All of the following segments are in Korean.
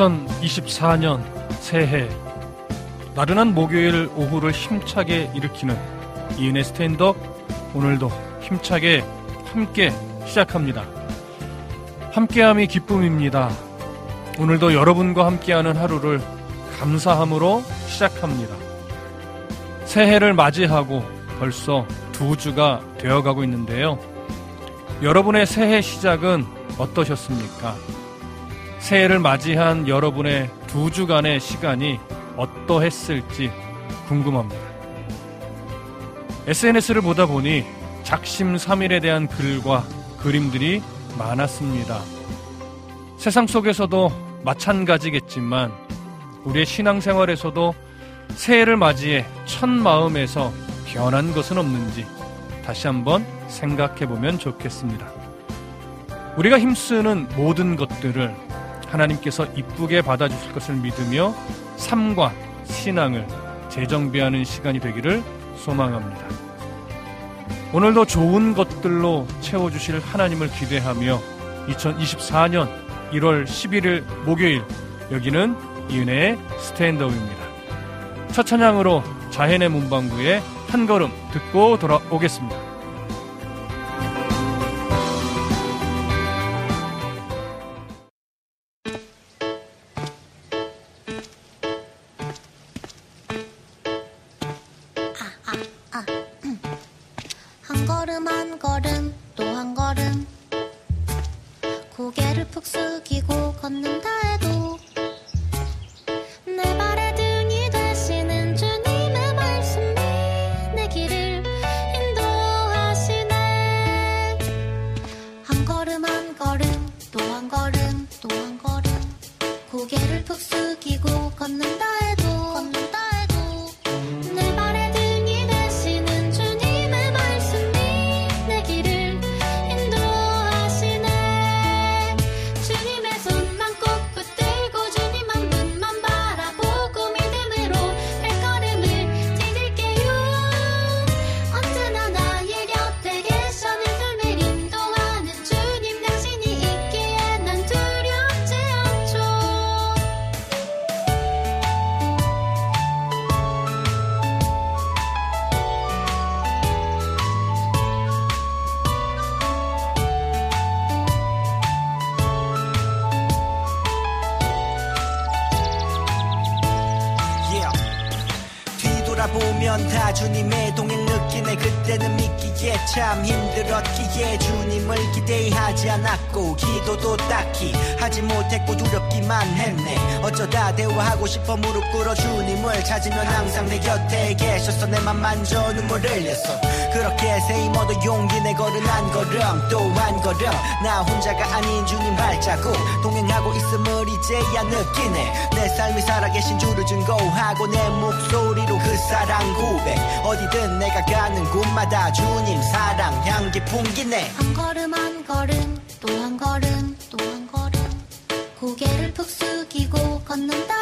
(2024년) 새해 나른한 목요일 오후를 힘차게 일으키는 이은의 스탠드업 오늘도 힘차게 함께 시작합니다. 함께함이 기쁨입니다. 오늘도 여러분과 함께하는 하루를 감사함으로 시작합니다. 새해를 맞이하고 벌써 두 주가 되어가고 있는데요. 여러분의 새해 시작은 어떠셨습니까? 새해를 맞이한 여러분의 두 주간의 시간이 어떠했을지 궁금합니다. SNS를 보다 보니 작심삼일에 대한 글과 그림들이 많았습니다. 세상 속에서도 마찬가지겠지만 우리의 신앙생활에서도 새해를 맞이해 첫 마음에서 변한 것은 없는지 다시 한번 생각해 보면 좋겠습니다. 우리가 힘쓰는 모든 것들을 하나님께서 이쁘게 받아주실 것을 믿으며 삶과 신앙을 재정비하는 시간이 되기를 소망합니다. 오늘도 좋은 것들로 채워주실 하나님을 기대하며 2024년 1월 11일 목요일 여기는 이은혜의 스탠드업입니다. 첫 찬양으로 자연의 문방구의 한 걸음 듣고 돌아오겠습니다. 돌아보면 다 주님의 동행 느끼네. 그때는 믿기에 참 힘들었기에 주님을 기대하지 않았고 기도도 딱히 하지 못했고 두렵기만 했네. 어쩌다 대화하고 싶어 무릎 꿇어 주님을 찾으면 항상 내 곁에 계셔서 내맘 만져 눈물 흘렸어 그렇게 새 힘어도 용기 내 걸은 한 걸음 또 한 걸음. 나 혼자가 아닌 주님 발자국. 동행하고 있음을 이제야 느끼네. 내 삶이 살아계신 주를 증거하고 내 목소리로 그 사랑 고백. 어디든 내가 가는 곳마다 주님 사랑 향기 풍기네. 한 걸음 한 걸음 또 한 걸음 또 한 걸음. 고개를 푹 숙이고 걷는다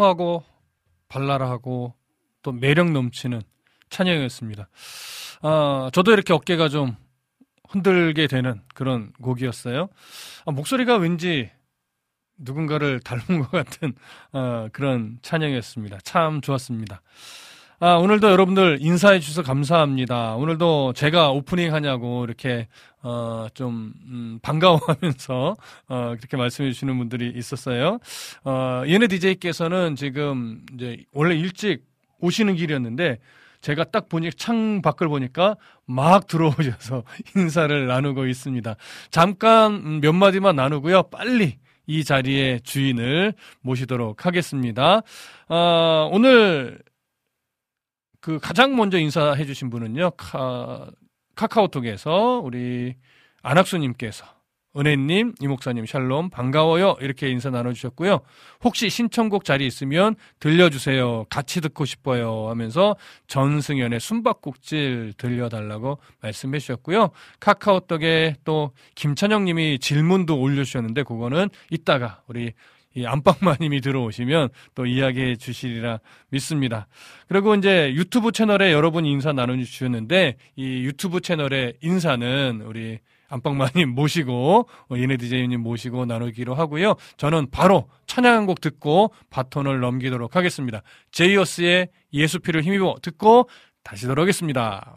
상큼하고 발랄하고 또 매력 넘치는 찬양이었습니다. 아, 저도 이렇게 어깨가 좀 흔들게 되는 그런 곡이었어요. 아, 목소리가 왠지 누군가를 닮은 것 같은 어, 그런 찬양이었습니다. 참 좋았습니다. 아, 오늘도 여러분들 인사해 주셔서 감사합니다. 오늘도 제가 오프닝 하냐고 이렇게 어, 좀 음, 반가워하면서 어, 그렇게 말씀해 주시는 분들이 있었어요. 어, 예네 DJ께서는 지금 이제 원래 일찍 오시는 길이었는데 제가 딱 보니 창 밖을 보니까 막 들어오셔서 인사를 나누고 있습니다. 잠깐 몇 마디만 나누고요. 빨리 이 자리의 주인을 모시도록 하겠습니다. 어, 오늘 그 가장 먼저 인사해 주신 분은요. 카, 카카오톡에서 우리 안학수님께서 은혜님, 이목사님, 샬롬, 반가워요. 이렇게 인사 나눠주셨고요. 혹시 신청곡 자리 있으면 들려주세요. 같이 듣고 싶어요. 하면서 전승연의 숨바꼭질 들려달라고 말씀해 주셨고요. 카카오톡에 또 김찬영 님이 질문도 올려주셨는데, 그거는 이따가 우리 이 안방마님이 들어오시면 또 이야기해 주시리라 믿습니다. 그리고 이제 유튜브 채널에 여러분 인사 나눠주셨는데, 이 유튜브 채널의 인사는 우리 안방마님 모시고 예네 디제이님 모시고 나누기로 하고요. 저는 바로 찬양 한 곡 듣고 바톤을 넘기도록 하겠습니다. 제이어스의 예수피를 힘입어 듣고 다시 돌아오겠습니다.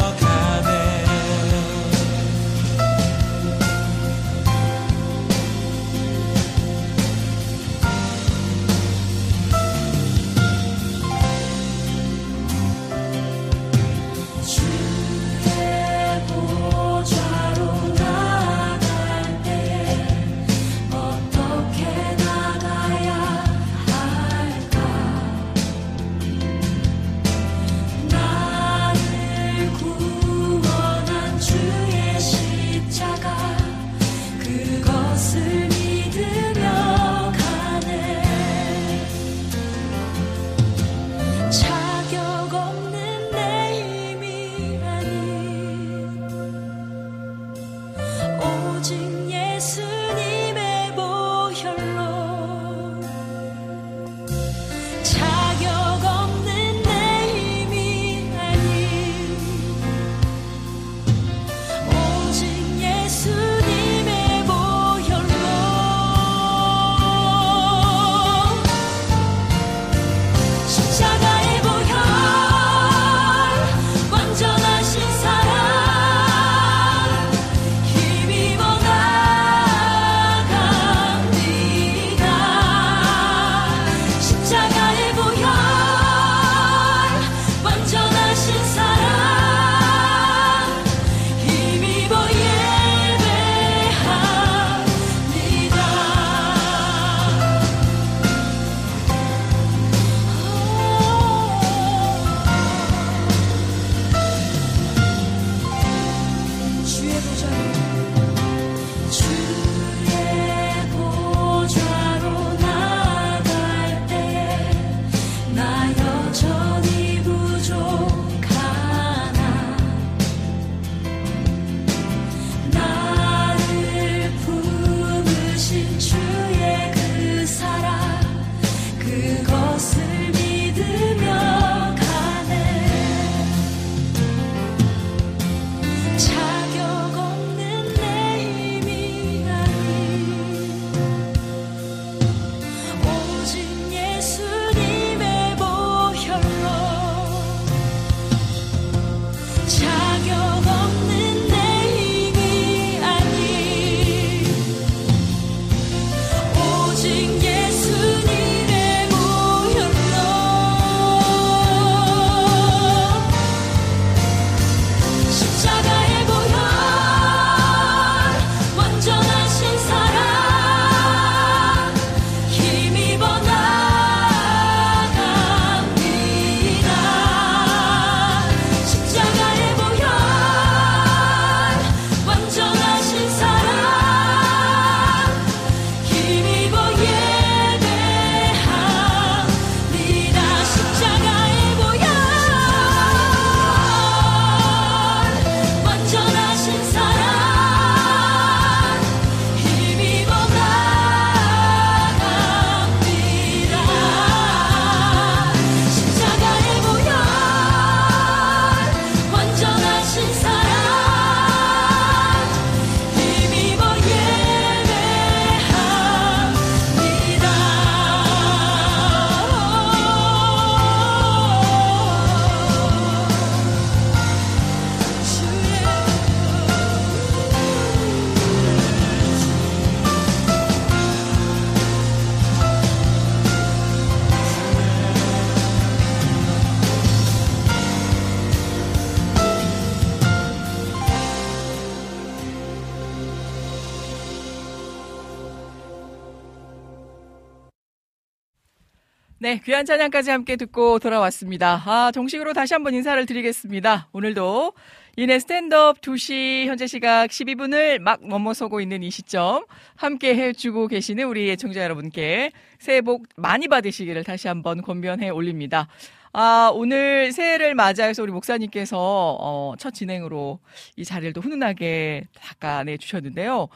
귀한 찬양까지 함께 듣고 돌아왔습니다. 아, 정식으로 다시 한번 인사를 드리겠습니다. 오늘도 이내 스탠드업 2시 현재 시각 12분을 막 넘어서고 있는 이 시점 함께 해주고 계시는 우리 애청자 여러분께 새해 복 많이 받으시기를 다시 한번 권면해 올립니다. 아, 오늘 새해를 맞이해서 우리 목사님께서 어, 첫 진행으로 이 자리를 또 훈훈하게 닦아내 주셨는데요.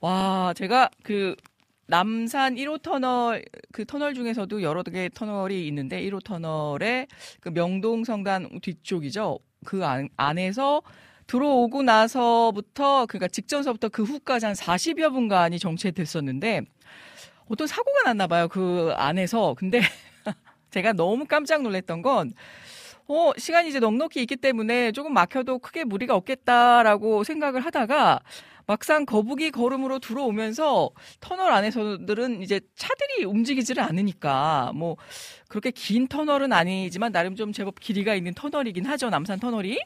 와, 제가 그 남산 1호 터널 그 터널 중에서도 여러 개 터널이 있는데 1호 터널의 그 명동 성당 뒤쪽이죠. 그 안, 안에서 들어오고 나서부터 그니까 직전서부터 그 후까지 한 40여 분간이 정체됐었는데 어떤 사고가 났나 봐요. 그 안에서. 근데 제가 너무 깜짝 놀랐던 건 어, 시간이 이제 넉넉히 있기 때문에 조금 막혀도 크게 무리가 없겠다라고 생각을 하다가 막상 거북이 걸음으로 들어오면서 터널 안에서들은 이제 차들이 움직이지를 않으니까 뭐 그렇게 긴 터널은 아니지만 나름 좀 제법 길이가 있는 터널이긴 하죠. 남산 터널이.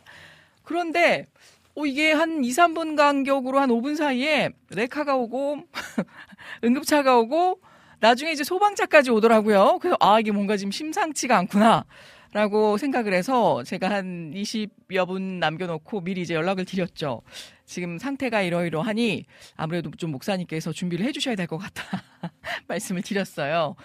그런데 어, 이게 한 2, 3분 간격으로 한 5분 사이에 레카가 오고 응급차가 오고 나중에 이제 소방차까지 오더라고요. 그래서 아 이게 뭔가 지금 심상치가 않구나. 라고 생각을 해서 제가 한 20여 분 남겨놓고 미리 이제 연락을 드렸죠. 지금 상태가 이러이러하니 아무래도 좀 목사님께서 준비를 해주셔야 될 것 같다. 말씀을 드렸어요.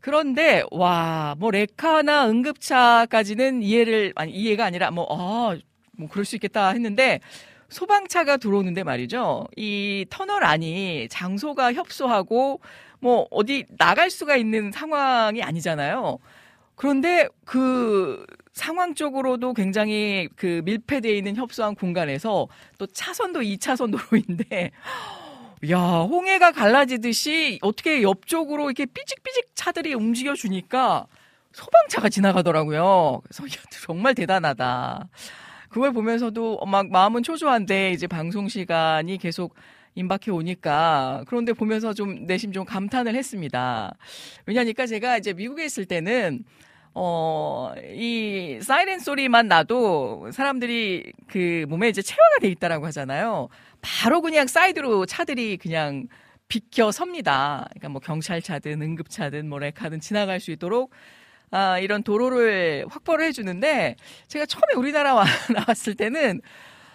그런데, 와, 뭐, 레카나 응급차까지는 이해를, 아니, 이해가 아니라, 뭐, 아, 뭐, 그럴 수 있겠다 했는데, 소방차가 들어오는데 말이죠. 이 터널 안이 장소가 협소하고, 뭐, 어디 나갈 수가 있는 상황이 아니잖아요. 그런데 그 상황 쪽으로도 굉장히 그 밀폐되어 있는 협소한 공간에서 또 차선도 2차선 도로인데 야, 홍해가 갈라지듯이 어떻게 옆쪽으로 이렇게 삐직삐직 차들이 움직여 주니까 소방차가 지나가더라고요. 그래서 야, 정말 대단하다. 그걸 보면서도 막 마음은 초조한데 이제 방송 시간이 계속 임박해 오니까 그런데 보면서 좀 내심 좀 감탄을 했습니다. 왜냐니까 제가 이제 미국에 있을 때는 어, 이 사이렌 소리만 나도 사람들이 그 몸에 이제 체화가 돼 있다라고 하잖아요. 바로 그냥 사이드로 차들이 그냥 비켜 섭니다. 그러니까 뭐 경찰차든 응급차든 뭐 레카든 지나갈 수 있도록 아, 이런 도로를 확보를 해주는데 제가 처음에 우리나라 와, 나왔을 때는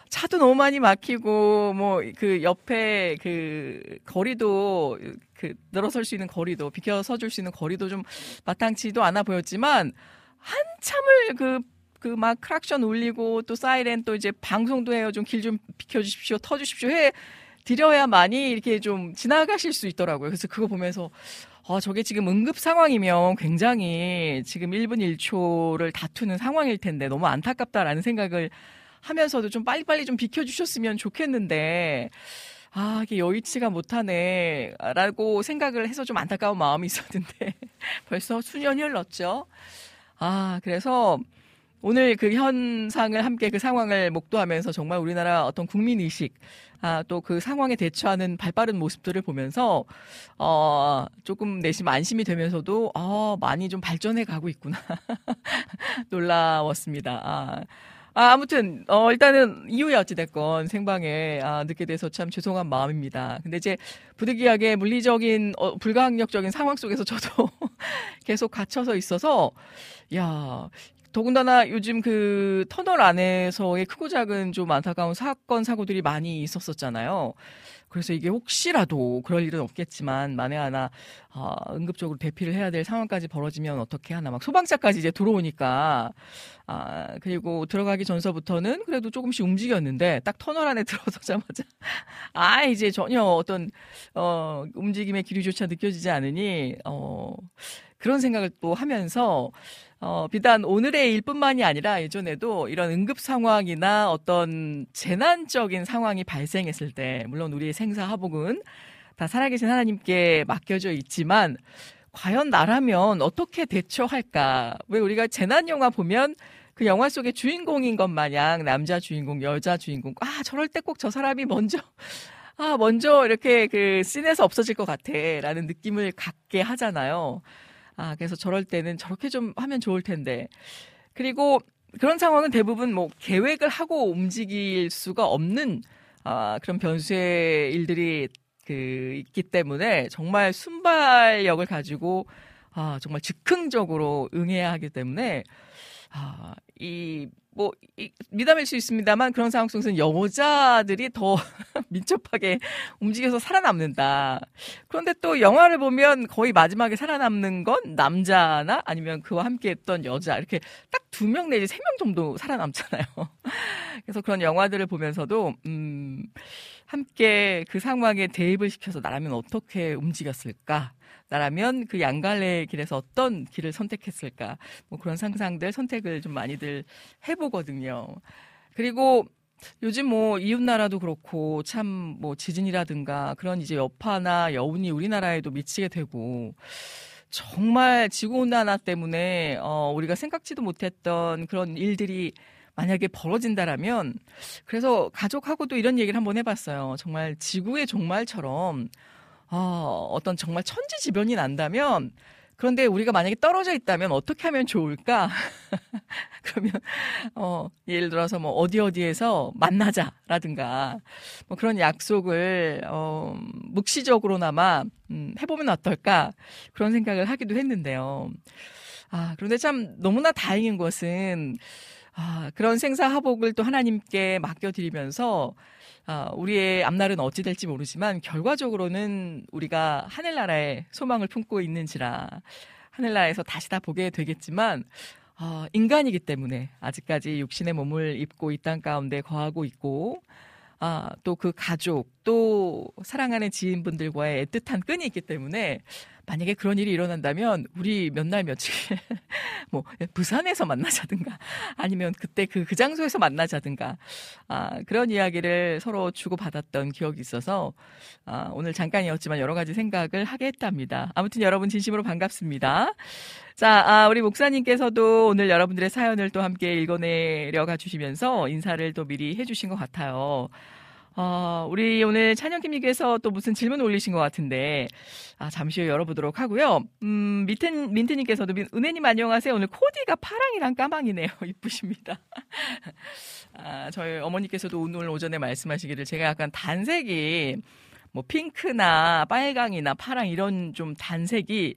차도 너무 많이 막히고 뭐 그 옆에 그 거리도 그 늘어설 수 있는 거리도 비켜서 줄 수 있는 거리도 좀 마땅치도 않아 보였지만 한참을 그 그 막 크락션 울리고 또 사이렌 또 이제 방송도 해요. 좀길좀 비켜주십시오. 터주십시오. 해 드려야만이 이렇게 좀 지나가실 수 있더라고요. 그래서 그거 보면서 아, 저게 지금 응급 상황이면 굉장히 지금 1분 1초를 다투는 상황일 텐데 너무 안타깝다라는 생각을 하면서도 좀 빨리빨리 좀 비켜주셨으면 좋겠는데, 아, 이게 여의치가 못하네. 라고 생각을 해서 좀 안타까운 마음이 있었는데, 벌써 수년이 흘렀죠. 아, 그래서 오늘 그 현상을 함께 그 상황을 목도하면서 정말 우리나라 어떤 국민의식, 아, 또 그 상황에 대처하는 발 빠른 모습들을 보면서, 어, 조금 내심 안심이 되면서도, 아, 많이 좀 발전해 가고 있구나. 놀라웠습니다. 아. 아, 아무튼, 어, 일단은 이후에 어찌됐건 생방에, 아, 늦게 돼서 참 죄송한 마음입니다. 근데 이제 부득이하게 물리적인, 어, 불가항력적인 상황 속에서 저도 계속 갇혀서 있어서, 야, 더군다나 요즘 그 터널 안에서의 크고 작은 좀 안타까운 사건, 사고들이 많이 있었었잖아요. 그래서 이게 혹시라도 그럴 일은 없겠지만 만에 하나 어, 응급적으로 대피를 해야 될 상황까지 벌어지면 어떻게 하나. 막 소방차까지 이제 들어오니까. 아 그리고 들어가기 전서부터는 그래도 조금씩 움직였는데 딱 터널 안에 들어서자마자 아 이제 전혀 어떤 어 움직임의 기류조차 느껴지지 않으니 어 그런 생각을 또 하면서 어, 비단 오늘의 일뿐만이 아니라 예전에도 이런 응급 상황이나 어떤 재난적인 상황이 발생했을 때, 물론 우리의 생사 하복은 다 살아계신 하나님께 맡겨져 있지만, 과연 나라면 어떻게 대처할까? 왜 우리가 재난 영화 보면 그 영화 속의 주인공인 것 마냥 남자 주인공, 여자 주인공, 아, 저럴 때 꼭 저 사람이 먼저, 아, 먼저 이렇게 그 씬에서 없어질 것 같아. 라는 느낌을 갖게 하잖아요. 아, 그래서 저럴 때는 저렇게 좀 하면 좋을 텐데. 그리고 그런 상황은 대부분 뭐 계획을 하고 움직일 수가 없는 아, 그런 변수의 일들이 그 있기 때문에 정말 순발력을 가지고 아, 정말 즉흥적으로 응해야 하기 때문에 아, 이, 뭐, 이, 미담일 수 있습니다만 그런 상황 속에서는 여자들이 더 민첩하게 움직여서 살아남는다. 그런데 또 영화를 보면 거의 마지막에 살아남는 건 남자나 아니면 그와 함께 했던 여자. 이렇게 딱 두 명 내지 세 명 정도 살아남잖아요. 그래서 그런 영화들을 보면서도, 음, 함께 그 상황에 대입을 시켜서 나라면 어떻게 움직였을까? 나라면 그 양갈래 길에서 어떤 길을 선택했을까? 뭐 그런 상상들, 선택을 좀 많이들 해보거든요. 그리고 요즘 뭐 이웃나라도 그렇고 참 뭐 지진이라든가 그런 이제 여파나 여운이 우리나라에도 미치게 되고 정말 지구온난화 때문에 어 우리가 생각지도 못했던 그런 일들이 만약에 벌어진다라면 그래서 가족하고도 이런 얘기를 한번 해봤어요. 정말 지구의 종말처럼 어, 어떤 정말 천지지변이 난다면 그런데 우리가 만약에 떨어져 있다면 어떻게 하면 좋을까? 그러면 어, 예를 들어서 뭐 어디 어디에서 만나자라든가 뭐 그런 약속을 어, 묵시적으로나마 음, 해보면 어떨까 그런 생각을 하기도 했는데요. 아 그런데 참 너무나 다행인 것은 아, 그런 생사 하복을 또 하나님께 맡겨드리면서 아, 우리의 앞날은 어찌 될지 모르지만 결과적으로는 우리가 하늘나라에 소망을 품고 있는지라 하늘나라에서 다시 다 보게 되겠지만 어, 인간이기 때문에 아직까지 육신의 몸을 입고 이 땅 가운데 거하고 있고 아, 또 그 가족, 또 사랑하는 지인분들과의 애틋한 끈이 있기 때문에 만약에 그런 일이 일어난다면 우리 몇 날 며칠 뭐 부산에서 만나자든가 아니면 그때 그, 그 장소에서 만나자든가 아, 그런 이야기를 서로 주고받았던 기억이 있어서 아, 오늘 잠깐이었지만 여러 가지 생각을 하게 했답니다. 아무튼 여러분 진심으로 반갑습니다. 자, 아, 우리 목사님께서도 오늘 여러분들의 사연을 또 함께 읽어내려가 주시면서 인사를 또 미리 해주신 것 같아요. 어, 우리 오늘 찬영킴님께서 또 무슨 질문 올리신 것 같은데, 아, 잠시 후에 열어보도록 하고요. 음, 민튼, 민트님께서도, 은혜님 안녕하세요. 오늘 코디가 파랑이랑 까망이네요. 이쁘십니다. 아, 저희 어머니께서도 오늘 오전에 말씀하시기를 제가 약간 단색이, 뭐, 핑크나 빨강이나 파랑 이런 좀 단색이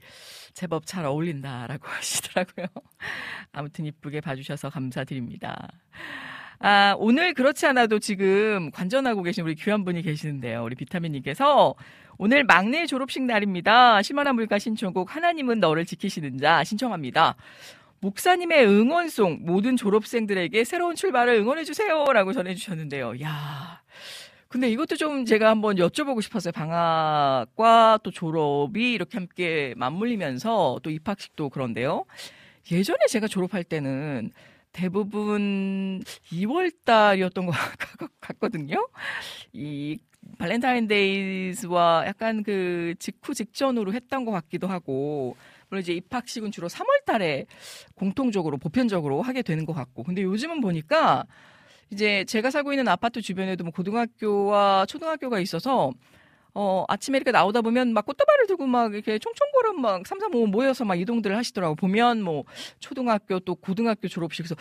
제법 잘 어울린다라고 하시더라고요. 아무튼 이쁘게 봐주셔서 감사드립니다. 아, 오늘 그렇지 않아도 지금 관전하고 계신 우리 귀한 분이 계시는데요. 우리 비타민님께서 오늘 막내 졸업식 날입니다. 심한한 물가 신청곡 하나님은 너를 지키시는 자 신청합니다. 목사님의 응원송 모든 졸업생들에게 새로운 출발을 응원해 주세요라고 전해 주셨는데요. 야. 근데 이것도 좀 제가 한번 여쭤보고 싶었어요. 방학과 또 졸업이 이렇게 함께 맞물리면서 또 입학식도 그런데요. 예전에 제가 졸업할 때는 대부분 2월 달이었던 것 같거든요. 이 발렌타인데이 즈음과 약간 그 직후 직전으로 했던 것 같기도 하고 물론 이제 입학식은 주로 3월 달에 공통적으로 보편적으로 하게 되는 것 같고 근데 요즘은 보니까 이제 제가 살고 있는 아파트 주변에도 뭐 고등학교와 초등학교가 있어서 어, 아침에 이렇게 나오다 보면 막 꽃다발을 들고 막 이렇게 총총걸음 막 삼삼오오 모여서 막 이동들을 하시더라고. 보면 뭐 초등학교 또 고등학교 졸업식에서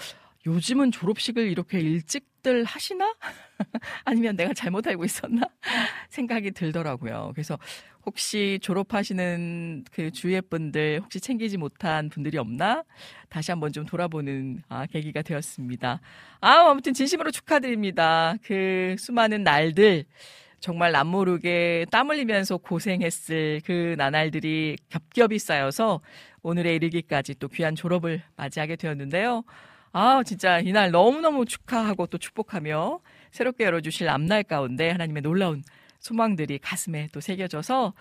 요즘은 졸업식을 이렇게 일찍들 하시나? 아니면 내가 잘못 알고 있었나? 생각이 들더라고요. 그래서 혹시 졸업하시는 그 주위의 분들 혹시 챙기지 못한 분들이 없나? 다시 한번 좀 돌아보는 아, 계기가 되었습니다. 아, 아무튼 진심으로 축하드립니다. 그 수많은 날들 정말 남모르게 땀 흘리면서 고생했을 그 나날들이 겹겹이 쌓여서 오늘에 이르기까지 또 귀한 졸업을 맞이하게 되었는데요. 아, 진짜 이날 너무너무 축하하고 또 축복하며 새롭게 열어주실 앞날 가운데 하나님의 놀라운 소망들이 가슴에 또 새겨져서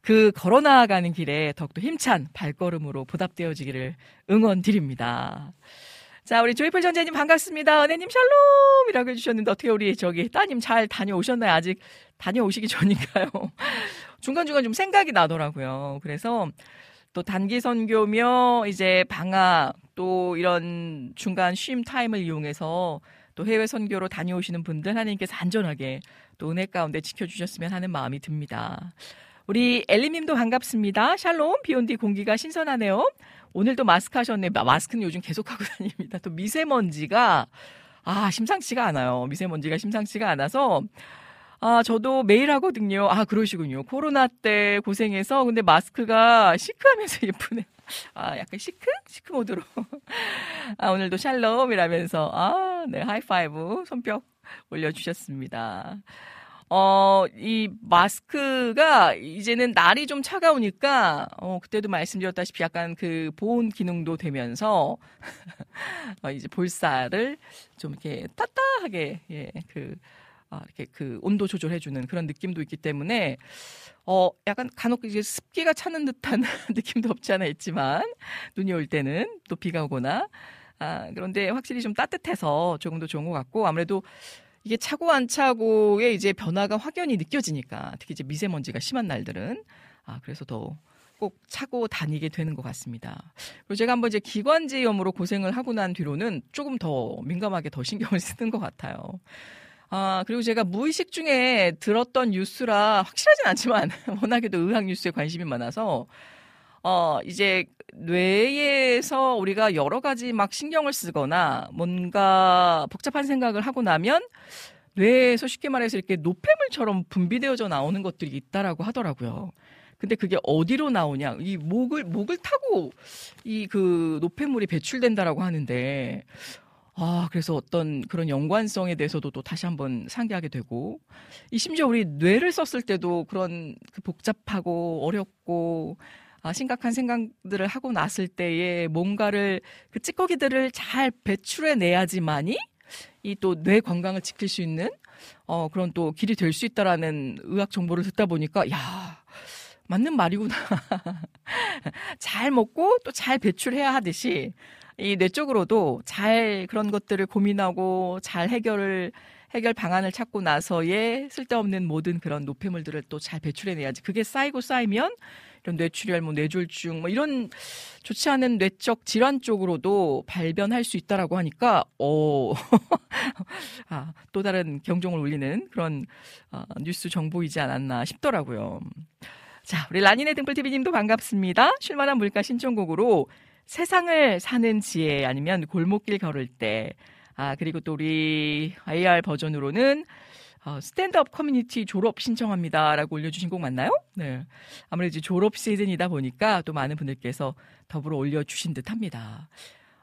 그 걸어나가는 길에 더욱더 힘찬 발걸음으로 보답되어지기를 응원드립니다. 자, 우리 조이풀 전재님 반갑습니다. 은혜님 샬롬이라고 해주셨는데 어떻게 우리 저기 따님 잘 다녀오셨나요? 아직 다녀오시기 전인가요? 중간중간 좀 생각이 나더라고요. 그래서 또 단기 선교며 이제 방학 또 이런 중간 쉼 타임을 이용해서 또 해외 선교로 다녀오시는 분들 하나님께서 안전하게 또 은혜 가운데 지켜주셨으면 하는 마음이 듭니다. 우리 엘리님도 반갑습니다. 샬롬 비 온 뒤 공기가 신선하네요. 오늘도 마스크 하셨네. 마스크는 요즘 계속 하고 다닙니다. 또 미세먼지가 아 심상치가 않아요. 미세먼지가 심상치가 않아서 아, 저도 매일 하거든요. 아, 그러시군요. 코로나 때 고생해서 근데 마스크가 chic하면서 예쁘네. 아, 약간 chic? chic 모드로. 아, 오늘도 샬롬이라면서 아, 네, 하이파이브 손뼉 올려 주셨습니다. 어, 이 마스크가 이제는 날이 좀 차가우니까, 어, 그때도 말씀드렸다시피 약간 그 보온 기능도 되면서, 어, 이제 볼살을 좀 이렇게 따따하게, 예, 그, 아, 이렇게 그 온도 조절해주는 그런 느낌도 있기 때문에, 어, 약간 간혹 이제 습기가 차는 듯한 느낌도 없지 않아 있지만, 눈이 올 때는 또 비가 오거나, 아, 그런데 확실히 좀 따뜻해서 조금 더 좋은 것 같고, 아무래도 이게 차고 안 차고의 이제 변화가 확연히 느껴지니까 특히 이제 미세먼지가 심한 날들은 아 그래서 더 꼭 차고 다니게 되는 것 같습니다. 그리고 제가 한번 이제 기관지염으로 고생을 하고 난 뒤로는 조금 더 민감하게 더 신경을 쓰는 것 같아요. 아, 그리고 제가 무의식 중에 들었던 뉴스라 확실하진 않지만 워낙에도 의학 뉴스에 관심이 많아서 어, 이제 뇌에서 우리가 여러 가지 막 신경을 쓰거나 뭔가 복잡한 생각을 하고 나면 뇌에서 쉽게 말해서 이렇게 노폐물처럼 분비되어져 나오는 것들이 있다라고 하더라고요. 근데 그게 어디로 나오냐? 이 목을 목을 타고 이 그 노폐물이 배출된다라고 하는데 아, 그래서 어떤 그런 연관성에 대해서도 또 다시 한번 상기하게 되고, 이 심지어 우리 뇌를 썼을 때도 그런 그 복잡하고 어렵고, 아, 심각한 생각들을 하고 났을 때에 뭔가를 그 찌꺼기들을 잘 배출해 내야지만이 이 또 뇌 건강을 지킬 수 있는 어 그런 또 길이 될 수 있다라는 의학 정보를 듣다 보니까 야 맞는 말이구나. 잘 먹고 또 잘 배출해야 하듯이 이 뇌 쪽으로도 잘 그런 것들을 고민하고 잘 해결을 해결 방안을 찾고 나서의 쓸데없는 모든 그런 노폐물들을 또 잘 배출해내야지. 그게 쌓이고 쌓이면 이런 뇌출혈, 뭐 뇌졸중, 뭐 이런 좋지 않은 뇌적 질환 쪽으로도 발변할 수 있다라고 하니까, 어, 아, 또 다른 경종을 울리는 그런 어, 뉴스 정보이지 않았나 싶더라고요. 자, 우리 라니네 등불TV님도 반갑습니다. 쉴만한 물가 신청곡으로 세상을 사는 지혜 아니면 골목길 걸을 때, 아, 그리고 또 우리 AR 버전으로는 어, 스탠드업 커뮤니티 졸업 신청합니다라고 올려주신 곡 맞나요? 네. 아무래도 졸업 시즌이다 보니까 또 많은 분들께서 더불어 올려주신 듯 합니다.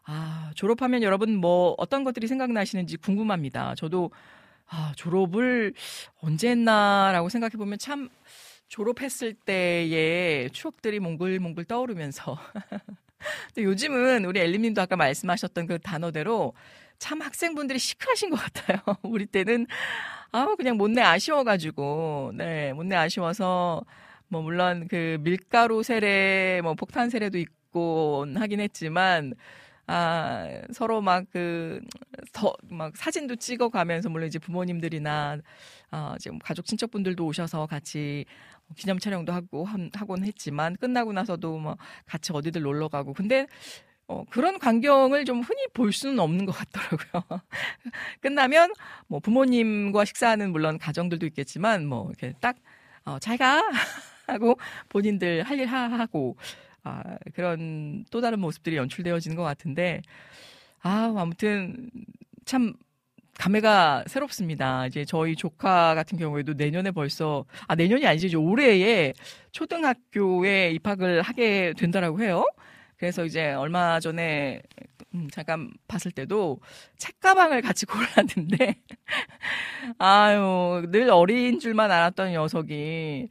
아, 졸업하면 여러분 뭐 어떤 것들이 생각나시는지 궁금합니다. 저도 아, 졸업을 언제 했나라고 생각해 보면 참 졸업했을 때의 추억들이 몽글몽글 떠오르면서 근데 요즘은 우리 엘림님도 아까 말씀하셨던 그 단어대로 참 학생분들이 시크하신 것 같아요. 우리 때는 아 그냥 못내 아쉬워가지고 네 못내 아쉬워서 뭐 물론 그 밀가루 세례 뭐 폭탄 세례도 있고 하긴 했지만 아 서로 막 그 더 막 사진도 찍어가면서 물론 이제 부모님들이나 아 지금 가족 친척분들도 오셔서 같이 기념 촬영도 하고 하곤 했지만 끝나고 나서도 뭐 같이 어디들 놀러 가고 근데 어, 그런 광경을 좀 흔히 볼 수는 없는 것 같더라고요. 끝나면 뭐 부모님과 식사하는 물론 가정들도 있겠지만 뭐 이렇게 딱 어, 잘 가. 하고 본인들 할 일 하고 아, 그런 또 다른 모습들이 연출되어지는 것 같은데 아, 아무튼 참 감회가 새롭습니다. 이제 저희 조카 같은 경우에도 내년에 벌써 아 내년이 아니지 올해에 초등학교에 입학을 하게 된다라고 해요. 그래서 이제 얼마 전에 음, 잠깐 봤을 때도 책가방을 같이 골랐는데 아유 늘 어린 줄만 알았던 녀석이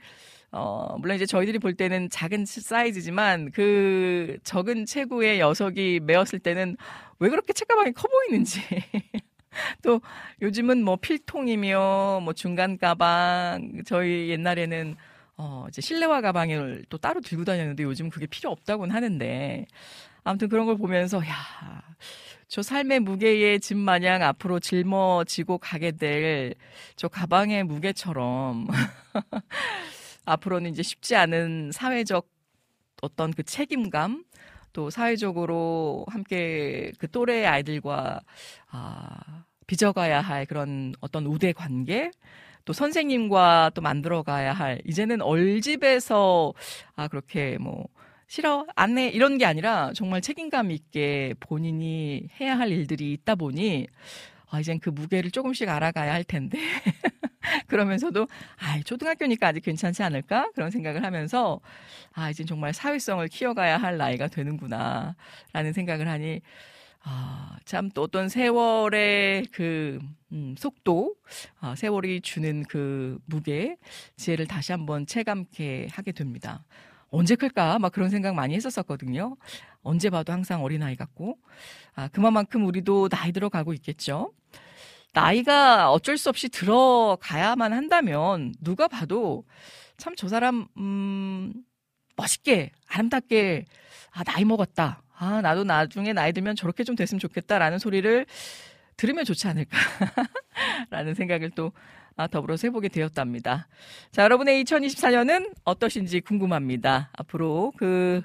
어 물론 이제 저희들이 볼 때는 작은 사이즈지만 그 적은 체구의 녀석이 메었을 때는 왜 그렇게 책가방이 커 보이는지. 또 요즘은 뭐 필통이며 뭐 중간 가방 저희 옛날에는 어, 이제 실내화 가방을 또 따로 들고 다녔는데 요즘 그게 필요 없다고는 하는데 아무튼 그런 걸 보면서 야, 저 삶의 무게의 짐 마냥 앞으로 짊어지고 가게 될 저 가방의 무게처럼 앞으로는 이제 쉽지 않은 사회적 어떤 그 책임감 또 사회적으로 함께 그 또래의 아이들과 아, 빚어가야 할 그런 어떤 우대 관계 또 선생님과 또 만들어가야 할 이제는 얼집에서 아 그렇게 뭐 싫어 안해 이런 게 아니라 정말 책임감 있게 본인이 해야 할 일들이 있다 보니 아 이젠 그 무게를 조금씩 알아가야 할 텐데 그러면서도 아, 초등학교니까 아직 괜찮지 않을까? 그런 생각을 하면서 아, 이제 정말 사회성을 키워가야 할 나이가 되는구나라는 생각을 하니 아, 참 또 어떤 세월의 그 음, 속도, 아, 세월이 주는 그 무게, 지혜를 다시 한번 체감케 하게 됩니다. 언제 클까? 막 그런 생각 많이 했었었거든요. 언제 봐도 항상 어린아이 같고, 아, 그만큼 우리도 나이 들어가고 있겠죠. 나이가 어쩔 수 없이 들어가야만 한다면 누가 봐도 참 저 사람 음 멋있게 아름답게 아 나이 먹었다. 아 나도 나중에 나이 들면 저렇게 좀 됐으면 좋겠다라는 소리를 들으면 좋지 않을까라는 생각을 또 아, 더불어서 해보게 되었답니다. 자, 여러분의 2024년은 어떠신지 궁금합니다. 앞으로 그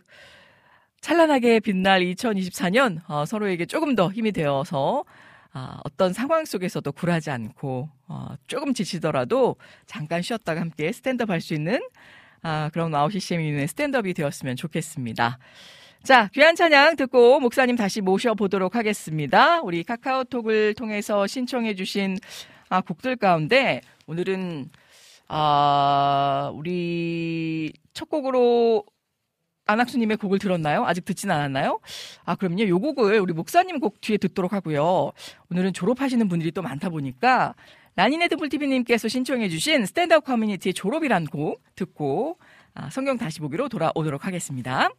찬란하게 빛날 2024년 어, 서로에게 조금 더 힘이 되어서 아, 어떤 상황 속에서도 굴하지 않고 어, 조금 지치더라도 잠깐 쉬었다가 함께 stand up 할 수 있는 아, 그런 와우 CCM의 스탠드업이 되었으면 좋겠습니다. 자, 귀한 찬양 듣고 목사님 다시 모셔보도록 하겠습니다. 우리 카카오톡을 통해서 신청해주신 아, 곡들 가운데 오늘은 아, 우리 첫 곡으로 안학수님의 곡을 들었나요? 아직 듣진 않았나요? 아, 그럼요. 요 곡을 우리 목사님 곡 뒤에 듣도록 하고요. 오늘은 졸업하시는 분들이 또 많다 보니까 라니네드불TV님께서 신청해주신 스탠드업 커뮤니티의 졸업이란 곡 듣고 아, 성경 다시 보기로 돌아오도록 하겠습니다.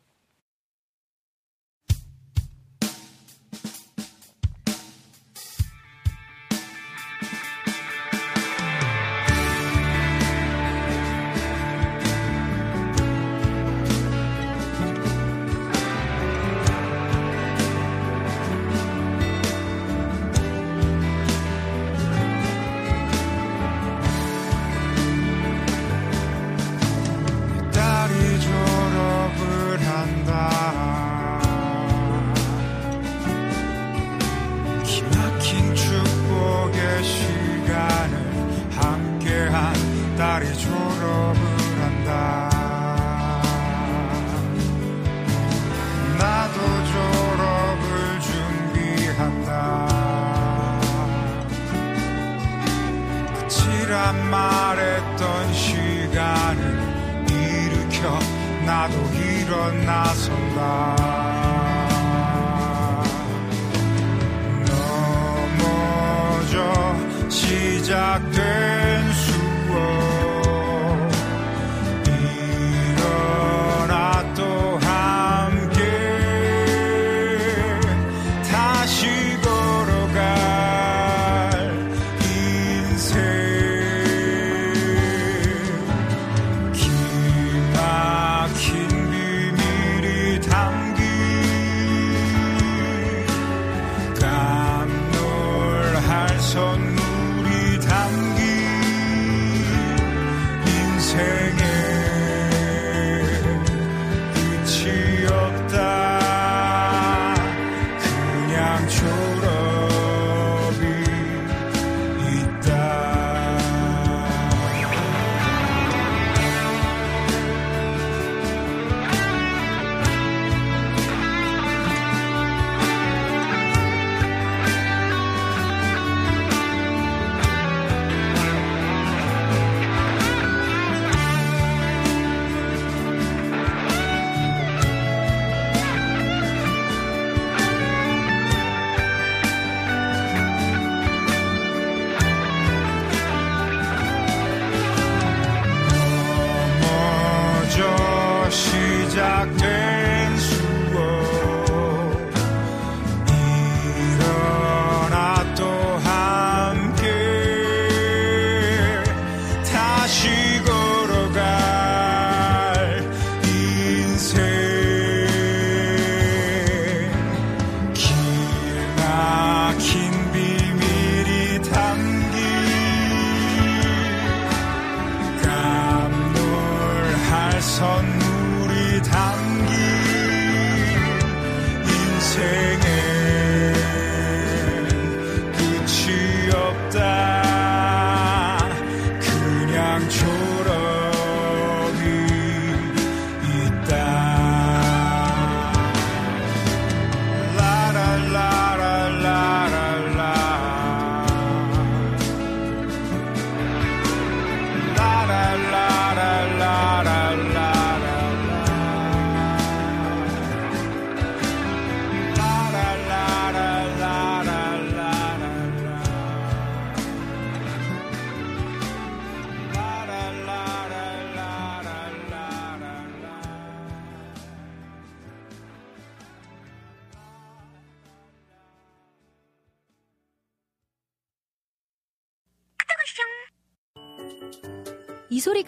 일어나선다. 넘어져 시작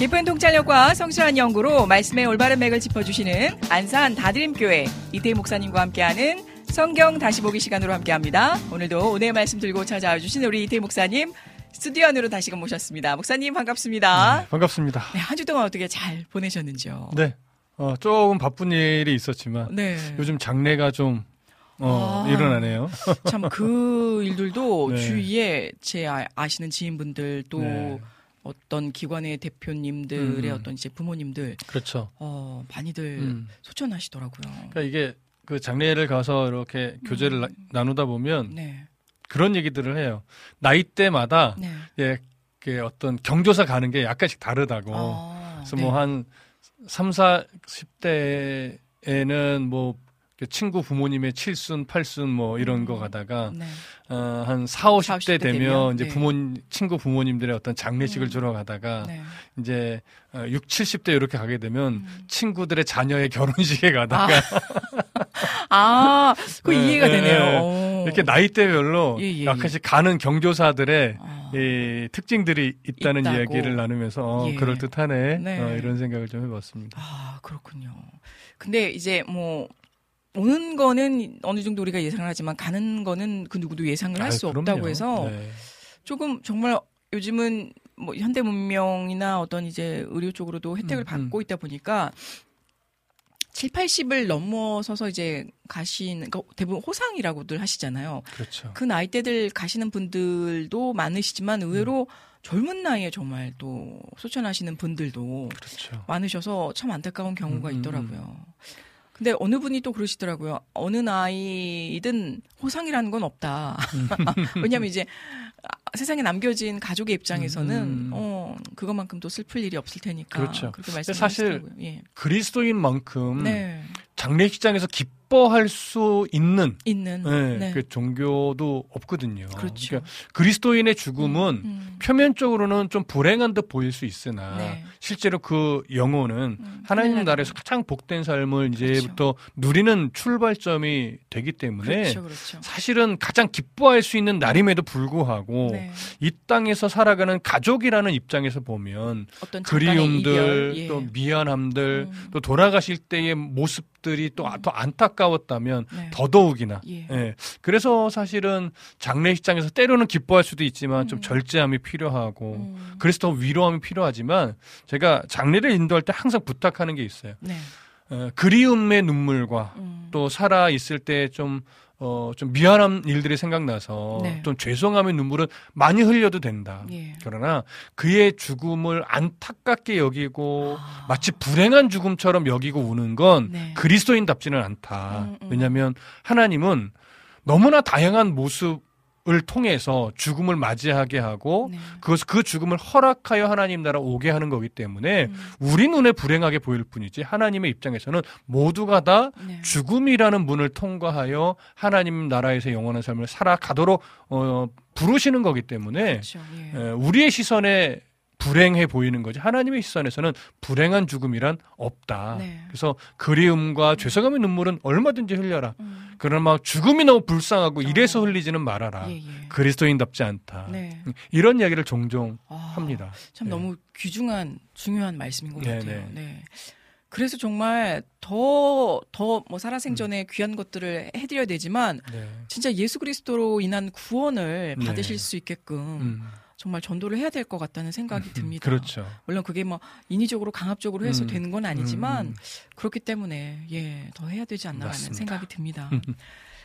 깊은 통찰력과 성실한 연구로 말씀의 올바른 맥을 짚어주시는 안산 다드림교회 이태희 목사님과 함께하는 성경 다시 보기 시간으로 함께합니다. 오늘도 오늘 말씀 들고 찾아와 주신 우리 이태희 목사님 스튜디오 안으로 다시금 모셨습니다. 목사님 반갑습니다. 네, 반갑습니다. 네, 한 주 동안 어떻게 잘 보내셨는지요? 네. 어, 조금 바쁜 일이 있었지만 네. 요즘 장례가 좀 어, 아. 일어나네요. 참 그 일들도 네. 주위에 제 아- 아시는 지인분들 또 네. 어떤 기관의 대표님들의 음. 어떤 이제 부모님들 그렇죠. 어, 많이들 음. 소천하시더라고요. 그러니까 이게 그 장례를 가서 이렇게 교제를 나, 나누다 보면 음. 네. 그런 얘기들을 해요. 나이대마다 네. 예, 그 어떤 경조사 가는 게 약간씩 다르다고. 아, 그래서 네. 뭐한 3, 40대에는 뭐그 친구 부모님의 칠순, 팔순 뭐 이런 거 가다가 네. 어, 한 4, 50대 40대 되면 되면, 이제 네. 부모 친구 부모님들의 어떤 장례식을 음. 주러 가다가 네. 이제 어, 6, 70대 이렇게 가게 되면 음. 친구들의 자녀의 결혼식에 가다가 아, 그 네, 이해가 네, 되네요. 네. 오. 이렇게 나이대별로 예, 예, 약간씩 가는 경조사들의 아, 이 특징들이 있다는 있다고. 이야기를 나누면서 어, 예. 그럴 듯하네 네. 어, 이런 생각을 좀 해봤습니다. 아, 그렇군요. 근데 이제 뭐 오는 거는 어느 정도 우리가 예상을 하지만 가는 거는 그 누구도 예상을 할 수. 없다고 해서 네. 조금 정말 요즘은 뭐 현대 문명이나 어떤 이제 의료 쪽으로도 혜택을 음, 받고 있다 보니까 7, 80을 넘어서서 이제 가신 그러니까 대부분 호상이라고들 하시잖아요. 그렇죠. 그 나이대들 가시는 분들도 많으시지만 의외로 음. 젊은 나이에 정말 또 소천하시는 분들도 그렇죠. 많으셔서 참 안타까운 경우가 음, 음, 있더라고요. 근데 어느 분이 또 그러시더라고요. 어느 나이든 호상이라는 건 없다. 음. 왜냐하면 이제 아, 세상에 남겨진 가족의 입장에서는 음. 어 그것만큼 또 슬플 일이 없을 테니까 그렇죠. 그렇게 사실 말씀하시더라고요. 예. 그리스도인만큼 네. 장례식장에서 기 뻐할 수 있는 있는 네, 네. 그 종교도 없거든요. 그렇죠. 그러니까 그리스도인의 죽음은 음. 표면적으로는 좀 불행한 듯 보일 수 있으나 네. 실제로 그 영혼은 음, 하나님 나라에서 가장 복된 삶을 이제부터 누리는 출발점이 되기 때문에 그렇죠, 그렇죠. 사실은 가장 기뻐할 수 있는 날임에도 불구하고 네. 이 땅에서 살아가는 가족이라는 입장에서 보면 그리움들 이별, 예. 또 미안함들 음. 또 돌아가실 때의 모습 들이 또 더 안타까웠다면 네. 더더욱이나 예. 예. 그래서 사실은 장례식장에서 때로는 기뻐할 수도 있지만 좀 음. 절제함이 필요하고 음. 그래서 더 위로함이 필요하지만 제가 장례를 인도할 때 항상 부탁하는 게 있어요. 네. 어, 그리움의 눈물과 음. 또 살아 있을 때좀 어, 좀 미안한 일들이 생각나서 네. 좀 죄송함의 눈물은 많이 흘려도 된다. 예. 그러나 그의 죽음을 안타깝게 여기고 아. 마치 불행한 죽음처럼 여기고 우는 건 네. 그리스도인답지는 않다. 음, 음. 왜냐하면 하나님은 너무나 다양한 모습 을 통해서 죽음을 맞이하게 하고 네. 그것 그 죽음을 허락하여 하나님 나라 오게 하는 거기 때문에 음. 우리 눈에 불행하게 보일 뿐이지 하나님의 입장에서는 모두가 다 네. 죽음이라는 문을 통과하여 하나님 나라에서 영원한 삶을 살아가도록 어, 부르시는 거기 때문에 그렇죠. 예. 에, 우리의 시선에 불행해 보이는 거지 하나님의 시선에서는 불행한 죽음이란 없다. 네. 그래서 그리움과 죄송함의 눈물은 얼마든지 흘려라. 음. 그러나 막 죽음이 너무 불쌍하고 이래서 흘리지는 말아라. 예, 예. 그리스도인답지 않다. 네. 이런 이야기를 종종 아, 합니다. 참 네. 너무 귀중한 중요한 말씀인 것 네, 같아요. 네. 네. 그래서 정말 더 더뭐 음. 살아생전에 귀한 것들을 해드려야 되지만 네. 진짜 예수 그리스도로 인한 구원을 네. 받으실 수 있게끔 음. 정말 전도를 해야 될 것 같다는 생각이 듭니다. 그렇죠. 물론 그게 뭐 인위적으로 강압적으로 해서 음. 되는 건 아니지만 음. 그렇기 때문에 예 더 해야 되지 않나라는 맞습니다. 생각이 듭니다.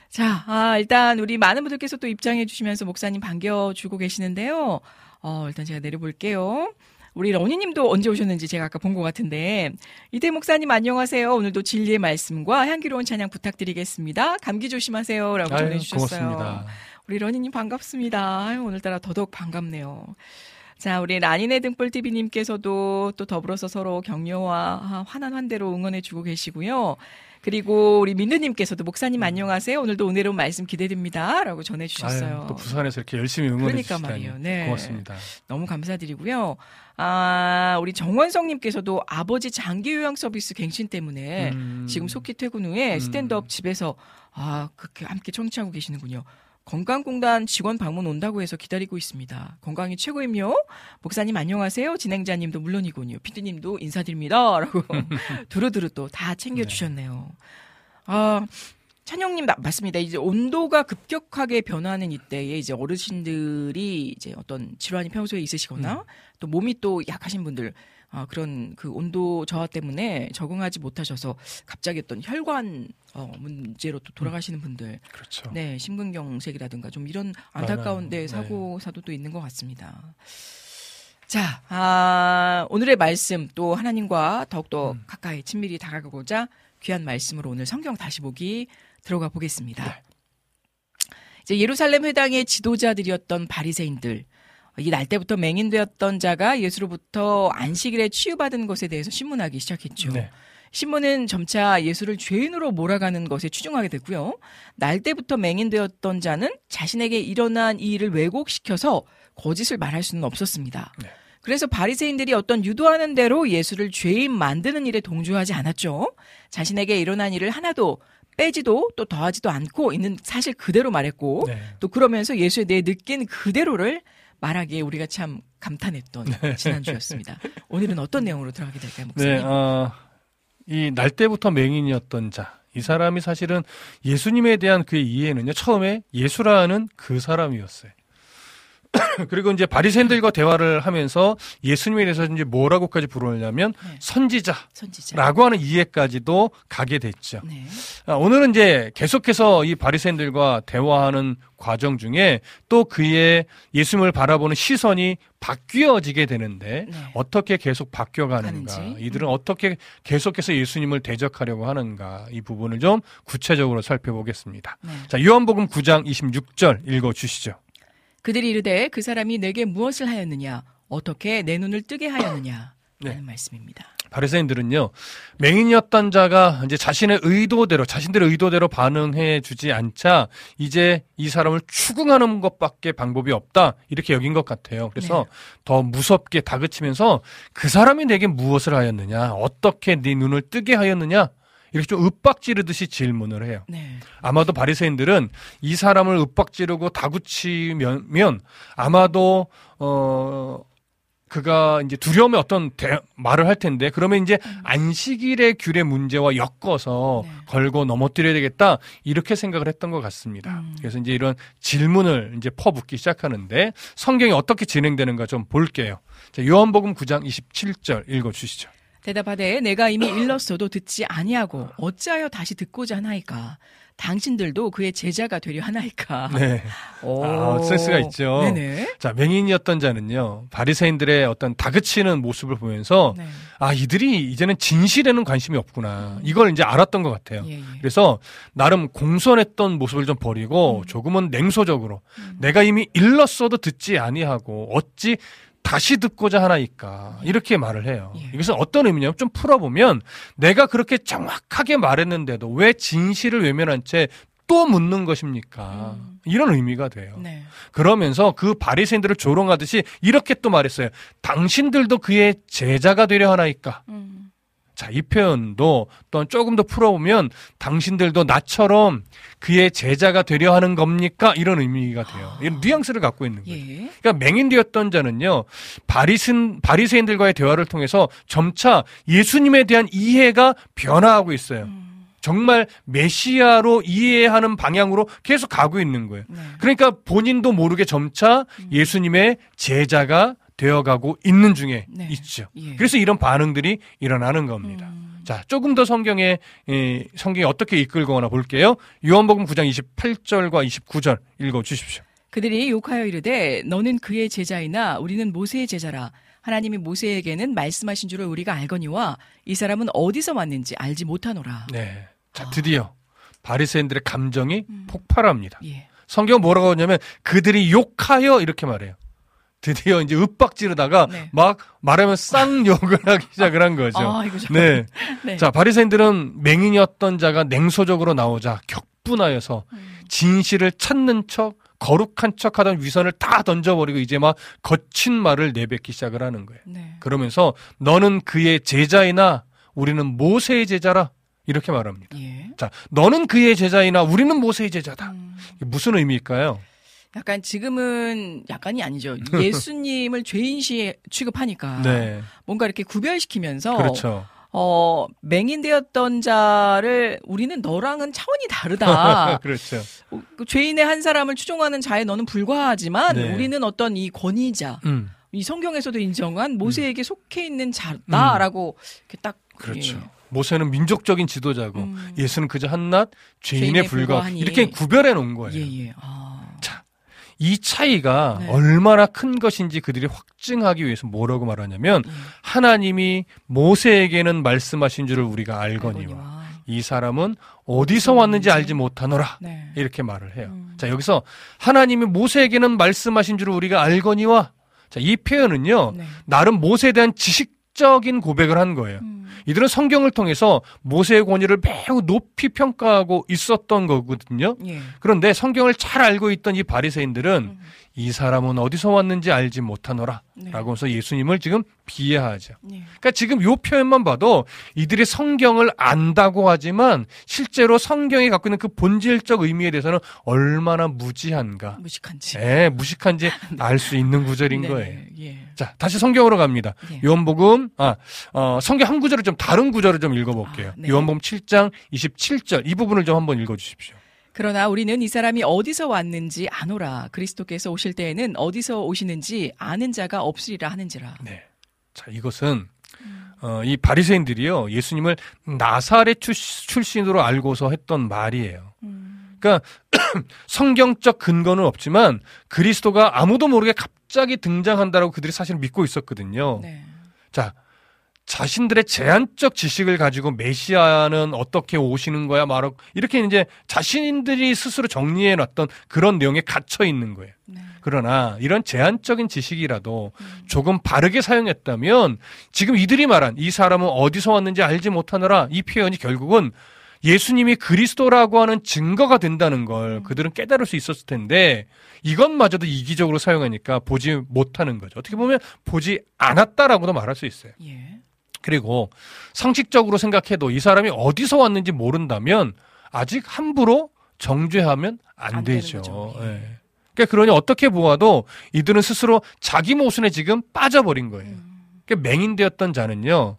자, 아, 일단 우리 많은 분들께서 또 입장해 주시면서 목사님 반겨주고 계시는데요. 어, 일단 제가 내려볼게요. 우리 러니님도 언제 오셨는지 제가 아까 본 것 같은데 이태 목사님 안녕하세요. 오늘도 진리의 말씀과 향기로운 찬양 부탁드리겠습니다. 감기 조심하세요라고 전해주셨어요. 고맙습니다. 우리 러니님 반갑습니다. 아유, 오늘따라 더더욱 반갑네요. 자, 우리 라니네 등불 TV님께서도 또 더불어서 서로 격려와 환한 환대로 응원해주고 계시고요. 그리고 우리 민두님께서도 목사님 안녕하세요. 오늘도 은혜로운 말씀 기대됩니다.라고 전해주셨어요. 아유, 또 부산에서 이렇게 열심히 응원해 그러니까 말이에요. 네. 고맙습니다. 너무 감사드리고요. 아, 우리 정원성님께서도 아버지 장기 요양 서비스 갱신 때문에 음. 지금 속기 퇴근 후에 음. 스탠드업 집에서 아 그렇게 함께 청취하고 계시는군요. 건강공단 직원 방문 온다고 해서 기다리고 있습니다. 건강이 최고임요. 목사님 안녕하세요. 진행자님도 물론이군요. 피디님도 인사드립니다.라고 두루두루 또 다 챙겨주셨네요. 아 찬영님 나- 맞습니다. 이제 온도가 급격하게 변하는 이때에 이제 어르신들이 이제 어떤 질환이 평소에 있으시거나 또 몸이 또 약하신 분들 아, 그런 그 온도 저하 때문에 적응하지 못하셔서 갑자기 어떤 혈관 어, 문제로 또 돌아가시는 분들, 그렇죠. 네 심근경색이라든가 좀 이런 안타까운 데 많아요. 네. 사고 사도도 있는 것 같습니다. 자, 아, 오늘의 말씀 또 하나님과 더욱더 음. 가까이 친밀히 다가가고자 귀한 말씀으로 오늘 성경 다시 보기 들어가 보겠습니다. 네. 이제 예루살렘 회당의 지도자들이었던 바리새인들 이 날 때부터 맹인되었던 자가 예수로부터 안식일에 치유받은 것에 대해서 신문하기 시작했죠. 네. 신문은 점차 예수를 죄인으로 몰아가는 것에 추중하게 됐고요. 날 때부터 맹인되었던 자는 자신에게 일어난 이 일을 왜곡시켜서 거짓을 말할 수는 없었습니다. 네. 그래서 바리새인들이 어떤 유도하는 대로 예수를 죄인 만드는 일에 동조하지 않았죠. 자신에게 일어난 일을 하나도 빼지도 또 더하지도 않고 있는 사실 그대로 말했고 네. 또 그러면서 예수에 대해 느낀 그대로를 말하기에 우리가 참 감탄했던 지난주였습니다. 오늘은 어떤 내용으로 들어가게 될까요, 목사님? 네, 어, 이 날 때부터 맹인이었던 자. 이 사람이 사실은 예수님에 대한 그의 이해는요, 처음에 예수라는 그 사람이었어요. 그리고 이제 바리새인들과 대화를 하면서 예수님에 대해서 이제 뭐라고까지 부르냐면 네. 선지자 라고 선지자. 하는 이해까지도 가게 됐죠. 네. 아, 오늘은 이제 계속해서 이 바리새인들과 대화하는 과정 중에 또 그의 예수님을 바라보는 시선이 바뀌어지게 되는데 네. 어떻게 계속 바뀌어 가는가 가는지. 이들은 어떻게 계속해서 예수님을 대적하려고 하는가 이 부분을 좀 구체적으로 살펴보겠습니다. 네. 자 요한복음 9장 26절 읽어 주시죠. 그들이 이르되 그 사람이 내게 무엇을 하였느냐 어떻게 내 눈을 뜨게 하였느냐 네. 라는 말씀입니다. 바리새인들은요 맹인이었던 자가 이제 자신의 의도대로 자신들의 의도대로 반응해 주지 않자 이제 이 사람을 추궁하는 것밖에 방법이 없다 이렇게 여긴 것 같아요. 그래서 더 무섭게 다그치면서 그 사람이 내게 무엇을 하였느냐 어떻게 네 눈을 뜨게 하였느냐 이렇게 좀 윽박지르듯이 질문을 해요. 네. 아마도 바리새인들은 이 사람을 윽박지르고 다구치면 아마도 어 그가 이제 두려움의 어떤 대, 말을 할 텐데 그러면 이제 안식일의 규례 문제와 엮어서 네. 걸고 넘어뜨려야 되겠다 이렇게 생각을 했던 것 같습니다. 음. 그래서 이제 이런 질문을 이제 퍼붓기 시작하는데 성경이 어떻게 진행되는가 좀 볼게요. 자, 요한복음 9장 27절 읽어 주시죠. 대답하되 내가 이미 일렀어도 듣지 아니하고 어찌하여 다시 듣고자 하나이까 당신들도 그의 제자가 되려 하나이까. 네. 오. 아, 센스가 있죠. 네네. 자, 맹인이었던 자는요, 바리새인들의 어떤 다그치는 모습을 보면서, 네. 아, 이들이 이제는 진실에는 관심이 없구나. 이걸 이제 알았던 것 같아요. 예, 예. 그래서 나름 공손했던 모습을 좀 버리고 음. 조금은 냉소적으로 내가 이미 일렀어도 듣지 아니하고 어찌 다시 듣고자 하나이까 이렇게 말을 해요. 예. 이것은 어떤 의미냐면 좀 풀어보면 내가 그렇게 정확하게 말했는데도 왜 진실을 외면한 채 또 묻는 것입니까? 음. 이런 의미가 돼요. 네. 그러면서 그 바리새인들을 조롱하듯이 이렇게 또 말했어요. 당신들도 그의 제자가 되려 하나이까? 음. 자, 이 표현도 또 조금 더 풀어보면 당신들도 나처럼 그의 제자가 되려 하는 겁니까? 이런 의미가 돼요. 이런 뉘앙스를 갖고 있는 거예요. 예. 그러니까 맹인되었던 자는요 바리슨 바리새인들과의 대화를 통해서 점차 예수님에 대한 이해가 변화하고 있어요. 정말 메시아로 이해하는 방향으로 계속 가고 있는 거예요. 네. 그러니까 본인도 모르게 점차 예수님의 제자가 되어가고 있는 중에 네. 있죠. 예. 그래서 이런 반응들이 일어나는 겁니다. 음. 자, 조금 더 성경에 에, 성경이 어떻게 이끌거나 볼게요. 요한복음 9장 28절과 29절 읽어 주십시오. 그들이 욕하여 이르되 너는 그의 제자이나 우리는 모세의 제자라 하나님이 모세에게는 말씀하신 줄을 우리가 알거니와 이 사람은 어디서 왔는지 알지 못하노라. 네. 아. 자, 드디어 바리새인들의 감정이 폭발합니다. 예. 성경 뭐라고 하냐면 그들이 욕하여 이렇게 말해요. 드디어 이제 윽박 지르다가 네. 막 말하면 쌍 욕을 하기 시작을 한 거죠. 아, 네. 네. 자, 바리새인들은 맹인이었던 자가 냉소적으로 나오자 격분하여서 음. 진실을 찾는 척 거룩한 척하던 위선을 다 던져버리고 이제 막 거친 말을 내뱉기 시작을 하는 거예요. 네. 그러면서 너는 그의 제자이나 우리는 모세의 제자라 이렇게 말합니다. 예. 자, 너는 그의 제자이나 우리는 모세의 제자다. 음. 무슨 의미일까요? 약간 지금은 약간이 아니죠. 예수님을 죄인시 취급하니까 네, 뭔가 이렇게 구별시키면서 그렇죠. 어, 맹인되었던 자를 우리는 너랑은 차원이 다르다. 그렇죠. 어, 그 죄인의 한 사람을 추종하는 자에 너는 불과하지만 네. 우리는 어떤 이 권위자, 음, 이 성경에서도 인정한 모세에게 속해 있는 자다라고 이렇게 딱 그렇죠. 예. 모세는 민족적인 지도자고 음. 예수는 그저 한낱 죄인에 죄인에 불과. 이렇게 구별해 놓은 거예요. 예, 예. 아. 자, 이 차이가 네. 얼마나 큰 것인지 그들이 확증하기 위해서 뭐라고 말하냐면 예. 하나님이 모세에게는 말씀하신 줄을 우리가 알거니와 알거니와. 이 사람은 어디서 왔는지 알지 못하노라. 네. 이렇게 말을 해요. 음. 자, 여기서 하나님이 모세에게는 말씀하신 줄을 우리가 알거니와 자, 이 표현은요. 네. 나름 모세에 대한 지식적인 고백을 한 거예요. 음. 이들은 성경을 통해서 모세의 권위를 매우 높이 평가하고 있었던 거거든요. 예. 그런데 성경을 잘 알고 있던 이 바리새인들은 음. 이 사람은 어디서 왔는지 알지 못하노라. 네. 라고 해서 예수님을 지금 비하하죠. 예. 그러니까 지금 요 표현만 봐도 이들이 성경을 안다고 하지만 실제로 성경이 갖고 있는 그 본질적 의미에 대해서는 얼마나 무지한가. 무식한지. 예, 무식한지 알수 있는 구절인 네, 거예요. 예. 자, 다시 성경으로 갑니다. 예. 요한복음, 아, 어, 성경 한 구절을 좀 다른 구절을 좀 읽어볼게요. 아, 네. 요한복음 7장 27절 이 부분을 좀 한번 읽어주십시오. 그러나 우리는 이 사람이 어디서 왔는지 아노라. 그리스도께서 오실 때에는 어디서 오시는지 아는 자가 없으리라 하는지라. 네. 자, 이것은 어, 이 바리새인들이요 예수님을 나사렛 출- 출신으로 알고서 했던 말이에요. 그러니까 성경적 근거는 없지만 그리스도가 아무도 모르게 갑자기 등장한다라고 그들이 사실 믿고 있었거든요. 네. 자, 자신들의 제한적 지식을 가지고 메시아는 어떻게 오시는 거야 말하고 이렇게 이제 자신들이 스스로 정리해 놨던 그런 내용에 갇혀 있는 거예요. 네. 그러나 이런 제한적인 지식이라도 조금 바르게 사용했다면 지금 이들이 말한 이 사람은 어디서 왔는지 알지 못하느라 이 표현이 결국은 예수님이 그리스도라고 하는 증거가 된다는 걸 그들은 깨달을 수 있었을 텐데 이것마저도 이기적으로 사용하니까 보지 못하는 거죠. 어떻게 보면 보지 않았다라고도 말할 수 있어요. 예. 그리고 상식적으로 생각해도 이 사람이 어디서 왔는지 모른다면 아직 함부로 정죄하면 안, 안 되죠. 예. 예. 그러니까 그러니 어떻게 보아도 이들은 스스로 자기 모순에 지금 빠져버린 거예요. 음. 그러니까 맹인되었던 자는요,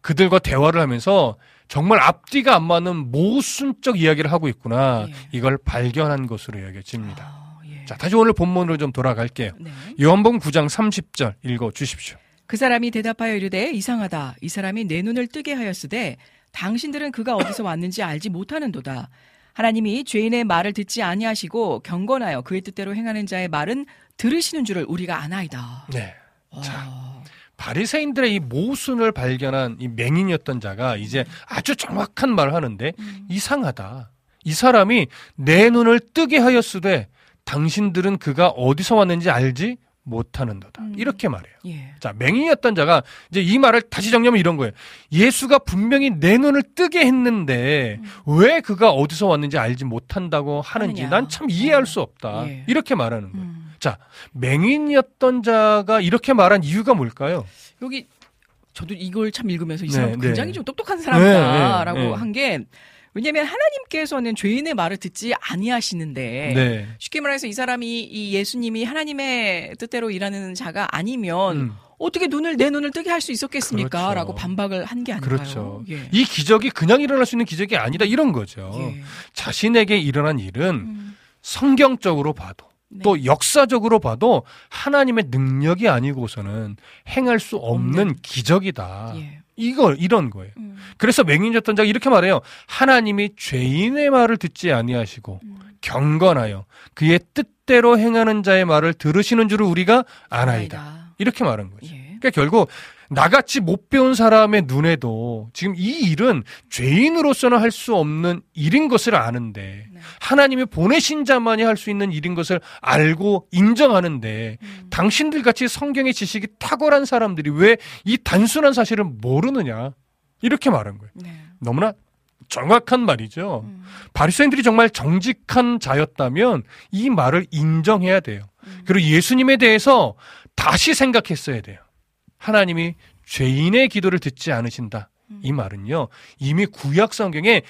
그들과 대화를 하면서 정말 앞뒤가 안 맞는 모순적 이야기를 하고 있구나. 예. 이걸 발견한 것으로 여겨집니다. 아, 예. 자, 다시 오늘 본문으로 좀 돌아갈게요. 네. 요한복음 9장 30절 읽어 주십시오. 그 사람이 대답하여 이르되 이상하다. 이 사람이 내 눈을 뜨게 하였으되 당신들은 그가 어디서 왔는지 알지 못하는도다. 하나님이 죄인의 말을 듣지 아니하시고 경건하여 그의 뜻대로 행하는 자의 말은 들으시는 줄을 우리가 아나이다. 네. 와. 자. 바리새인들의 이 모순을 발견한 이 맹인이었던 자가 이제 아주 정확한 말을 하는데 음. 이상하다. 이 사람이 내 눈을 뜨게 하였으되 당신들은 그가 어디서 왔는지 알지 못하는도다. 음. 이렇게 말해요. 예. 자, 맹인이었던 자가 이제 이 말을 다시 정리하면 이런 거예요. 예수가 분명히 내 눈을 뜨게 했는데 왜 그가 어디서 왔는지 알지 못한다고 하는지. 난 참 이해할 어. 수 없다. 예. 이렇게 말하는 거예요. 음. 자, 맹인이었던 자가 이렇게 말한 이유가 뭘까요? 여기 저도 이걸 참 읽으면서 이 네, 사람 네. 굉장히 좀 똑똑한 사람이다라고 네, 네, 네. 한게 왜냐하면 하나님께서는 죄인의 말을 듣지 아니하시는데 네. 쉽게 말해서 이 사람이 이 예수님이 하나님의 뜻대로 일하는 자가 아니면 음, 어떻게 눈을 내 눈을 뜨게 할 수 있었겠습니까? 그렇죠. 라고 반박을 한 게 아닌가요? 그렇죠. 예. 이 기적이 그냥 일어날 수 있는 기적이 아니다 이런 거죠. 예. 자신에게 일어난 일은 음, 성경적으로 봐도 네. 또 역사적으로 봐도 하나님의 능력이 아니고서는 행할 수 없는 없는. 기적이다. 예. 이거 이런 거예요. 음, 그래서 맹인이었던 자가 이렇게 말해요. 하나님이 죄인의 말을 듣지 아니하시고 음. 경건하여 그의 뜻대로 행하는 자의 말을 들으시는 줄을 우리가 아나이다. 아니다. 이렇게 말한 거죠. 예. 그러니까 결국 나같이 못 배운 사람의 눈에도 지금 이 일은 죄인으로서는 할 수 없는 일인 것을 아는데 네. 하나님이 보내신 자만이 할 수 있는 일인 것을 알고 인정하는데 음. 당신들 같이 성경의 지식이 탁월한 사람들이 왜 이 단순한 사실을 모르느냐 이렇게 말한 거예요. 네. 너무나 정확한 말이죠. 음. 바리새인들이 정말 정직한 자였다면 이 말을 인정해야 돼요. 음. 그리고 예수님에 대해서 다시 생각했어야 돼요. 하나님이 죄인의 기도를 듣지 않으신다. 음. 이 말은요. 이미 구약 성경에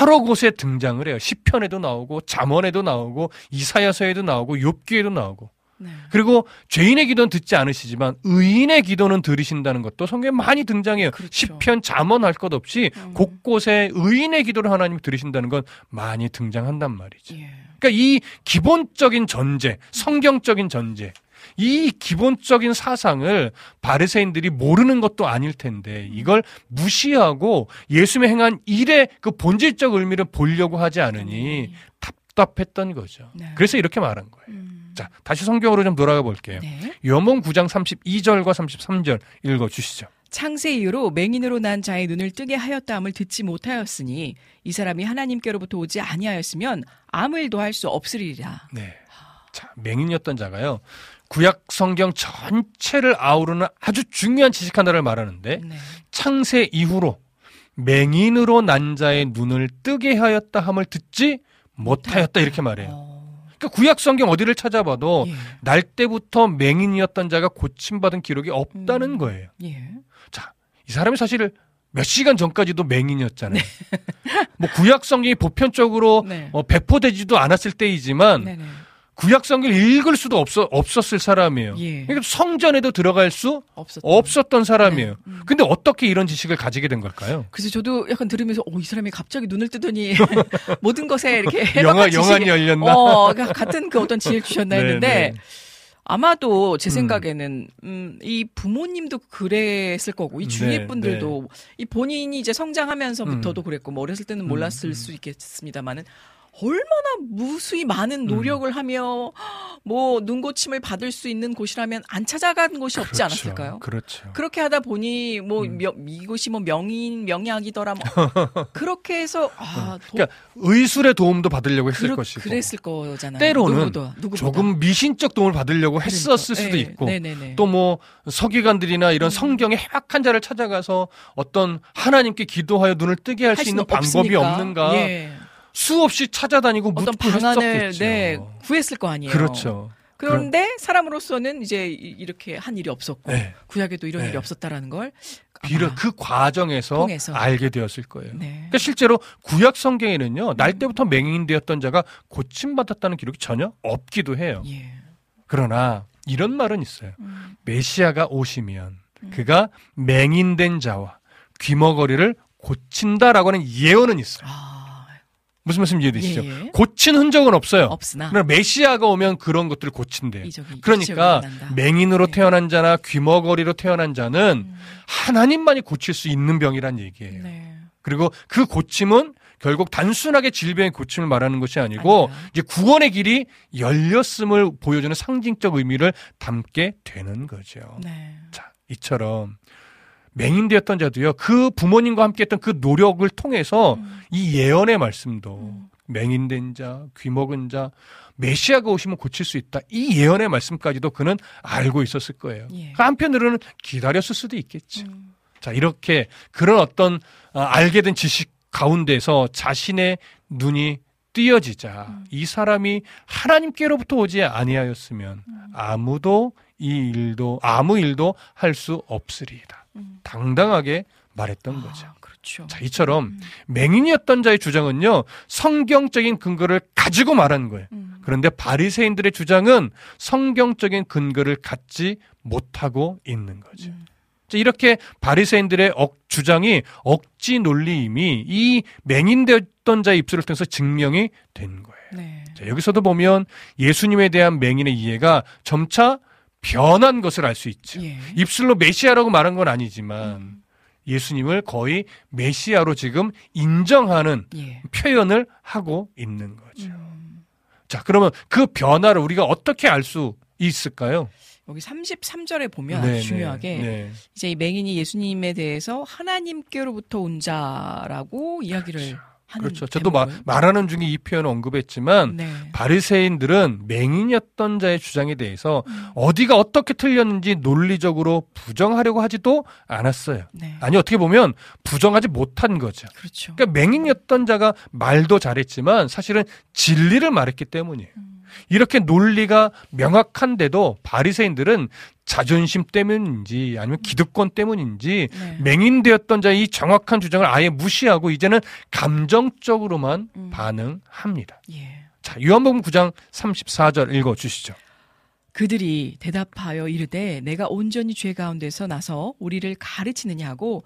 여러 곳에 등장을 해요. 시편에도 나오고 잠언에도 나오고 이사야서에도 나오고 욥기에도 나오고. 네. 그리고 죄인의 기도는 듣지 않으시지만 의인의 기도는 들으신다는 것도 성경에 많이 등장해요. 그렇죠. 시편 잠언 할 것 없이 음. 곳곳에 의인의 기도를 하나님이 들으신다는 건 많이 등장한단 말이죠. 예. 그러니까 이 기본적인 전제, 성경적인 전제, 이 기본적인 사상을 바리새인들이 모르는 것도 아닐 텐데 이걸 무시하고 예수님의 행한 일의 그 본질적 의미를 보려고 하지 않으니 답답했던 거죠. 네. 그래서 이렇게 말한 거예요. 음. 자, 다시 성경으로 좀 돌아가 볼게요. 네. 요몽 9장 32절과 33절 읽어 주시죠. 창세 이후로 맹인으로 난 자의 눈을 뜨게 하였다함을 듣지 못하였으니 이 사람이 하나님께로부터 오지 아니하였으면 아무 일도 할 수 없으리라. 네. 자, 맹인이었던 자가요. 구약 성경 전체를 아우르는 아주 중요한 지식 하나를 말하는데 네. 창세 이후로 맹인으로 난 자의 눈을 뜨게 하였다 함을 듣지 못하였다 이렇게 말해요. 어, 그러니까 구약 성경 어디를 찾아봐도 예. 날 때부터 맹인이었던 자가 고침받은 기록이 없다는 음. 거예요. 예. 자, 이 사람이 사실 몇 시간 전까지도 맹인이었잖아요. 네. 뭐 구약 성경이 보편적으로 네. 어, 배포되지도 않았을 때이지만 네네. 구약 성경을 읽을 수도 없어, 없었을 사람이에요. 예. 그러니까 성전에도 들어갈 수 없었. 없었던 사람이에요. 네. 음. 근데 어떻게 이런 지식을 가지게 된 걸까요? 그래서 저도 약간 들으면서 오, 이 사람이 갑자기 눈을 뜨더니 모든 것에 이렇게 영화 영안이 열렸나? 어, 그러니까 같은 그 어떤 지혜를 주셨나 네, 했는데 네. 아마도 제 음. 생각에는 음, 이 부모님도 그랬을 거고 이 주위 네, 분들도 이 본인이 이제 성장하면서부터도 음. 그랬고 뭐 어렸을 때는 음, 몰랐을 음. 수 있겠습니다만은 얼마나 무수히 많은 음. 노력을 하며 뭐 눈고침을 받을 수 있는 곳이라면 안 찾아간 곳이 없지 그렇죠. 않았을까요? 그렇죠. 그렇게 하다 보니 뭐 음. 명- 이곳이 뭐 명인 명약이더라 뭐 그렇게 해서 아 도, 그러니까 의술의 도움도 받으려고 했을 그렇- 것이고 그랬을 거잖아요. 때로는 누구보다, 누구보다. 조금 미신적 도움을 받으려고 했었을 그러니까. 수도 네, 있고. 또 뭐 서기관들이나 이런 음. 성경의 해박한 자를 찾아가서 어떤 하나님께 기도하여 눈을 뜨게 할수할 있는 방법이. 없는가 예. 수없이 찾아다니고 어떤 방안을 했었겠죠. 네, 구했을 거 아니에요. 그렇죠. 그런데 사람으로서는 이제 이- 이렇게 한 일이 없었고 네. 구약에도 이런 네. 일이 없었다라는 걸 비록 아마, 그 과정에서 통해서. 알게 되었을 거예요. 네. 그러니까 실제로 구약 성경에는요 날 때부터 맹인 되었던 자가 고침받았다는 기록이 전혀 없기도 해요. 예. 그러나 이런 말은 있어요. 음. 메시아가 오시면 그가 맹인된 자와 귀머거리를 고친다라고 하는 예언은 있어요. 아, 무슨 말씀 이해되시죠? 예, 예. 고친 흔적은 없어요. 없으나 그러나 메시아가 오면 그런 것들을 고친대요. 이적이 그러니까. 맹인으로 네. 태어난 자나 귀머거리로 태어난 자는 음, 하나님만이 고칠 수 있는 병이란 얘기예요. 네. 그리고 그 고침은 결국 단순하게 질병의 고침을 말하는 것이 아니고 아니라. 이제 구원의 길이 열렸음을 보여주는 상징적 의미를 담게 되는 거죠. 네. 자, 이처럼 맹인되었던 자도요. 그 부모님과 함께했던 그 노력을 통해서 음. 이 예언의 말씀도 음. 맹인된 자, 귀먹은 자, 메시아가 오시면 고칠 수 있다. 이 예언의 말씀까지도 그는 알고 있었을 거예요. 예. 그 한편으로는 기다렸을 수도 있겠죠. 음. 자, 이렇게 그런 어떤 아, 알게 된 지식 가운데서 자신의 눈이 띄어지자 음. 이 사람이 하나님께로부터 오지 아니하였으면 음. 아무도 이 일도 아무 일도 할 수 없으리이다. 음. 당당하게 말했던 거죠. 아, 그렇죠. 자, 이처럼 맹인이었던 자의 주장은요, 성경적인 근거를 가지고 말하는 거예요. 음. 그런데 바리새인들의 주장은 성경적인 근거를 갖지 못하고 있는 거죠. 음. 자, 이렇게 바리새인들의 억 주장이 억지 논리임이 이 맹인되었던 자의 입술을 통해서 증명이 된 거예요. 네. 자, 여기서도 보면 예수님에 대한 맹인의 이해가 점차 변한 것을 알 수 있죠. 예. 입술로 메시아라고 말한 건 아니지만 음. 예수님을 거의 메시아로 지금 인정하는 예. 표현을 하고 있는 거죠. 음. 자, 그러면 그 변화를 우리가 어떻게 알 수 있을까요? 여기 33절에 보면 네, 아주 중요하게 네, 네. 이제 이 맹인이 예수님에 대해서 하나님께로부터 온 자라고 이야기를 하는 그렇죠. 저도 마-. 말하는 중에 이 표현을 언급했지만 네. 바리새인들은 맹인이었던 자의 주장에 대해서 음. 어디가 어떻게 틀렸는지 논리적으로 부정하려고 하지도 않았어요. 네. 아니 어떻게 보면 부정하지 못한 거죠. 그렇죠. 그러니까 맹인이었던 자가 말도 잘했지만 사실은 진리를 말했기 때문이에요. 음. 이렇게 논리가 명확한데도 바리새인들은 자존심 때문인지 아니면 기득권 때문인지 네. 맹인되었던 자의 이 정확한 주장을 아예 무시하고 이제는 감정적으로만 음. 반응합니다. 예. 자, 요한복음 9장 34절 읽어 주시죠. 그들이 대답하여 이르되 내가 온전히 죄 가운데서 나서 우리를 가르치느냐 하고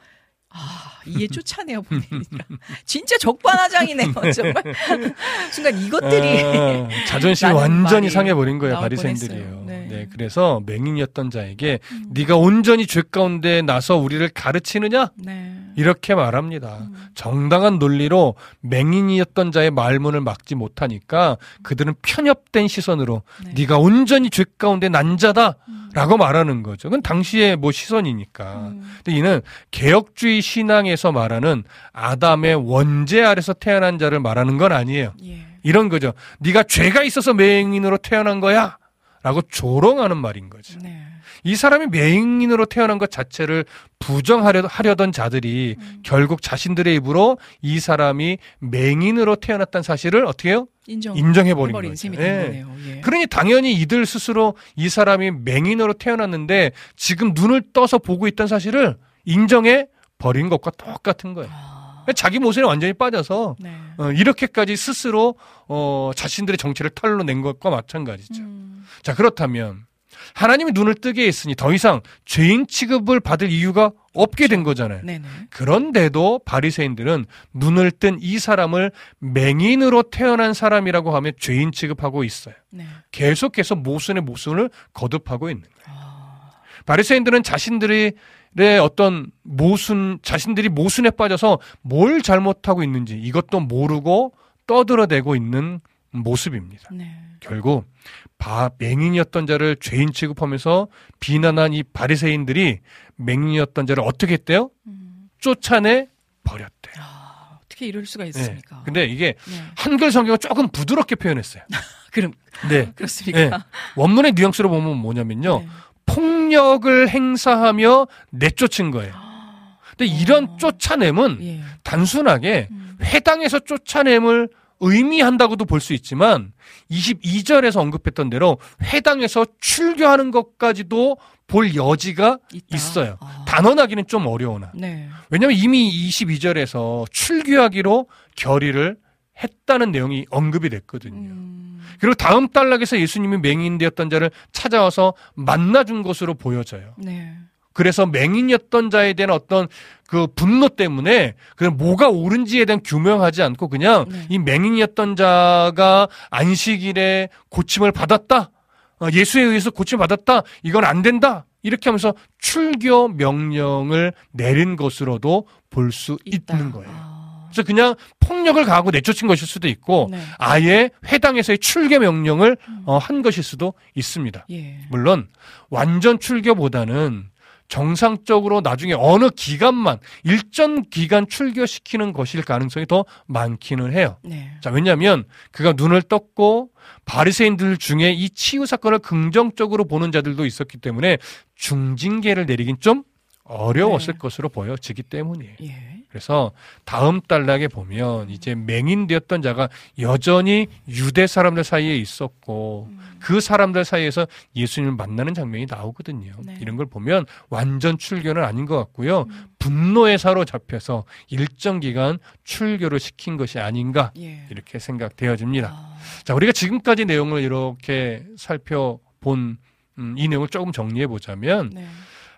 아 이에 쫓아내어 보내니라 진짜 적반하장이네요 정말 순간 이것들이 아, 자존심이 완전히 상해버린 거예요 바리새인들이요. 네. 네. 그래서 맹인이었던 자에게 음. 네가 온전히 죄 가운데 나서 우리를 가르치느냐 네. 이렇게 말합니다. 음. 정당한 논리로 맹인이었던 자의 말문을 막지 못하니까 그들은 편협된 시선으로 네. 네가 온전히 죄 가운데 난 음. 자다라고 말하는 거죠. 그건 당시의 뭐 시선이니까. 음. 근데 이는 개혁주의 신앙에서 말하는 아담의 원죄 아래서 태어난 자를 말하는 건 아니에요. 예. 이런 거죠. 네가 죄가 있어서 맹인으로 태어난 거야. 라고 조롱하는 말인 거죠. 네. 이 사람이 맹인으로 태어난 것 자체를 부정하려 하려던 자들이 음. 결국 자신들의 입으로 이 사람이 맹인으로 태어났다는 사실을 어떻게 해요? 인정 인정해버린 해버린 거죠. 예. 예. 그러니 당연히 이들 스스로 이 사람이 맹인으로 태어났는데 지금 눈을 떠서 보고 있던 사실을 인정해 버린 것과 똑같은 거예요. 아, 자기 모습에 완전히 빠져서 네. 어, 이렇게까지 스스로 어, 자신들의 정체를 털로 낸 것과 마찬가지죠. 음. 자 그렇다면 하나님이 눈을 뜨게 했으니 더 이상 죄인 취급을 받을 이유가 없게 된 거잖아요. 네네. 그런데도 바리새인들은 눈을 뜬 이 사람을 맹인으로 태어난 사람이라고 하면 죄인 취급하고 있어요. 네. 계속해서 모순의 모순을 거듭하고 있는 거예요. 아, 바리새인들은 자신들 의 어떤 모순 자신들이 모순에 빠져서 뭘 잘못하고 있는지 이것도 모르고 떠들어대고 있는 모습입니다. 네. 결국 바 맹인이었던 자를 죄인 취급하면서 비난한 이 바리새인들이 맹인이었던 자를 어떻게 했대요? 음. 쫓아내 버렸대요. 아, 어떻게 이럴 수가 네. 있습니까? 근데 이게 네. 한글 성경은 조금 부드럽게 표현했어요. 그럼 네. 그렇습니까? 네. 원문의 뉘앙스로 보면 뭐냐면요. 네. 폭력을 행사하며 내쫓은 거예요. 근데 이런 어. 쫓아냄은 예. 단순하게 음. 회당에서 쫓아냄을 의미한다고도 볼 수 있지만 22절에서 언급했던 대로 회당에서 출교하는 것까지도 볼 여지가 있다. 있어요. 아. 단언하기는 좀 어려우나. 네. 왜냐하면 이미 22절에서 출교하기로 결의를 했다는 내용이 언급이 됐거든요. 음. 그리고 다음 단락에서 예수님이 맹인되었던 자를 찾아와서 만나준 것으로 보여져요. 네. 그래서 맹인이었던 자에 대한 어떤 그 분노 때문에 그냥 뭐가 옳은지에 대한 규명하지 않고 그냥 네. 이 맹인이었던 자가 안식일에 고침을 받았다. 어, 예수에 의해서 고침을 받았다. 이건 안 된다. 이렇게 하면서 출교 명령을 내린 것으로도 볼 수. 있는 거예요. 아. 그래서 그냥 폭력을 가하고 내쫓은 것일 수도 있고 네. 아예 회당에서의 출교 명령을 어, 한 것일 수도 있습니다. 예. 물론 완전 출교보다는 정상적으로 나중에 어느 기간만 일정 기간 출교시키는 것일 가능성이 더 많기는 해요. 네. 자, 왜냐하면 그가 눈을 떴고 바리새인들 중에 이 치유 사건을 긍정적으로 보는 자들도 있었기 때문에 중징계를 내리긴 좀 어려웠을 네. 것으로 보여지기 때문이에요. 예. 그래서 다음 단락에 보면 이제 맹인되었던 자가 여전히 유대 사람들 사이에 있었고 음. 그 사람들 사이에서 예수님을 만나는 장면이 나오거든요. 네. 이런 걸 보면 완전 출교는 아닌 것 같고요. 음. 분노에 사로잡혀서 일정 기간 출교를 시킨 것이 아닌가 예. 이렇게 생각되어집니다. 아, 자, 우리가 지금까지 내용을 이렇게 살펴본 음, 이 내용을 조금 정리해 보자면 네.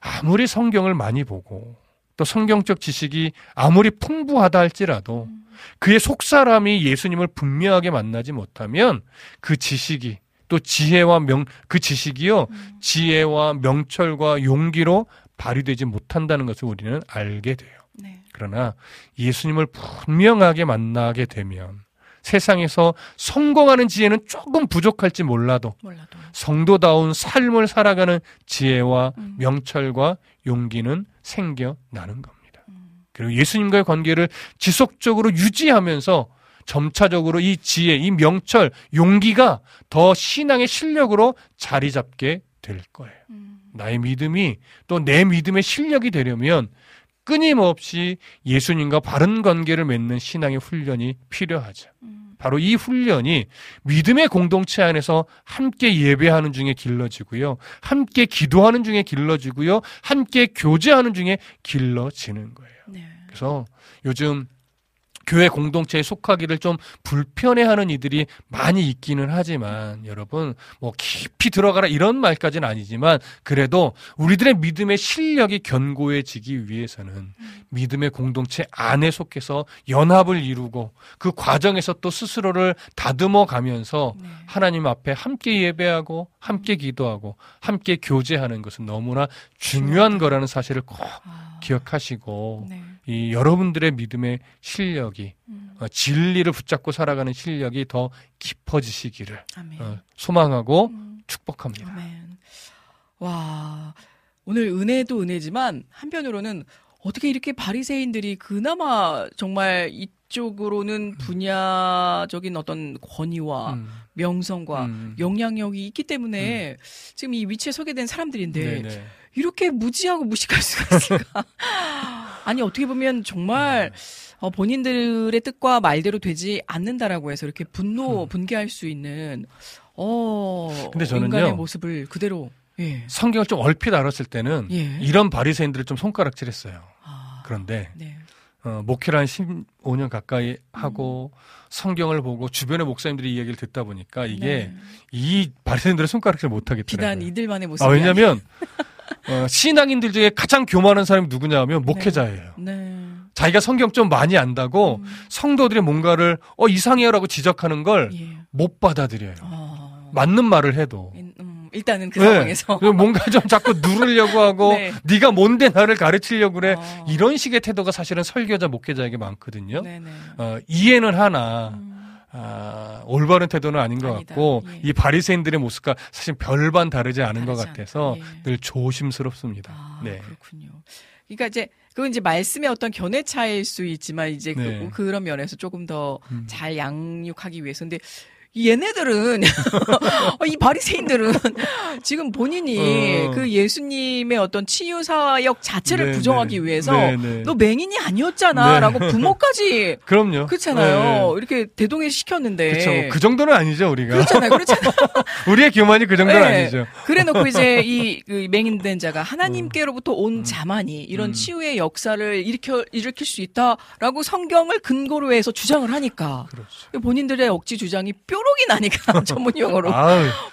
아무리 성경을 많이 보고 또 성경적 지식이 아무리 풍부하다 할지라도 음. 그의 속사람이 예수님을 분명하게 만나지 못하면 그 지식이 또 지혜와 명 그 지식이요 음. 지혜와 명철과 용기로 발휘되지 못한다는 것을 우리는 알게 돼요. 네. 그러나 예수님을 분명하게 만나게 되면 세상에서 성공하는 지혜는 조금 부족할지 몰라도 몰라도. 성도다운 삶을 살아가는 지혜와 음. 명철과 용기는 생겨나는 겁니다. 음. 그리고 예수님과의 관계를 지속적으로 유지하면서 점차적으로 이 지혜, 이 명철, 용기가 더 신앙의 실력으로 자리 잡게 될 거예요. 음. 나의 믿음이 또 내 믿음의 실력이 되려면 끊임없이 예수님과 바른 관계를 맺는 신앙의 훈련이 필요하죠. 음. 바로 이 훈련이 믿음의 공동체 안에서 함께 예배하는 중에 길러지고요. 함께 기도하는 중에 길러지고요. 함께 교제하는 중에 길러지는 거예요. 네. 그래서 요즘 교회 공동체에 속하기를 좀 불편해하는 이들이 많이 있기는 하지만 여러분 뭐 깊이 들어가라 이런 말까지는 아니지만 그래도 우리들의 믿음의 실력이 견고해지기 위해서는 믿음의 공동체 안에 속해서 연합을 이루고 그 과정에서 또 스스로를 다듬어 가면서 네. 하나님 앞에 함께 예배하고 함께 기도하고 함께 교제하는 것은 너무나 중요한 거라는 사실을 꼭 아. 기억하시고 네. 이 여러분들의 믿음의 실력이 음. 어, 진리를 붙잡고 살아가는 실력이 더 깊어지시기를. 어, 소망하고 음. 축복합니다. 아멘. 와, 오늘 은혜도 은혜지만 한편으로는 어떻게 이렇게 바리새인들이 그나마 정말 이쪽으로는 분야적인 어떤 권위와 음, 명성과 음. 영향력이 있기 때문에 지금 이 위치에 서게 된 사람들인데 네네. 이렇게 무지하고 무식할 수가 있을까? 아니 어떻게 보면 정말 네. 어, 본인들의 뜻과 말대로 되지 않는다라고 해서 이렇게 분노 음. 분개할 수 있는 어 근데 저는요. 인간의 모습을 그대로 예. 성경을 좀 얼핏 알았을 때는 예. 이런 바리새인들을 좀 손가락질했어요. 아, 그런데 네. 어, 목회를 한 15년 가까이 하고 음. 성경을 보고 주변의 목사님들이 이 얘기를 듣다 보니까 이게 네. 이 바리새인들을 손가락질 못 하겠더라고요. 비단 이들만의 모습이 아, 왜냐면 어, 신앙인들 중에 가장 교만한 사람이 누구냐 하면 목회자예요. 아니- 네. 자기가 성경 좀 많이 안다고 음, 성도들이 뭔가를 어 이상해요라고 지적하는 걸못 예. 받아들여요. 어. 맞는 말을 해도 인- 음, 일단은 그 네. 상황에서 뭔가 좀 자꾸 누르려고 하고 네. 네가 뭔데 나를 가르치려고 그래 어. 이런 식의 태도가 사실은 설교자 목회자에게 많거든요. 어, 이해는 하나 음, 아, 올바른 태도는 아닌 것 아니다. 같고 예. 이 바리새인들의 모습과 사실 별반 다르지 않은 것 같아서. 예. 늘 조심스럽습니다. 아, 네. 그렇군요. 그러니까 이제 그건 이제 말씀의 어떤 견해 차일 수 있지만 이제 네. 그, 런 면에서 조금 더 음. 잘 양육하기 위해서. 근데 이 얘네들은 어, 이 바리새인들은 지금 본인이 어. 그 예수님의 어떤 치유 사역 자체를 네, 부정하기 네. 위해서 네, 네. 너 맹인이 아니었잖아라고 부모까지 그럼요. 그렇잖아요. 이렇게 대동해 시켰는데 그렇죠. 그 정도는 아니죠 우리가. 그렇잖아요. 그렇잖아요. 우리의 교만이 그 정도는 네. 아니죠. 그래놓고 이제 이, 그 맹인된 자가 하나님께로부터 온 음. 자만이 이런 음. 치유의 역사를 일으켜 일으킬 수 있다라고 성경을 근거로 해서 주장을 하니까 그렇죠. 본인들의 억지 주장이 뾰록이 나니까 전문 용어로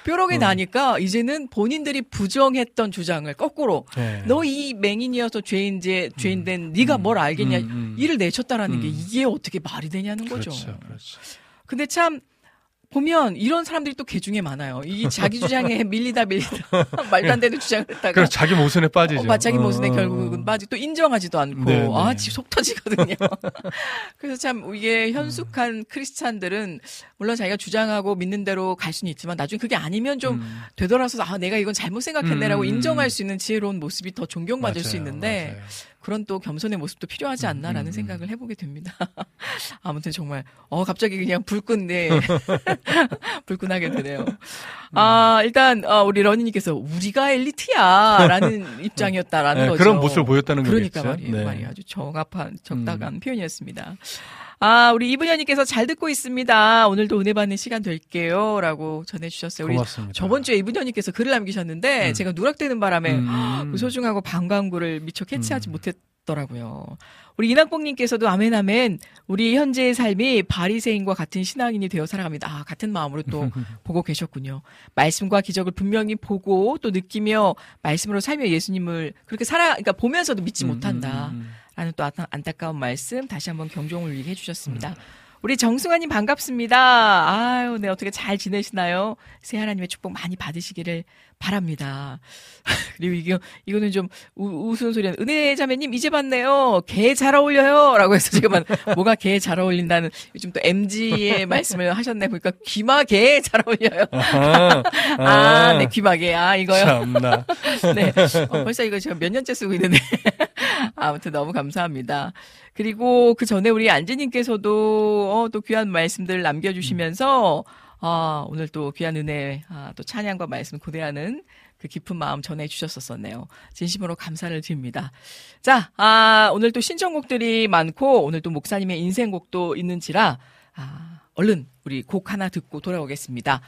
뾰록이 음. 나니까 이제는 본인들이 부정했던 주장을 거꾸로 네. 너이 맹인이어서 죄인제 죄인된 네가 음, 뭘 알겠냐 음, 음. 이를 내쳤다라는 게 음. 이게 어떻게 말이 되냐는 거죠. 그렇죠, 그렇죠. 근데 참 보면 이런 사람들이 또 개 중에 많아요. 이 자기 주장에 밀리다 밀리다 말도 안 되는 주장을 했다가 그래서 자기 모순에 빠지죠. 어, 마- 자기 모순에 어, 결국은 빠지 또 인정하지도 않고 네, 네. 아, 지속 터지거든요. 그래서 참 이게 현숙한 크리스찬들은 물론 자기가 주장하고 믿는 대로 갈 수는 있지만 나중에 그게 아니면 좀 음, 되돌아서서 아 내가 이건 잘못 생각했네라고 음, 음, 인정할 음. 수 있는 지혜로운 모습이 더 존경받을 수 맞아요, 있는데 맞아요. 그런 또 겸손의 모습도 필요하지 않나라는 음, 음. 생각을 해보게 됩니다. 아무튼 정말 어 갑자기 그냥 불끈 네 불끈하게 되네요. 아 일단 어, 우리 러니님께서 우리가 엘리트야라는 입장이었다라는 네, 거죠. 그런 모습을 보였다는 그러니까 거겠죠. 말이에요. 네. 말이 아주 정합한 적당한 표현이었습니다. 아 우리 이분현님께서 잘 듣고 있습니다. 오늘도 은혜 받는 시간 될게요.라고 전해주셨어요. 우리 고맙습니다. 저번 주에 이분현님께서 글을 남기셨는데 음. 제가 누락되는 바람에 음. 그 소중하고 방광구를 미처 캐치하지 못했더라고요. 우리 이낙봉님께서도 아멘 아멘. 우리 현재의 삶이 바리새인과 같은 신앙인이 되어 살아갑니다. 아, 같은 마음으로 또 보고 계셨군요. 말씀과 기적을 분명히 보고 또 느끼며 말씀으로 살며 예수님을 그렇게 살아, 그러니까 보면서도 믿지 못한다. 음, 음, 라는 또 안타- 안타까운 말씀 다시 한번 경종을 울리게 음. 해주셨습니다. 우리 정승환님 반갑습니다. 아유, 네, 어떻게 잘 지내시나요? 새 하나님의 축복 많이 받으시기를 바랍니다. 그리고 이거, 이거는 좀 우, 우스운 소리는 은혜 자매님 이제 봤네요. 개 잘 어울려요. 라고 해서 지금 뭐가 개 잘 어울린다는 요즘 또 MG의 말씀을 하셨네. 보니까 귀마 개 잘 어울려요. 아하. 아, 네, 귀마 개. 아, 이거요. 참나. 네. 어, 벌써 이거 제가 몇 년째 쓰고 있는데. 아무튼 너무 감사합니다. 그리고 그 전에 우리 안지님께서도 어, 또 귀한 말씀들 남겨주시면서 아, 오늘 또 귀한 은혜, 아, 또 찬양과 말씀 고대하는 그 깊은 마음 전해 주셨었네요. 진심으로 감사를 드립니다. 자, 아, 오늘 또 신청곡들이 많고 오늘 또 목사님의 인생곡도 있는지라 아, 얼른 우리 곡 하나 듣고 돌아오겠습니다.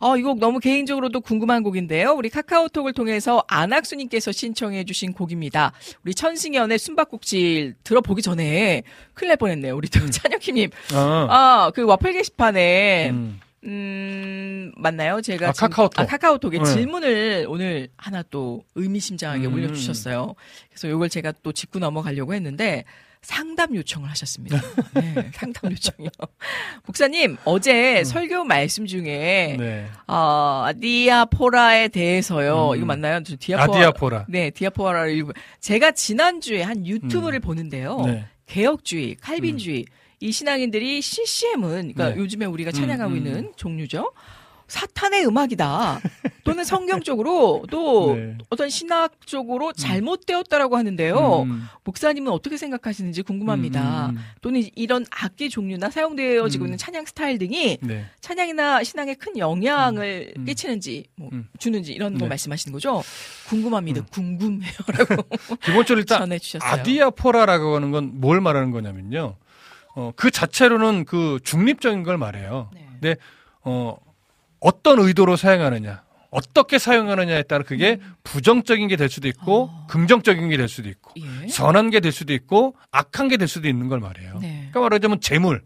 어, 이 곡 너무 개인적으로도 궁금한 곡인데요. 우리 카카오톡을 통해서 안학수님께서 신청해주신 곡입니다. 우리 천승연의 숨바꼭질 들어보기 전에 큰일 날 뻔했네요. 우리 또 찬혁희님. 아, 아, 그 와플 게시판에, 음, 음. 맞나요? 제가. 아, 지금- 카카오톡. 아, 카카오톡에 네. 질문을 오늘 하나 또 의미심장하게 음. 올려주셨어요. 그래서 이걸 제가 또 짚고 넘어가려고 했는데, 상담 요청을 하셨습니다. 네, 상담 요청이요. 목사님, 어제 설교 말씀 중에, 음. 네. 어, 디아포라에 대해서요. 음. 이거 맞나요? 저 디아포라. 아 디아포라. 네, 디아포라를. 제가 지난주에 한 유튜브를 보는데요. 네. 개혁주의, 칼빈주의, 이 신앙인들이 CCM은, 그러니까 네. 요즘에 우리가 찬양하고 음, 음. 있는 종류죠. 사탄의 음악이다. 또는 성경적으로 또 네. 어떤 신학적으로 잘못되었다라고 하는데요. 음. 목사님은 어떻게 생각하시는지 궁금합니다. 음, 음, 또는 이런 악기 종류나 사용되어지고 음. 있는 찬양 스타일 등이 음. 네. 찬양이나 신앙에 큰 영향을 음. 끼치는지 뭐 음. 주는지 이런 거 네. 말씀하시는 거죠? 궁금합니다. 궁금해요라고 기본적으로 일단 전해주셨어요. 아디아포라라고 하는 건 뭘 말하는 거냐면요. 어, 그 자체로는 그 중립적인 걸 말해요. 네. 근데 어, 어떤 의도로 사용하느냐, 어떻게 사용하느냐에 따라 그게 부정적인 게 될 수도 있고 어. 긍정적인 게 될 수도 있고 예. 선한 게 될 수도 있고 악한 게 될 수도 있는 걸 말해요. 네. 그러니까 말하자면 재물.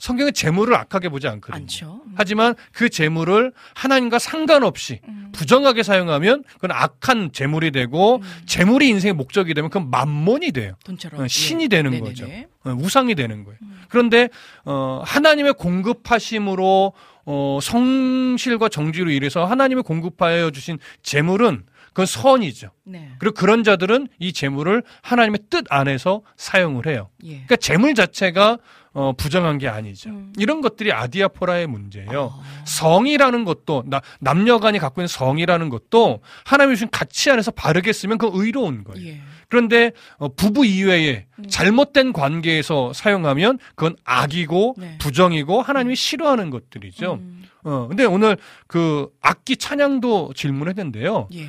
성경은 재물을 악하게 보지 않거든요. 음. 하지만 그 재물을 하나님과 상관없이 부정하게 사용하면 그건 악한 재물이 되고 음. 재물이 인생의 목적이 되면 그건 만몬이 돼요. 돈처럼 어, 신이 예. 되는 네네네. 거죠. 어, 우상이 되는 거예요. 그런데 어, 하나님의 공급하심으로 어, 성실과 정지로 일해서 하나님의 공급하여 주신 재물은 그건 선이죠. 네. 그리고 그런 자들은 이 재물을 하나님의 뜻 안에서 사용을 해요. 예. 그러니까 재물 자체가 어, 부정한 게 아니죠. 음. 이런 것들이 아디아포라의 문제예요. 아. 성이라는 것도 나, 남녀간이 갖고 있는 성이라는 것도 하나님이 주신 가치 안에서 바르게 쓰면 그건 의로운 거예요. 예. 그런데 어, 부부 이외에 음. 잘못된 관계에서 사용하면 그건 악이고 네. 부정이고 하나님이 싫어하는 것들이죠. 음. 어, 근데 오늘 그 악기 찬양도 질문했는데요. 예.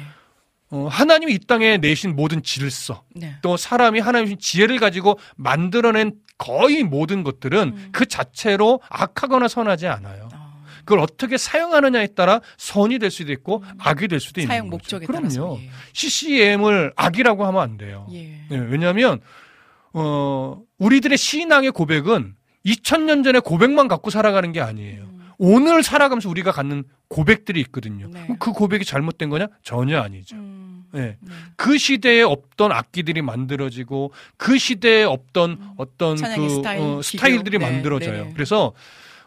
어, 하나님이 이 땅에 내신 모든 질서, 네. 또 사람이 하나님의 지혜를 가지고 만들어낸 거의 모든 것들은 음. 그 자체로 악하거나 선하지 않아요. 아. 그걸 어떻게 사용하느냐에 따라 선이 될 수도 있고 악이 될 수도 있는 음. 사용 거죠. 목적에 그럼요. 예. CCM을 악이라고 하면 안 돼요. 예. 예, 왜냐하면 어, 우리들의 신앙의 고백은 2000년 전에 고백만 갖고 살아가는 게 아니에요. 오늘 살아가면서 우리가 갖는 고백들이 있거든요. 네. 그 고백이 잘못된 거냐? 전혀 아니죠. 음. 예. 네. 그 시대에 없던 악기들이 만들어지고 그 시대에 없던 어떤 음. 찬양의 그 스타일, 어. 스타일들이 네, 만들어져요. 그래서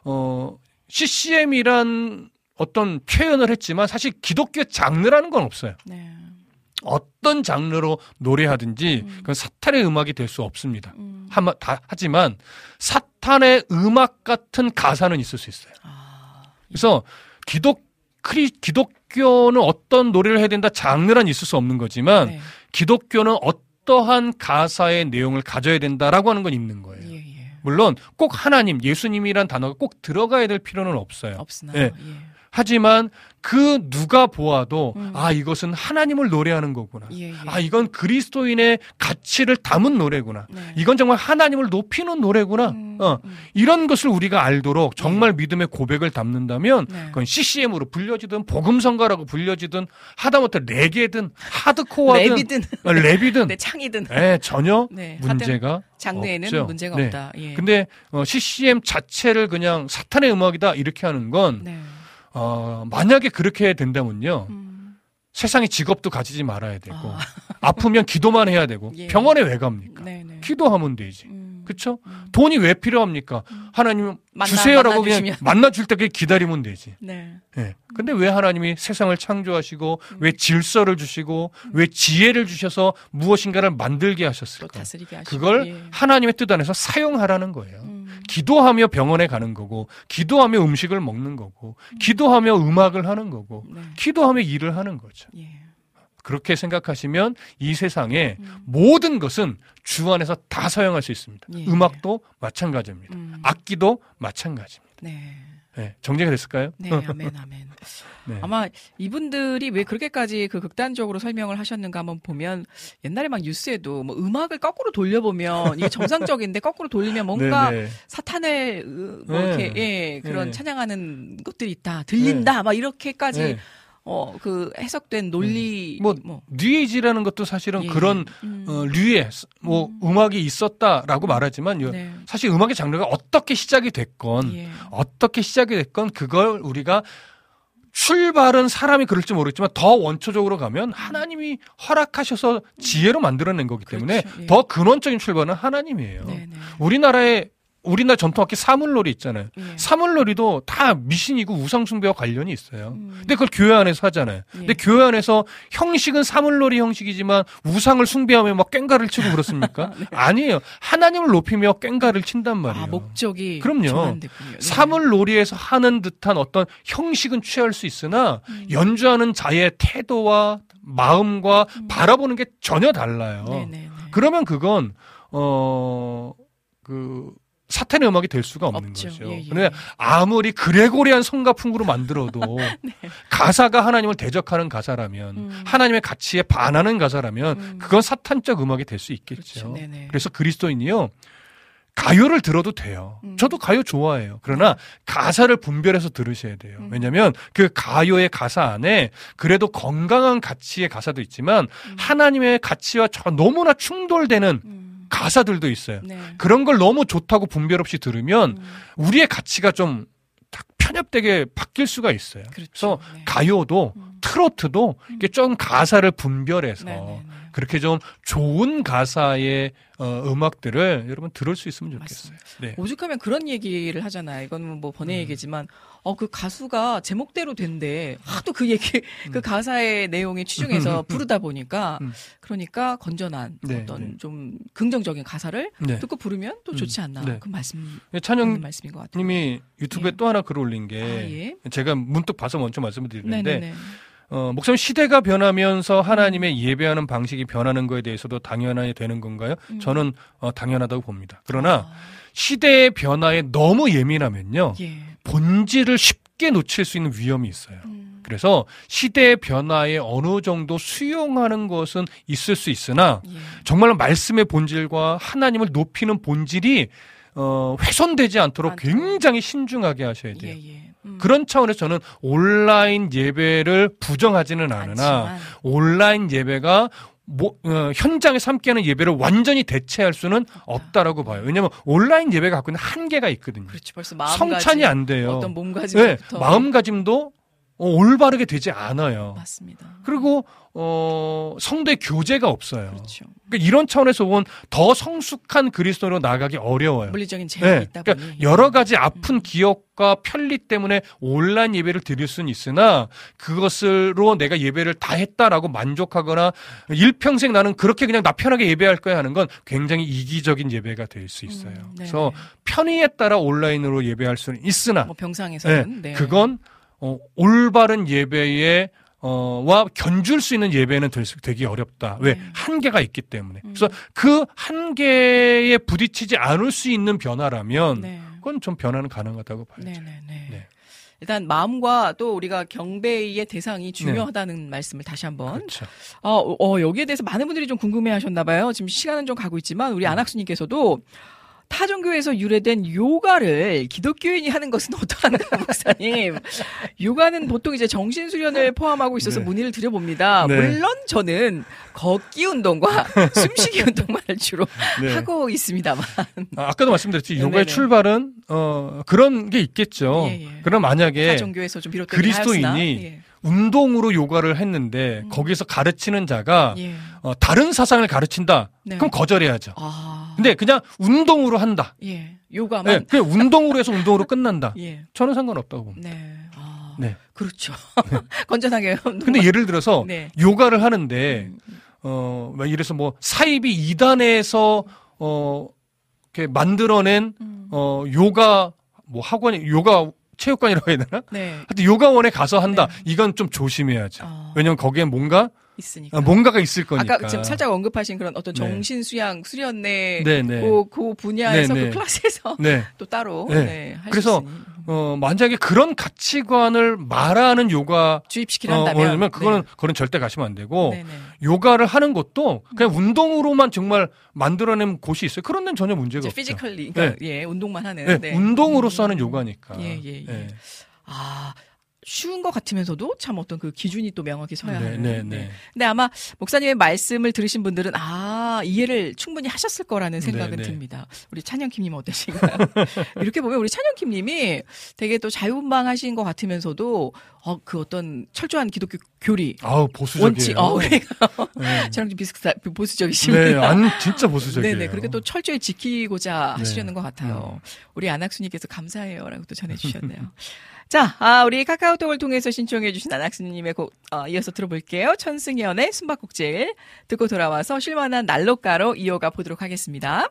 어 CCM이란 어떤 표현을 했지만 사실 기독교 장르라는 건 없어요. 네. 어떤 장르로 노래하든지 음. 그건 사탄의 음악이 될 수 없습니다. 음. 하마, 다, 하지만 사탄의 음악 같은 가사는 있을 수 있어요. 아. 그래서 기독 크리 기독교는 어떤 노래를 해야 된다 장르란 있을 수 없는 거지만 네. 기독교는 어떠한 가사의 내용을 가져야 된다라고 하는 건 있는 거예요. 예, 예. 물론 꼭 하나님, 예수님이란 단어가 꼭 들어가야 될 필요는 없어요. 없으나. 예. 예. 하지만 그 누가 보아도 음. 아 이것은 하나님을 노래하는 거구나. 예, 예. 아 이건 그리스도인의 가치를 담은 노래구나. 네. 이건 정말 하나님을 높이는 노래구나. 음, 어, 음. 이런 것을 우리가 알도록 정말 믿음의 고백을 담는다면 네. 그건 CCM으로 불려지든 복음성가라고 불려지든 하다못해 레게든 하드코어든 랩이든 어, 랩이든 네, 창이든 예, 전혀 네, 문제가 장르에는 없죠. 문제가 네. 없다. 예. 근데 어, CCM 자체를 그냥 사탄의 음악이다 이렇게 하는 건 네. 어, 만약에 그렇게 된다면요 음. 세상에 직업도 가지지 말아야 되고 아. 아프면 기도만 해야 되고 예. 병원에 왜 갑니까? 네, 네. 기도하면 되지. 음. 그쵸? 음. 돈이 왜 필요합니까? 하나님 만나- 주세요라고 그냥 만나주시면. 만나 줄 때까지 기다리면 되지. 네. 예. 근데 왜 하나님이 세상을 창조하시고 음. 왜 질서를 주시고 왜 지혜를 주셔서 무엇인가를 만들게 또 하셨을까? 그걸 예. 하나님의 뜻 안에서 사용하라는 거예요. 음. 기도하며 병원에 가는 거고, 기도하며 음식을 먹는 거고, 기도하며 음악을 하는 거고, 네. 기도하며 일을 하는 거죠. 예. 그렇게 생각하시면 이 세상에 음. 모든 것은 주 안에서 다 사용할 수 있습니다. 예. 음악도 마찬가지입니다. 음. 악기도 마찬가지입니다. 네. 네, 정리가 됐을까요? 네, 아멘, 아멘. 네. 아마 이분들이 왜 그렇게까지 그 극단적으로 설명을 하셨는가 한번 보면 옛날에 막 뉴스에도 뭐 음악을 거꾸로 돌려보면 이게 정상적인데 거꾸로 돌리면 뭔가 네, 네. 사탄을 으, 뭐 네. 이렇게 예 그런 네. 찬양하는 것들이 있다 들린다 막 이렇게까지 네. 어 그 해석된 논리 뭐, 뭐 뉴에이지라는 것도 사실은 예. 그런 음. 어, 류의 뭐 음. 악이 있었다라고 말하지만 요- 네. 사실 음악의 장르가 어떻게 시작이 됐건 예. 어떻게 시작이 됐건 그걸 우리가 출발은 사람이 그럴지 모르겠지만 더 원초적으로 가면 하나님이 허락하셔서 지혜로 만들어낸 거기 때문에 그렇죠. 예. 더 근원적인 출발은 하나님이에요. 네, 네. 우리나라에 우리나라 전통악기 사물놀이 있잖아요. 예. 사물놀이도 다 미신이고 우상숭배와 관련이 있어요. 음. 근데 그걸 교회 안에서 하잖아요. 근데 교회 안에서 형식은 사물놀이 형식이지만 우상을 숭배하며 막 꽹가를 치고 그렇습니까? 아니에요. 하나님을 높이며 꽹가를 친단 말이에요. 아 목적이 그럼요. 네. 사물놀이에서 하는 듯한 어떤 형식은 취할 수 있으나 음. 연주하는 자의 태도와 마음과 바라보는 게 전혀 달라요. 음. 네, 네, 네. 그러면 그건 어그 사탄의 음악이 될 수가 없는 없죠. 거죠. 예, 예. 근데 아무리 그레고리안 성가풍으로 만들어도 가사가 하나님을 대적하는 가사라면 네. 음. 하나님의 가치에 반하는 가사라면 음. 그건 사탄적 음악이 될 수 있겠죠. 그렇죠. 그래서 그리스도인이요. 가요를 들어도 돼요. 음. 저도 가요 좋아해요. 그러나 가사를 분별해서 들으셔야 돼요. 음. 왜냐하면 그 가요의 가사 안에 그래도 건강한 가치의 가사도 있지만 음. 하나님의 가치와 저 너무나 충돌되는 음. 가사들도 있어요. 네. 그런 걸 너무 좋다고 분별 없이 들으면 음. 우리의 가치가 좀 딱 편협되게 바뀔 수가 있어요. 그렇죠. 그래서 네. 가요도 음. 트로트도 이게 좀 가사를 분별해서 네, 네, 네. 그렇게 좀 좋은 가사의 어, 음악들을 여러분 들을 수 있으면 좋겠어요. 네. 오죽하면 그런 얘기를 하잖아요. 이건 뭐 번외 음. 얘기지만, 어, 그 가수가 제목대로 된대. 하도 그 얘기, 그 가사의 내용에 취중해서 부르다 보니까, 음. 그러니까 건전한 네, 어떤 네. 좀 긍정적인 가사를 네. 듣고 부르면 또 좋지 않나. 네. 그 말씀, 맞는 찬영님이 말씀인 것 같아요. 유튜브에 예. 또 하나 글 올린 게 아, 예. 제가 문득 봐서 먼저 말씀을 드리는데 네네네. 어, 목사님 시대가 변하면서 하나님의 예배하는 방식이 변하는 거에 대해서도 당연하게 되는 건가요? 음. 저는 어, 당연하다고 봅니다. 그러나 아, 시대의 변화에 너무 예민하면요 예. 본질을 쉽게 놓칠 수 있는 위험이 있어요. 음. 그래서 시대의 변화에 어느 정도 수용하는 것은 있을 수 있으나 예. 정말 말씀의 본질과 하나님을 높이는 본질이 어, 훼손되지 않도록 않도록. 굉장히 신중하게 하셔야 돼요. 예, 예. 음. 그런 차원에서 저는 온라인 예배를 부정하지는 않으나 않지만, 온라인 예배가 뭐, 어, 현장에서 함께하는 예배를 완전히 대체할 수는 없다라고 봐요. 왜냐하면 온라인 예배가 갖고 있는 한계가 있거든요. 그렇죠. 벌써 마음가짐, 성찬이 안 돼요. 어떤 네, 몸가짐부터 마음가짐도 어, 올바르게 되지 않아요. 맞습니다. 그리고 어, 성도의 교제가 없어요. 그렇죠. 그러니까 이런 차원에서 보면 더 성숙한 그리스도로 나가기 어려워요. 물리적인 제약이 네, 있다 그러니까 보니 여러 가지 아픈 기억과 편리 때문에 온라인 예배를 드릴 수는 있으나 그것으로 내가 예배를 다 했다라고 만족하거나 일평생 나는 그렇게 그냥 나 편하게 예배할 거야 하는 건 굉장히 이기적인 예배가 될 수 있어요. 음, 네네. 그래서 편의에 따라 온라인으로 예배할 수는 있으나 뭐 병상에서는 네, 네. 그건 어, 올바른 예배의 어와 견줄 수 있는 예배는 될 수, 되기 어렵다. 왜 네. 한계가 있기 때문에. 음. 그래서 그 한계에 부딪히지 않을 수 있는 변화라면 네. 그건 좀 변화는 가능하다고 봐야죠. 네네네. 네. 일단 마음과 또 우리가 경배의 대상이 중요하다는 말씀을 다시 한번. 그렇죠. 어, 어, 여기에 대해서 많은 분들이 좀 궁금해하셨나 봐요. 지금 시간은 좀 가고 있지만 음. 우리 안학수님께서도 타종교에서 유래된 요가를 기독교인이 하는 것은 어떠한가 목사님. 요가는 보통 이제 정신 수련을 포함하고 있어서 네. 문의를 드려봅니다. 네. 물론 저는 걷기 운동과 숨쉬기 운동만을 주로 네. 하고 있습니다만. 아, 아까도 말씀드렸지 네네네. 요가의 출발은 어 그런 게 있겠죠. 예, 예. 그럼 만약에 타종교에서 좀 비롯되긴 그리스도인이 예. 운동으로 요가를 했는데 음. 거기서 가르치는 자가 예. 어, 다른 사상을 가르친다. 네. 그럼 거절해야죠. 아. 근데 그냥 운동으로 한다. 예. 네, 요가만. 그냥 운동으로 해서 운동으로 끝난다. 예. 저는 상관없다고 봅니다. 네. 아. 네. 그렇죠. 건전하게. 근데 예를 들어서 네. 요가를 하는데 음. 어, 뭐 이래서 뭐 사이비 2단에서 어, 이렇게 만들어낸 음. 어, 요가 뭐 학원이 요가 체육관이라고 해야 되나? 네. 하여튼 요가원에 가서 한다. 네. 이건 좀 조심해야죠. 아. 왜냐면 거기에 뭔가 있으니까. 아, 뭔가가 있을 거니까. 아까 지금 살짝 언급하신 그런 어떤 네. 정신 수양 수련내 네, 네. 그, 그 분야에서 네, 네. 그 클래스에서 네. 또 따로 네. 네. 그래서 있으니. 어, 만약에 그런 가치관을 말하는 요가 주입시키려 어, 한다면 그거는 네. 그건 절대 가시면 안 되고 네, 네. 요가를 하는 것도 그냥 운동으로만 정말 만들어낸 곳이 있어요. 그런 데는 전혀 문제가 없죠. physically 그러니까 예, 운동만 하는 네, 네. 운동으로서 음. 하는 요가니까. 예, 예, 예. 네. 아, 쉬운 것 같으면서도 참 어떤 그 기준이 또 명확히 서야 네, 하는. 네, 네. 근데 아마 목사님의 말씀을 들으신 분들은 아 이해를 충분히 하셨을 거라는 생각은 네, 네. 듭니다. 우리 찬영킴님 어떠신가요? 이렇게 보면 우리 찬영킴님이 되게 또 자유분방하신 것 같으면서도 어, 그 어떤 철저한 기독교 교리 아우 보수적이에요. 원칙 어 그러니까 네. 찬영킴 비슷한 보수적이십니다. 네, 안 진짜 보수적이에요. 네 네. 그렇게 또 철저히 지키고자 네. 하시려는 것 같아요. 우리 안학수님께서 감사해요라고 또 전해주셨네요. 자, 아, 우리 카카오톡을 통해서 신청해주신 안학수님의 곡 어, 이어서 들어볼게요. 천승연의 숨바꼭질 듣고 돌아와서 쉴만한 난로가로 이어가 보도록 하겠습니다.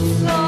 없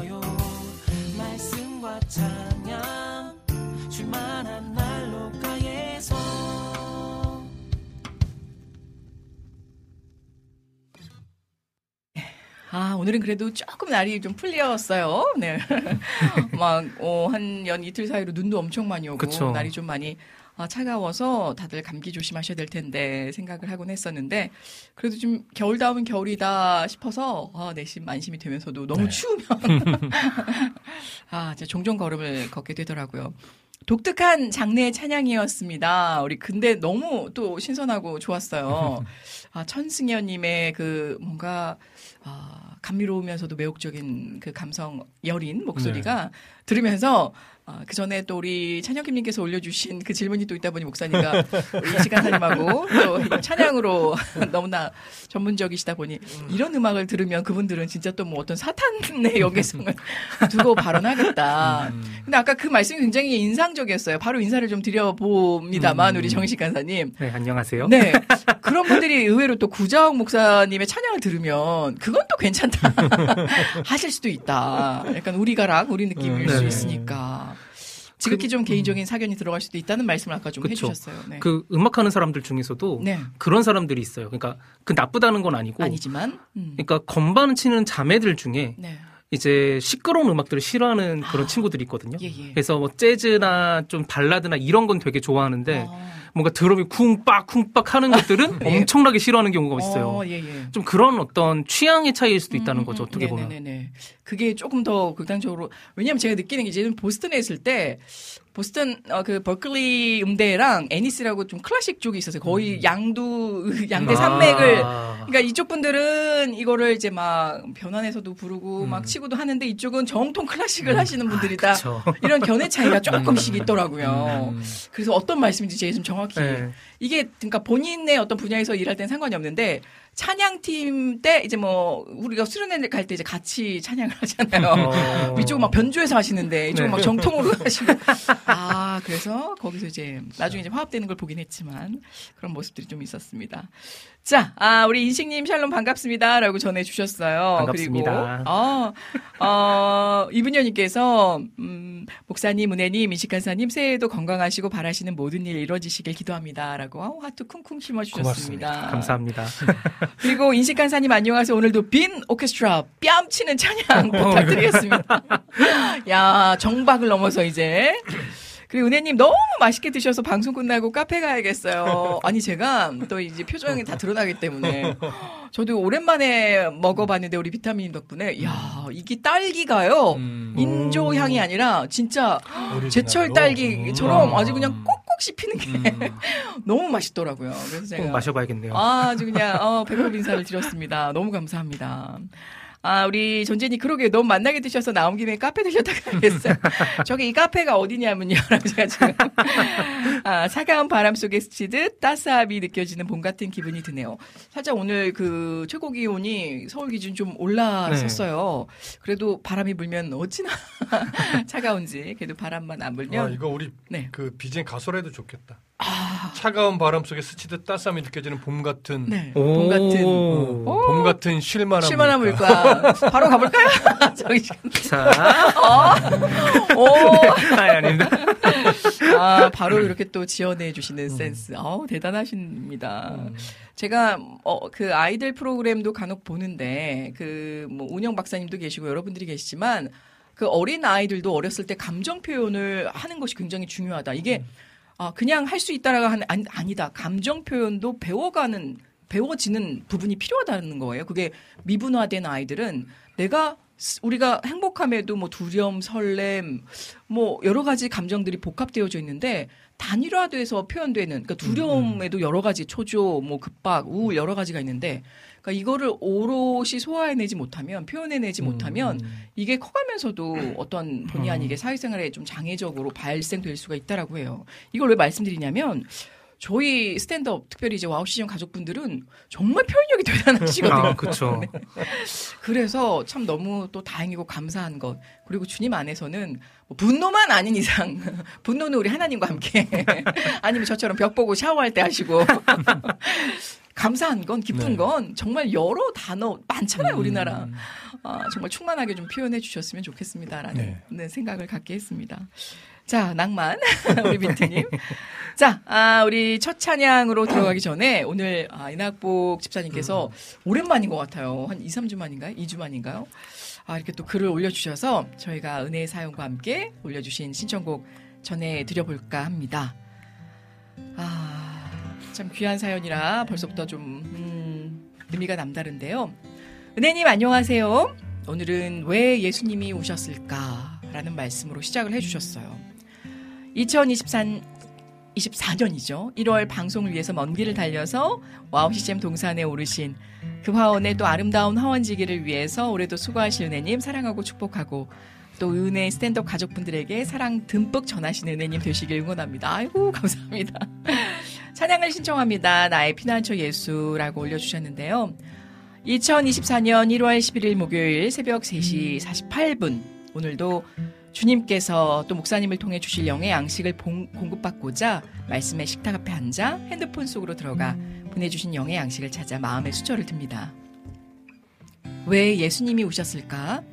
찬양 줄만한 난로가에서 아, 오늘은 그래도 조금 날이 좀 풀렸어요. 네. 막, 어, 한 연 이틀 사이로 눈도 엄청 많이 오고, 그쵸. 날이 좀 많이 아, 차가워서 다들 감기 조심하셔야 될 텐데 생각을 하곤 했었는데, 그래도 좀 겨울 다운 겨울이다 싶어서, 아, 내심 안심이 되면서도 너무 네. 추우면, 아, 진짜 종종 걸음을 걷게 되더라고요. 독특한 장르의 찬양이었습니다. 우리 근데 너무 또 신선하고 좋았어요. 아, 천승연님의 그 뭔가 아, 감미로우면서도 매혹적인 그 감성 여린 목소리가 들으면서 아, 그 전에 또 우리 찬영김님께서 올려주신 그 질문이 또 있다 보니 목사님과 우리 이시간사님하고 또이 찬양으로 너무나 전문적이시다 보니 이런 음악을 들으면 그분들은 진짜 또 뭐 어떤 사탄의 역에성을 두고 발언하겠다. 근데 아까 그 말씀이 굉장히 인상적이었어요. 바로 인사를 좀 드려봅니다만 우리 정식 간사님. 네, 안녕하세요. 네. 그런 분들이 의외로 또 구자옥 목사님의 찬양을 들으면 그건 또 괜찮다 하실 수도 있다. 약간 우리가락 우리 느낌일 네. 수 있으니까. 지극히 좀 개인적인 사견이 들어갈 수도 있다는 말씀을 아까 좀 그쵸. 해주셨어요. 네. 그 음악하는 사람들 중에서도 네. 그런 사람들이 있어요. 그러니까 그 나쁘다는 건 아니고, 아니지만, 음. 그러니까 건반 치는 자매들 중에 네. 이제 시끄러운 음악들을 싫어하는 그런 친구들이 있거든요. 예, 예. 그래서 뭐 재즈나 좀 발라드나 이런 건 되게 좋아하는데 어. 뭔가 드럼이 쿵빡 쿵빡 하는 것들은 엄청나게 싫어하는 경우가 있어요. 어, 예, 예. 좀 그런 어떤 취향의 차이일 수도 있다는 거죠. 어떻게 보면. 네네네. 그게 조금 더 극단적으로 왜냐하면 제가 느끼는 게 이제는 보스턴에 있을 때 보스턴 어, 그 버클리 음대랑 애니스라고 좀 클래식 쪽이 있었어요. 거의 양두 양대 산맥을 아. 그러니까 이쪽 분들은 이거를 이제 막 변환해서도 부르고 막 치고도 하는데 이쪽은 정통 클래식을 하시는 분들이다. 그쵸. 이런 견해 차이가 조금씩 있더라고요. 그래서 어떤 말씀인지 제가 좀 정확히 네. 이게 그러니까 본인의 어떤 분야에서 일할 때는 상관이 없는데 찬양팀 때 이제 뭐 우리가 수련회 갈 때 이제 같이 찬양을 하잖아요. 어. 이쪽은 막 변조해서 하시는데 이쪽은 네. 막 정통으로 하시고 아 그래서 거기서 이제 나중에 이제 화합되는 걸 보긴 했지만 그런 모습들이 좀 있었습니다. 자, 아 우리 인식님 샬롬 반갑습니다 라고 전해주셨어요. 반갑습니다. 그리고 어, 어 이분녀님께서 음, 목사님, 은혜님, 인식간사님 새해에도 건강하시고 바라시는 모든 일 이루어지시길 기도합니다 라고 어, 하트 쿵쿵 심어주셨습니다. 감사합니다. 그리고 인식간사님 안녕하세요. 오늘도 빈 오케스트라 뺨치는 찬양 부탁드리겠습니다. 야 정박을 넘어서 이제 그리고 은혜님 너무 맛있게 드셔서 방송 끝나고 카페 가야겠어요. 아니 제가 또 이제 표정이 다 드러나기 때문에 저도 오랜만에 먹어봤는데 우리 비타민 덕분에 야 이게 딸기가요 인조 향이 아니라 진짜 제철 딸기처럼 아주 그냥 꼭꼭 씹히는 게 너무 맛있더라고요. 그래서 제가 꼭 마셔봐야겠네요. 아, 아주 그냥 어, 배꼽 인사를 드렸습니다. 너무 감사합니다. 아, 우리 존재님 그러게 너무 만나게 드셔서 나온 김에 카페 들렸다가 가겠어요. 저기 이 카페가 어디냐면요. 라고 제가 지금 아, 차가운 바람 속에 스치듯 따스함이 느껴지는 봄 같은 기분이 드네요. 살짝 오늘 그 최고 기온이 서울 기준 좀 올라섰어요. 그래도 바람이 불면 어찌나 차가운지 그래도 바람만 안 불면 아, 이거 우리 네. 그 BGM 가설에도 좋겠다. 차가운 바람 속에 스치듯 따스함이 느껴지는 봄 같은 네, 봄 같은 어, 봄 같은 쉴만한 실만한 물가. 물가. 바로 가볼까요? 저기 자, 어? 오. 아니, 아닙니다. 아, 바로 이렇게 또 지원해 주시는 센스. 어우, 대단하십니다. 제가, 어, 그 아이들 프로그램도 간혹 보는데, 그, 뭐, 운영 박사님도 계시고 여러분들이 계시지만, 그 어린 아이들도 어렸을 때 감정 표현을 하는 것이 굉장히 중요하다. 이게, 아, 그냥 할 수 있다라고 하는, 아니, 아니다. 감정 표현도 배워가는, 배워지는 부분이 필요하다는 거예요. 그게 미분화된 아이들은 내가 스- 우리가 행복함에도 뭐 두려움, 설렘, 뭐 여러 가지 감정들이 복합되어져 있는데 단일화돼서 표현되는 그러니까 두려움에도 여러 가지 초조, 뭐 급박, 우울 여러 가지가 있는데 그러니까 이거를 오롯이 소화해내지 못하면 표현해내지 못하면 이게 커가면서도 어떤 본의 아니게 사회생활에 좀 장애적으로 발생될 수가 있다라고 해요. 이걸 왜 말씀드리냐면 저희 스탠드업 특별히 이제 와우 CCM 가족분들은 정말 표현력이 대단하시거든요. 아. 네. 그래서 참 너무 또 다행이고 감사한 것. 그리고 주님 안에서는 뭐 분노만 아닌 이상 분노는 우리 하나님과 함께 아니면 저처럼 벽 보고 샤워할 때 하시고 감사한 건 기쁜 네. 건 정말 여러 단어 많잖아요 우리나라 아, 정말 충만하게 좀 표현해 주셨으면 좋겠습니다라는 네. 네, 생각을 갖게 했습니다. 자 낭만 우리 민트님 자, 아, 우리 첫 찬양으로 들어가기 전에 오늘 아, 이낙복 집사님께서 오랜만인 것 같아요. 한 2, 3주 만인가요? 2주 만인가요? 아, 이렇게 또 글을 올려주셔서 저희가 은혜의 사연과 함께 올려주신 신청곡 전해드려볼까 합니다. 아, 참 귀한 사연이라 벌써부터 좀, 음, 의미가 남다른데요. 은혜님 안녕하세요. 오늘은 왜 예수님이 오셨을까? 라는 말씀으로 시작을 해주셨어요. 2023 24년이죠. 1월 방송을 위해서 먼 길을 달려서 와우 CCM 동산에 오르신 그 화원의 또 아름다운 화원지기를 위해서 올해도 수고하실 은혜님 사랑하고 축복하고 또 은혜 스탠드업 가족분들에게 사랑 듬뿍 전하시는 은혜님 되시길 응원합니다. 아이고 감사합니다. 찬양을 신청합니다. 나의 피난처 예수라고 올려주셨는데요. 2024년 1월 11일 목요일 새벽 3시 48분 오늘도 주님께서 또 목사님을 통해 주실 영의 양식을 봉- 공급받고자 말씀의 식탁 앞에 앉아 핸드폰 속으로 들어가 보내주신 영의 양식을 찾아 마음의 수저를 듭니다. 왜 예수님이 오셨을까?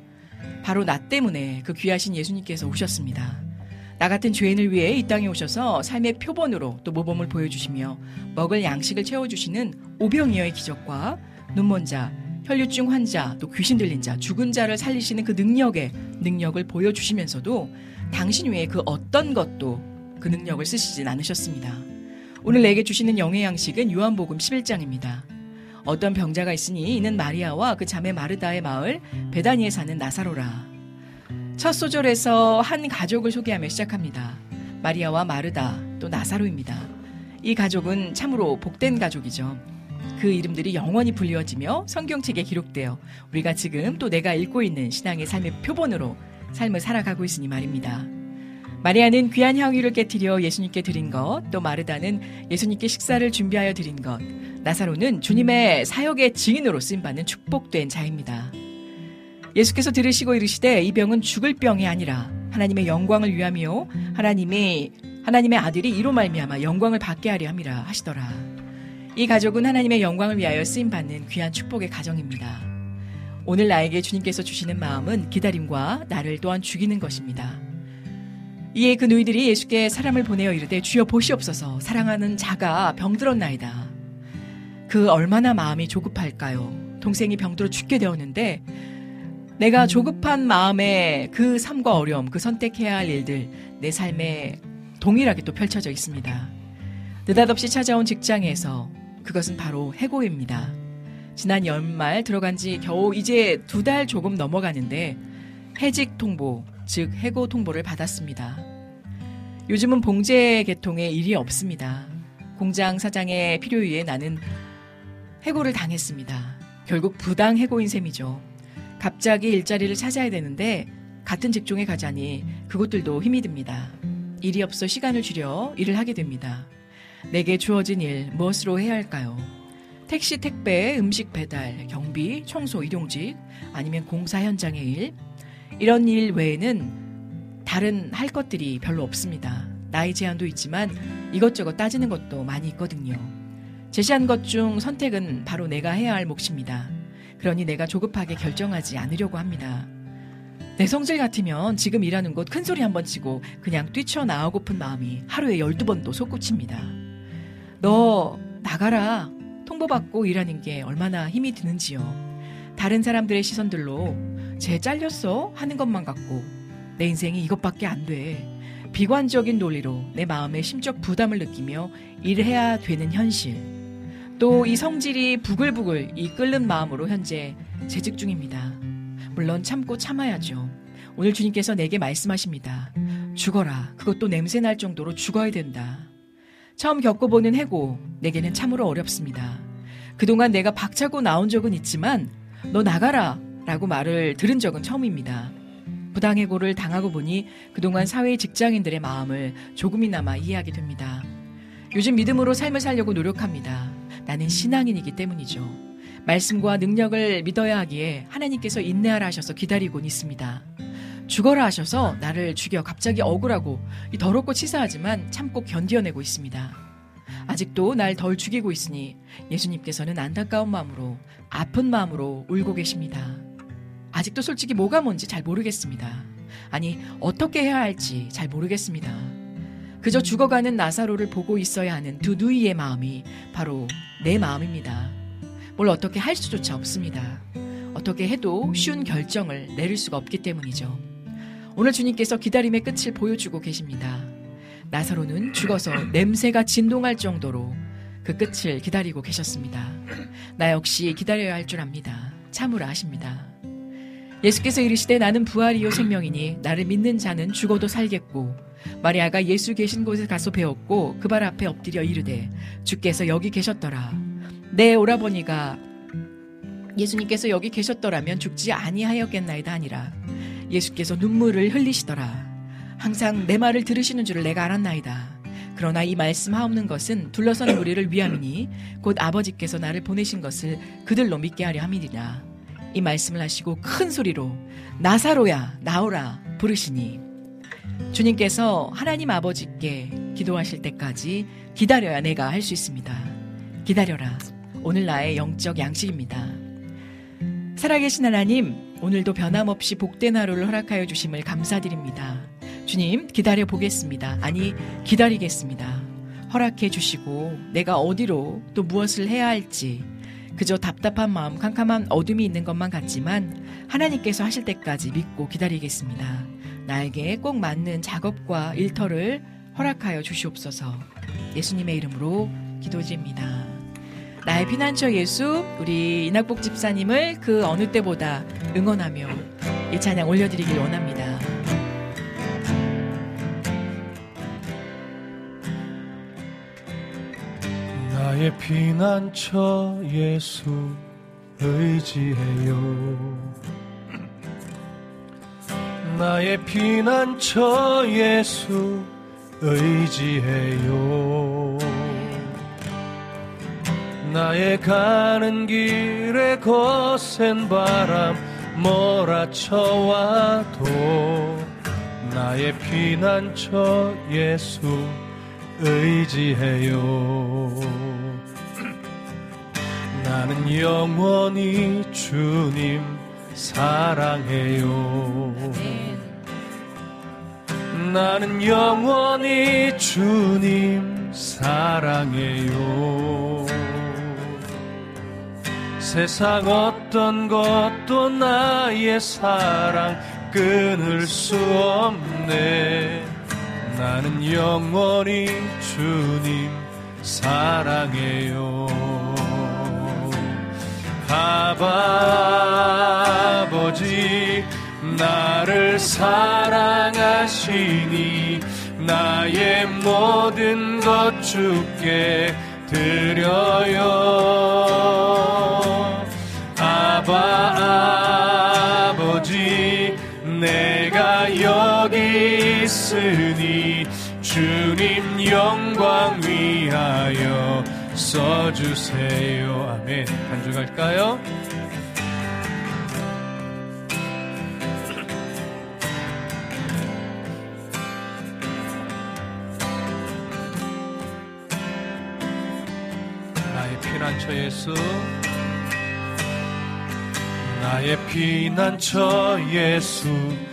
바로 나 때문에 그 귀하신 예수님께서 오셨습니다. 나 같은 죄인을 위해 이 땅에 오셔서 삶의 표본으로 또 모범을 보여주시며 먹을 양식을 채워주시는 오병이어의 기적과 눈먼 자, 혈류증 환자, 또 귀신 들린 자, 죽은 자를 살리시는 그 능력의 능력을 보여주시면서도 당신 외에 그 어떤 것도 그 능력을 쓰시진 않으셨습니다. 오늘 내게 주시는 영의 양식은 요한복음 11장입니다. 어떤 병자가 있으니 이는 마리아와 그 자매 마르다의 마을 베다니에 사는 나사로라. 첫 소절에서 한 가족을 소개하며 시작합니다. 마리아와 마르다 또 나사로입니다. 이 가족은 참으로 복된 가족이죠. 그 이름들이 영원히 불리워지며 성경책에 기록되어 우리가 지금 또 내가 읽고 있는 신앙의 삶의 표본으로 삶을 살아가고 있으니 말입니다. 마리아는 귀한 향유를 깨뜨려 예수님께 드린 것, 또 마르다는 예수님께 식사를 준비하여 드린 것, 나사로는 주님의 사역의 증인으로 쓰임받는 축복된 자입니다. 예수께서 들으시고 이르시되 이 병은 죽을 병이 아니라 하나님의 영광을 위함이요 하나님이 하나님의 아들이 이로 말미암아 영광을 받게 하려 함이라 하시더라. 이 가족은 하나님의 영광을 위하여 쓰임 받는 귀한 축복의 가정입니다. 오늘 나에게 주님께서 주시는 마음은 기다림과 나를 또한 죽이는 것입니다. 이에 그 누이들이 예수께 사람을 보내어 이르되 주여 보시옵소서 사랑하는 자가 병들었나이다. 그 얼마나 마음이 조급할까요? 동생이 병들어 죽게 되었는데 내가 조급한 마음에 그 삶과 어려움, 그 선택해야 할 일들 내 삶에 동일하게 또 펼쳐져 있습니다. 느닷없이 찾아온 직장에서 그것은 바로 해고입니다. 지난 연말 들어간 지 겨우 이제 두 달 조금 넘어가는데 해직 통보, 즉 해고 통보를 받았습니다. 요즘은 봉제 계통에 일이 없습니다. 공장 사장의 필요 위에 나는 해고를 당했습니다. 결국 부당 해고인 셈이죠. 갑자기 일자리를 찾아야 되는데 같은 직종에 가자니 그것들도 힘이 듭니다. 일이 없어 시간을 줄여 일을 하게 됩니다. 내게 주어진 일 무엇으로 해야 할까요? 택시, 택배, 음식 배달, 경비, 청소, 일용직, 아니면 공사 현장의 일. 이런 일 외에는 다른 할 것들이 별로 없습니다. 나이 제한도 있지만 이것저것 따지는 것도 많이 있거든요. 제시한 것 중 선택은 바로 내가 해야 할 몫입니다. 그러니 내가 조급하게 결정하지 않으려고 합니다. 내 성질 같으면 지금 일하는 곳 큰 소리 한번 치고 그냥 뛰쳐나오고픈 마음이 하루에 12번도 솟구칩니다. 너 나가라. 통보받고 일하는 게 얼마나 힘이 드는지요. 다른 사람들의 시선들로 쟤 잘렸어? 하는 것만 같고 내 인생이 이것밖에 안 돼. 비관적인 논리로 내 마음에 심적 부담을 느끼며 일해야 되는 현실. 또 이 성질이 부글부글 이 끓는 마음으로 현재 재직 중입니다. 물론 참고 참아야죠. 오늘 주님께서 내게 말씀하십니다. 죽어라. 그것도 냄새 날 정도로 죽어야 된다. 처음 겪어보는 해고, 내게는 참으로 어렵습니다. 그동안 내가 박차고 나온 적은 있지만, 너 나가라! 라고 말을 들은 적은 처음입니다. 부당해고를 당하고 보니 그동안 사회 직장인들의 마음을 조금이나마 이해하게 됩니다. 요즘 믿음으로 삶을 살려고 노력합니다. 나는 신앙인이기 때문이죠. 말씀과 능력을 믿어야 하기에 하나님께서 인내하라 하셔서 기다리곤 있습니다. 죽어라 하셔서 나를 죽여 갑자기 억울하고 이 더럽고 치사하지만 참고 견디어내고 있습니다. 아직도 날 덜 죽이고 있으니 예수님께서는 안타까운 마음으로 아픈 마음으로 울고 계십니다. 아직도 솔직히 뭐가 뭔지 잘 모르겠습니다. 아니 어떻게 해야 할지 잘 모르겠습니다. 그저 죽어가는 나사로를 보고 있어야 하는 두 누이의 마음이 바로 내 마음입니다. 뭘 어떻게 할 수조차 없습니다. 어떻게 해도 쉬운 결정을 내릴 수가 없기 때문이죠. 오늘 주님께서 기다림의 끝을 보여주고 계십니다. 나사로는 죽어서 냄새가 진동할 정도로 그 끝을 기다리고 계셨습니다. 나 역시 기다려야 할 줄 압니다. 참으라 하십니다. 예수께서 이르시되 나는 부활이요 생명이니 나를 믿는 자는 죽어도 살겠고 마리아가 예수 계신 곳에 가서 배웠고 그 발 앞에 엎드려 이르되 주께서 여기 계셨더라 내 오라버니가 예수님께서 여기 계셨더라면 죽지 아니하였겠나이다 아니라 예수께서 눈물을 흘리시더라 항상 내 말을 들으시는 줄을 내가 알았나이다 그러나 이 말씀 하옵는 것은 둘러서는 무리를 위함이니 곧 아버지께서 나를 보내신 것을 그들로 믿게 하려 함이니라 이 말씀을 하시고 큰 소리로 나사로야 나오라 부르시니 주님께서 하나님 아버지께 기도하실 때까지 기다려야 내가 할 수 있습니다. 기다려라. 오늘 나의 영적 양식입니다. 살아계신 하나님, 오늘도 변함없이 복된 하루를 허락하여 주심을 감사드립니다. 주님, 기다려 보겠습니다. 아니, 기다리겠습니다. 허락해 주시고 내가 어디로 또 무엇을 해야 할지 그저 답답한 마음, 캄캄한 어둠이 있는 것만 같지만 하나님께서 하실 때까지 믿고 기다리겠습니다. 나에게 꼭 맞는 작업과 일터를 허락하여 주시옵소서. 예수님의 이름으로 기도드립니다. 나의 피난처 예수, 우리 이낙복 집사님을 그 어느 때보다 응원하며 이 찬양 올려드리길 원합니다. 나의 피난처 예수 의지해요 나의 피난처 예수 의지해요 나의 가는 길에 거센 바람 몰아쳐와도 나의 피난처 예수 의지해요. 나는 영원히 주님 사랑해요. 나는 영원히 주님 사랑해요 세상 어떤 것도 나의 사랑 끊을 수 없네. 나는 영원히 주님 사랑해요. 아버지. 나를 사랑하시니 나의 모든 것 주께 드려요 있으니 주님 영광 위하여 써주세요. 아멘. 간증할까요? 나의 피난처 예수. 나의 피난처 예수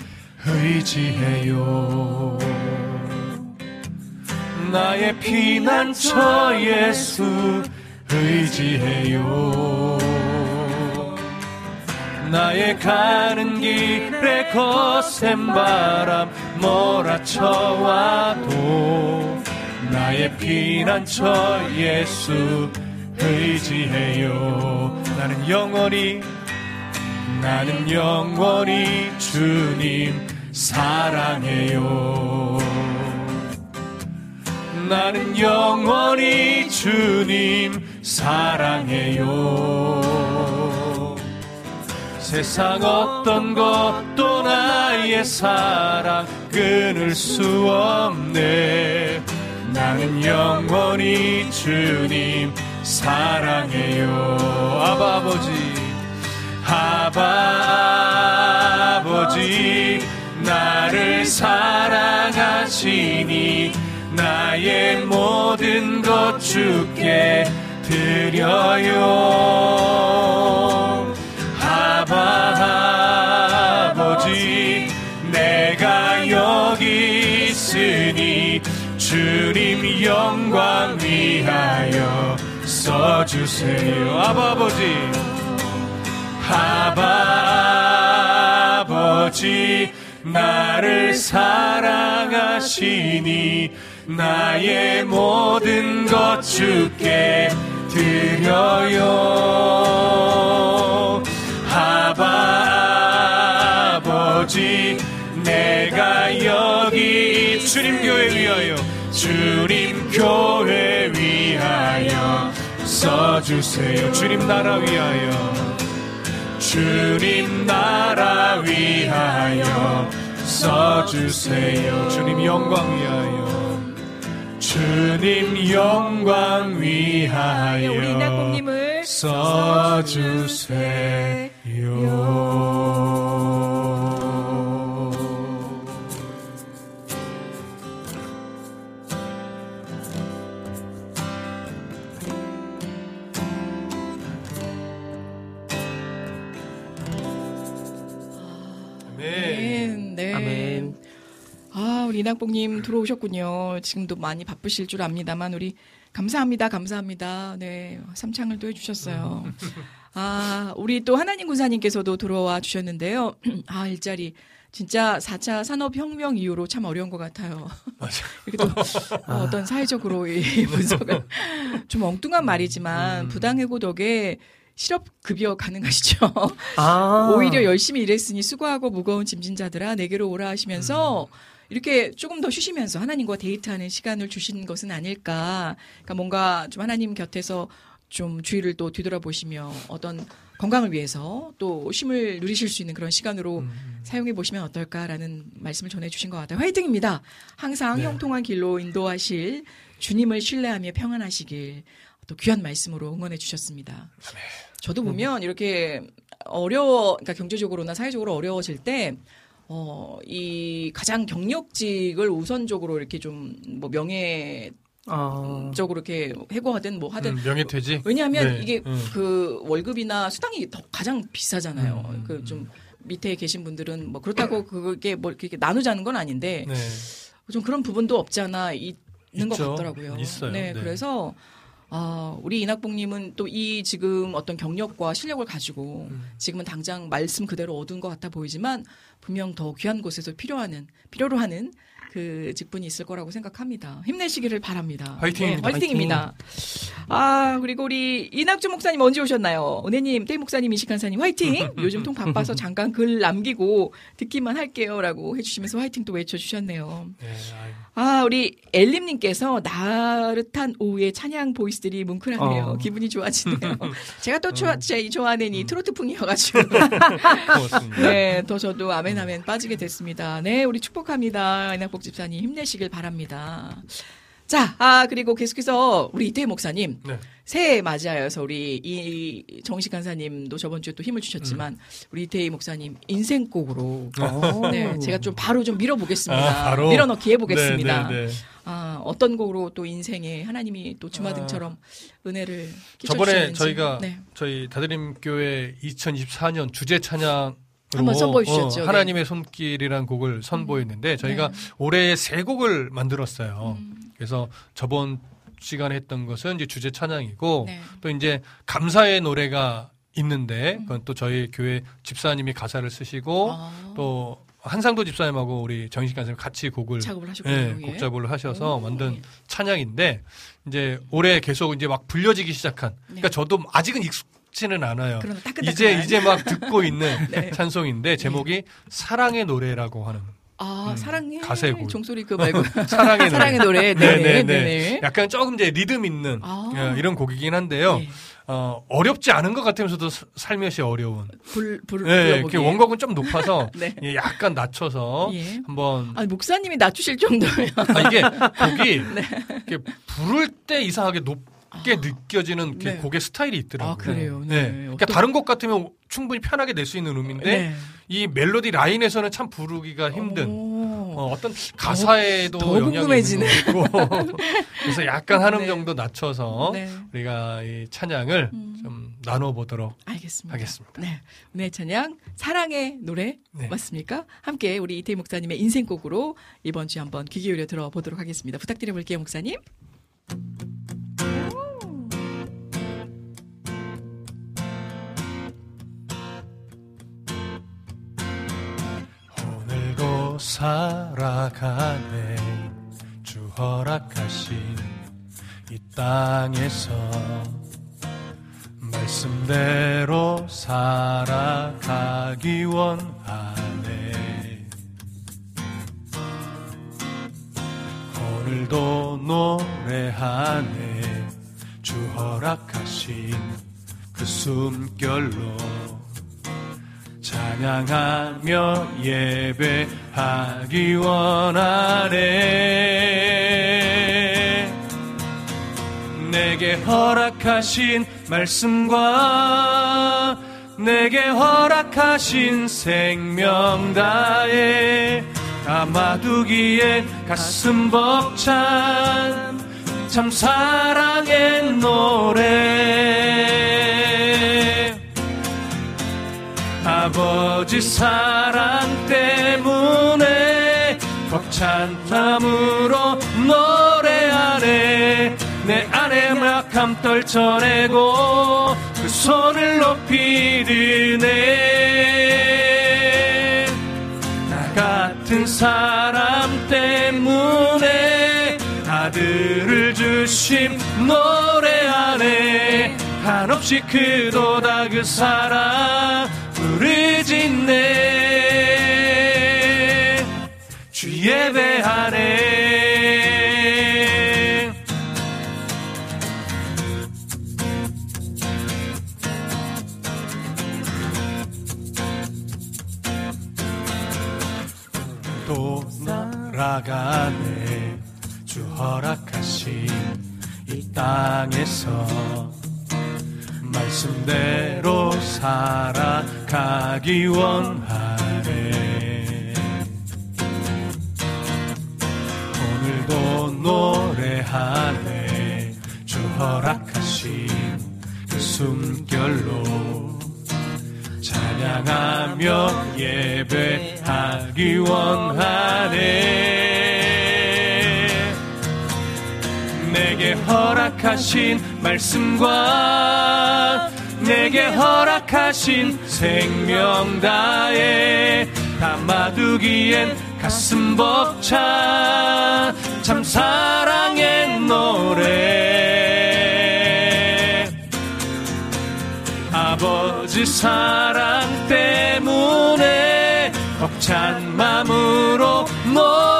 의지해요. 나의 피난처 예수 의지해요. 나의 가는 길에 거센 바람 몰아쳐와도 나의 피난처 예수 의지해요. 나는 영원히 나는 영원히 주님 사랑해요. 나는 영원히 주님 사랑해요. 세상 어떤 것도 나의 사랑 끊을 수 없네. 나는 영원히 주님 사랑해요. 아버지. 아버지 나를 사랑하시니 나의 모든 것 주께 드려요. 아바 아버지 내가 여기 있으니 주님 영광 위하여 써주세요. 아바 아버지. 아바 아버지 나를 사랑하시니 나의 모든 것 주께 드려요. 아바 아버지 내가 여기 주님 교회 위하여 주님 교회 위하여 써주세요. 주님 나라 위하여 주님 나라 위하여 써주세요. 주님 영광 위하여. 주님 영광 위하여 우리 써주세요 우리 이낙봉님 들어오셨군요. 지금도 많이 바쁘실 줄 압니다만, 우리 감사합니다, 감사합니다. 네. 삼창을 또 해주셨어요. 아, 우리 또 하나님 군사님께서도 들어와 주셨는데요. 아, 일자리. 진짜 4차 산업혁명 이후로 참 어려운 것 같아요. 또 어, 어떤 사회적으로 이 분석을 좀 엉뚱한 말이지만 부당해고 덕에 실업급여 가능하시죠? 아. 오히려 열심히 일했으니 수고하고 무거운 짐진자들아 내게로 오라 하시면서 이렇게 조금 더 쉬시면서 하나님과 데이트하는 시간을 주신 것은 아닐까. 그러니까 뭔가 좀 하나님 곁에서 좀 주의를 또 뒤돌아보시며 어떤 건강을 위해서 또 쉼을 누리실 수 있는 그런 시간으로 사용해 보시면 어떨까라는 말씀을 전해 주신 것 같아요. 화이팅입니다. 항상 네. 형통한 길로 인도하실 주님을 신뢰하며 평안하시길 또 귀한 말씀으로 응원해 주셨습니다. 저도 보면 이렇게 어려워, 그러니까 경제적으로나 사회적으로 어려워질 때, 어, 이 가장 경력직을 우선적으로 이렇게 좀 뭐 명예 아. 적으로 이렇게 해고하든 뭐 하든 음, 명예퇴직? 왜냐하면 네, 이게 음. 그 월급이나 수당이 더 가장 비싸잖아요. 음, 그좀 밑에 계신 분들은 뭐 그렇다고 그게 뭐 이렇게 나누자는 건 아닌데 네. 좀 그런 부분도 없잖아 있는 것 있죠. 같더라고요. 있어요. 네, 네. 그래서 아, 우리 이낙봉님은 또 이 지금 어떤 경력과 실력을 가지고 음. 지금은 당장 말씀 그대로 얻은 것 같아 보이지만 분명 더 귀한 곳에서 필요하는 필요로 하는 그 직분이 있을 거라고 생각합니다. 힘내시기를 바랍니다. 화이팅입니다. 네, 화이팅입니다. 아 그리고 우리 이낙주 목사님 언제 오셨나요? 은혜님, 태 목사님, 이식 한사님 화이팅! 요즘 통 바빠서 잠깐 글 남기고 듣기만 할게요라고 해주시면서 화이팅 또 외쳐주셨네요. 네, 아, 우리 엘림님께서 나릇한 오후에 찬양 보이스들이 뭉클하네요. 어. 기분이 좋아지네요. 제가 또 좋아, 제 좋아하는 이 트로트풍이어가지고. 고맙습니다. 네, 더 저도 아멘 아멘 빠지게 됐습니다. 네, 우리 축복합니다. 이낙복 집사님 힘내시길 바랍니다. 자, 아, 그리고 계속해서 우리 이태희 목사님. 네. 새해 맞이하여서 우리 이 정식 간사님도 저번 주에 또 힘을 주셨지만 우리 이태희 목사님 인생곡으로 오. 네, 제가 좀 바로 좀 밀어보겠습니다. 아, 바로? 밀어넣기 해보겠습니다. 네, 네, 네. 아, 어떤 곡으로 또 인생에 하나님이 또 주마등처럼 은혜를 저번에. 저희가 네. 저희 다드림 교회 2024년 주제 찬양 한번 선보여 주셨죠. 네. 하나님의 손길이라는 곡을 선보였는데 저희가 네. 음. 올해 세 곡을 만들었어요. 그래서 저번 시간에 했던 것은 이제 주제 찬양이고 네. 또 이제 감사의 노래가 있는데 음. 그건 또 저희 교회 집사님이 가사를 쓰시고 아. 또 한상도 집사님하고 우리 정식 간사님 같이 곡을 작업을 하셨군요, 예, 예. 곡 작업을 하셔서 오. 만든 찬양인데 이제 올해 계속 이제 막 불려지기 시작한. 그러니까 저도 아직은 익숙지는 않아요. 네. 이제 이제 막 듣고 있는 네. 찬송인데 제목이 사랑의 노래라고 하는 아, 사랑해. 가세곡. 종소리 그 말고. 사랑의 노래. 사랑의 노래. 네, 네, 네. 약간 조금 이제 리듬 있는 아. 어, 이런 곡이긴 한데요. 예. 어, 어렵지 않은 것 같으면서도 사- 살며시 어려운. 불, 불, 네. 이렇게 원곡은 좀 높아서 네. 예, 약간 낮춰서 예. 한번 아, 목사님이 낮추실 정도면. 아, 이게 곡이 이렇게 부를 때 이상하게 높 게 느껴지는 그 네. 곡의 스타일이 있더라고요. 아, 그래요? 네. 그러니까 다른 곡 같으면 충분히 편하게 낼 수 있는 음인데 네. 이 멜로디 라인에서는 참 부르기가 힘든 어, 어떤 가사에도 더 영향이. 있는 것 같고 그래서 약간 한음 네. 정도 낮춰서 네. 음. 우리가 이 찬양을 좀 나눠 보도록 알겠습니다. 하겠습니다. 네. 은혜 찬양, 사랑의 노래. 네. 맞습니까? 함께 우리 이태희 목사님의 인생곡으로 이번 주에 한번 귀 기울여 들어보도록 하겠습니다. 부탁드려볼게요, 목사님. 살아가네. 주 허락하신 이 땅에서 말씀대로 살아가기 원하네. 오늘도 노래하네. 주 허락하신 그 숨결로 찬양하며 예배하기 원하네. 내게 허락하신 말씀과 내게 허락하신 생명 다해 담아두기에 가슴 벅찬 참 사랑의 노래 아버지 사랑 때문에 벅찬 땀으로 노래하네 내 안에 막함 떨쳐내고 그 손을 높이 드네. 나 같은 사람 때문에 아들을 주심 노래하네 한없이 크도다 그 사랑 부르짖네. 주 예배하네 또 날아가네. 주 허락하신 이 땅에서 말씀대로 살아가기 원하네. 오늘도 노래하네. 주 허락하신 그 숨결로 찬양하며 예배하기 원하네 내게 허락하신 말씀과 내게 허락하신 생명 다해 담아두기엔 가슴 벅차 참 사랑의 노래. 아버지 사랑 때문에 벅찬 마음으로 노래하네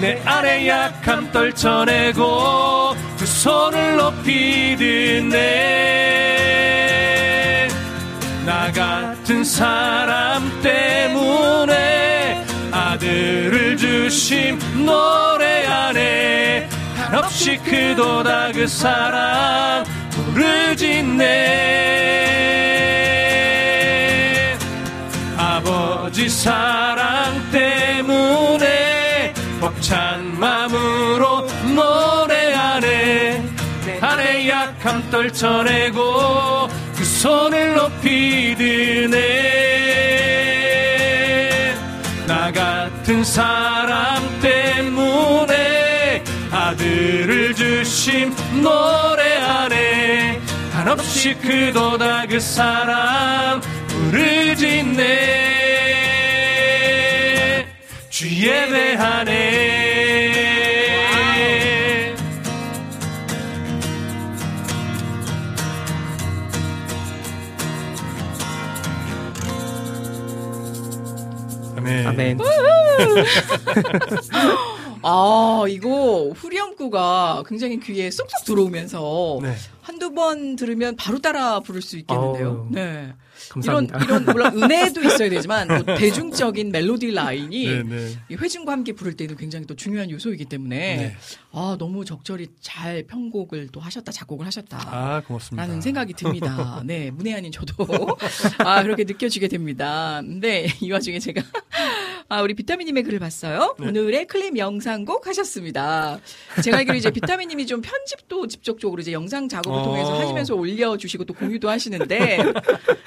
내 안에 약함 떨쳐내고 두 손을 높이 드네. 나 같은 사람 때문에 아들을 주심 노래하네 한없이 크도다 그 사랑 부르짖네 약함 떨쳐내고 그 손을 높이 드네. 나 같은 사람 때문에 아들을 주심 노래하네 한없이 크도다 그 사랑 부르짖네. 주 예배하네 아멘. 아, 이거 후렴구가 굉장히 귀에 쏙쏙 들어오면서 네. 한두 번 들으면 바로 따라 부를 수 있겠는데요. 아우, 네. 감사합니다. 이런, 이런, 물론 은혜도 있어야 되지만 뭐 대중적인 멜로디 라인이 네, 네. 이 회중과 함께 부를 때는 굉장히 또 중요한 요소이기 때문에 네. 아, 너무 적절히 잘 편곡을 또 하셨다, 작곡을 하셨다. 아, 고맙습니다. 라는 생각이 듭니다. 네, 문혜 아닌 저도 아 그렇게 느껴지게 됩니다. 근데 이 와중에 제가 아 우리 비타민님의 글을 봤어요. 네. 오늘의 클립 영상곡 하셨습니다. 제가 알기로 이제 비타민님이 좀 편집도 직접적으로 이제 영상 작업을 어. 통해서 하시면서 올려주시고 또 공유도 하시는데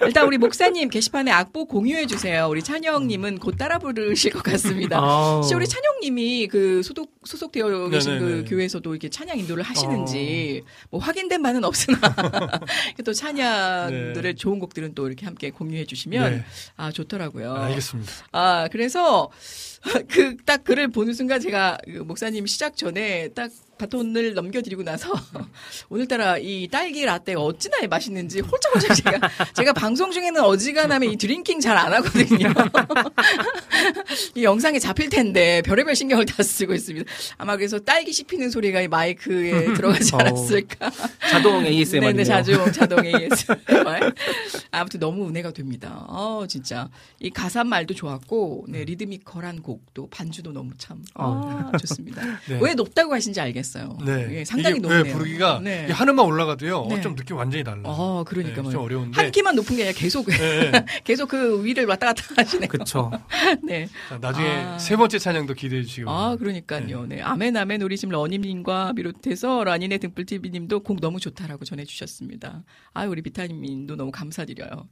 일단 우리 목사님 게시판에 악보 공유해 주세요. 우리 찬영님은 곧 따라 부르실 것 같습니다. 아우. 혹시 우리 찬영님이 그 소속 소속되어 계신 네네네. 그 교회에서도 이렇게 찬양 인도를 하시는지 뭐 확인된 바는 없으나 또 찬양들의 네. 좋은 곡들은 또 이렇게 함께 공유해 주시면 네. 아 좋더라고요. 알겠습니다. 아 그래서 그 딱 글을 보는 순간 제가 그 목사님 시작 전에 딱 바톤을 넘겨드리고 나서 오늘따라 이 딸기 라떼가 어찌나 맛있는지 홀짝홀짝 제가 제가 방송 중에는 어지간하면 이 drinking 잘 안 하거든요. 이 영상에 잡힐 텐데 별의별 신경을 다 쓰고 있습니다. 아마 그래서 딸기 씹히는 소리가 이 마이크에 들어가지 않았을까. 자동 ASMR. 네네, 자동, 자동 ASMR. 아무튼 너무 은혜가 됩니다. 어, 진짜. 이 가사 말도 좋았고, 네, 리드미컬한 곡도, 반주도 너무 참, 아, 좋습니다. 네. 왜 높다고 하신지 알겠어요. 네. 예, 상당히 이게, 높네요. 네, 부르기가 네. 이 하늘만 올라가도요. 네. 어, 좀 느낌 완전히 달라. 어, 그러니까 네. 좀 어려운데. 한 키만 높은 게 아니라 계속, 네. 계속 그 위를 왔다 갔다 하시네요. 그쵸. 네. 자, 나중에 아. 세 번째 찬양도 기대해 주시기 아, 바랍니다. 그러니까요. 네. 아멘, 아멘, 우리 집 러님 님과 비롯해서 라니네 등불TV님도 곡 너무 좋다라고 전해 주셨습니다. 아, 우리 비타민도 너무 감사드려요.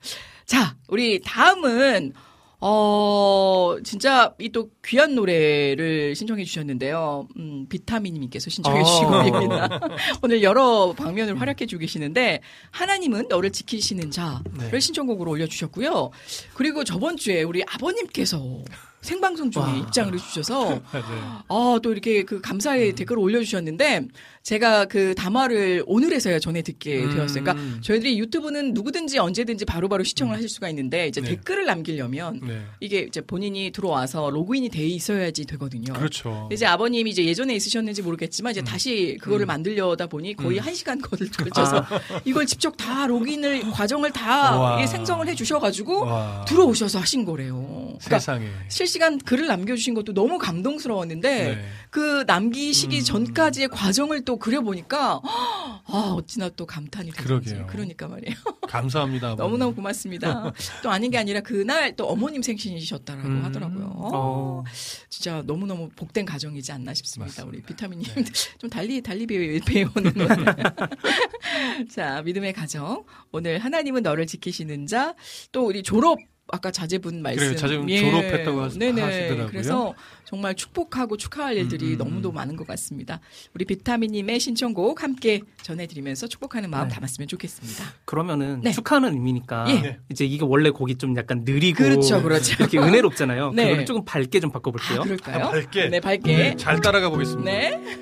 자, 우리 다음은, 어, 진짜 이 또 귀한 노래를 신청해 주셨는데요. 음, 비타민님께서 신청해 주시고 아. 계십니다. 오늘 여러 방면을 활약해 주고 계시는데, 하나님은 너를 지키시는 자를 네. 신청곡으로 올려주셨고요. 그리고 저번 주에 우리 아버님께서 생방송 중에 와. 입장을 해주셔서 맞아요. 아, 또 이렇게 그 감사의 댓글을 올려주셨는데, 제가 그 담화를 오늘에서야 전해 듣게 음. 되었어요. 그러니까 저희들이 유튜브는 누구든지 언제든지 바로 바로 시청을 하실 수가 있는데, 이제 네. 댓글을 남기려면, 네. 이게 이제 본인이 들어와서 로그인이 돼 있어야지 되거든요. 그렇죠. 이제 아버님이 이제 예전에 있으셨는지 모르겠지만, 이제 다시 그거를 만들려다 보니 거의 음. 한 시간 거를 걸쳐서 이걸 직접 다 로그인을, 과정을 다 생성을 해 주셔 가지고 와. 들어오셔서 하신 거래요. 그러니까 세상에. 실시간 글을 남겨 주신 것도 너무 감동스러웠는데 네. 그 남기시기 음. 전까지의 과정을 또 그려보니까 아 어찌나 또 감탄이 그러게요. 그러니까 말이에요. 감사합니다. 너무너무 고맙습니다. 또 아닌 게 아니라 그날 또 어머님 생신이셨다라고 음. 하더라고요. 어. 진짜 너무너무 복된 가정이지 않나 싶습니다. 맞습니다. 우리 비타민님 네. 좀 달리 달리 배우, 배우는. 자 믿음의 가정 오늘 하나님은 너를 지키시는 자 또 우리 졸업 아까 자제분 말씀 그래요. 자제분 졸업했다고 하시- 네네. 하시더라고요. 그래서 정말 축복하고 축하할 일들이 음. 너무도 많은 것 같습니다. 우리 비타민님의 신청곡 함께 전해드리면서 축복하는 마음 네. 담았으면 좋겠습니다. 그러면 네. 축하하는 의미니까 예. 네. 이제 이게 원래 곡이 좀 약간 느리고 그렇죠, 그렇죠. 이렇게 은혜롭잖아요. 네. 그거를 조금 밝게 좀 바꿔볼게요. 아, 그럴까요? 아, 밝게. 네, 밝게. 네, 잘 따라가 보겠습니다. 네.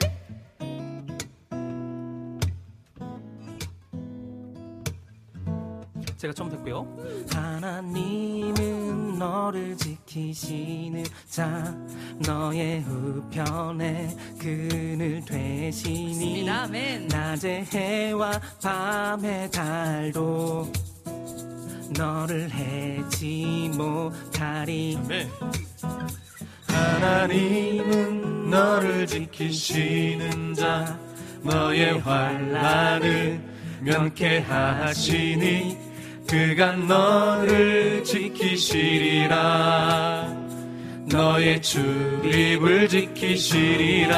제가 처음 할게요. 하나님은 너를 지키시는 자 너의 우편에 그늘 되시니. 아멘. 낮의 해와 밤의 달도 너를 해치 못하리 네. 하나님은 너를 지키시는 자 너의 환란을 면케 하시니 그가 너를 지키시리라. 너의 출입을 지키시리라.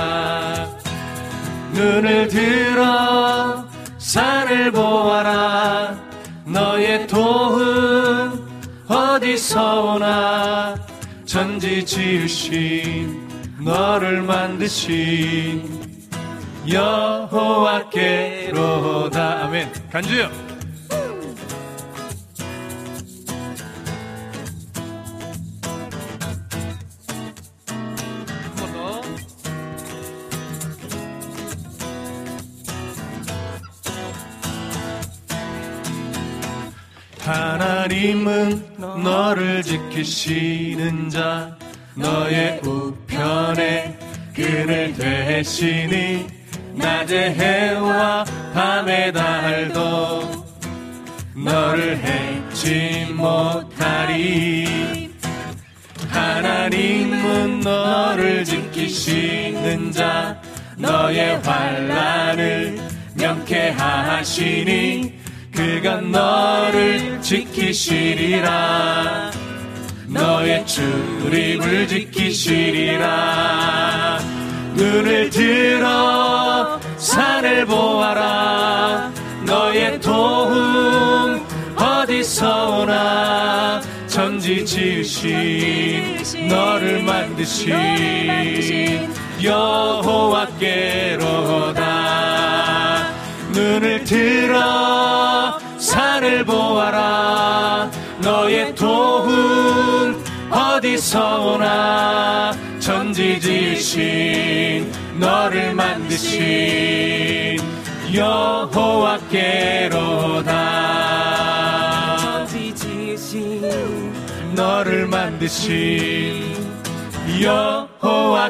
눈을 들어 산을 보아라. 너의 도움 어디서 오나. 천지 지으신 너를 만드신 여호와께로다. 아멘. 간주요 하나님은 너를 지키시는 자 너의 우편에 그늘 되시니 낮의 해와 밤의 달도 너를 해치 못하리. 하나님은 너를 지키시는 자 너의 환란을 명케하시니 그가 너를 지키시리라. 너의 출입을 지키시리라. 눈을 들어 산을 보아라. 너의 도움 어디서 오나. 천지 지으신 너를 만드신 여호와께로다. 눈을 들어 산을 보아라. 너의 도움 어디서 오나. 천지 지으신 너를 만드신 여호와께로다. 천지 지으신 너를 만드신 여호와께로다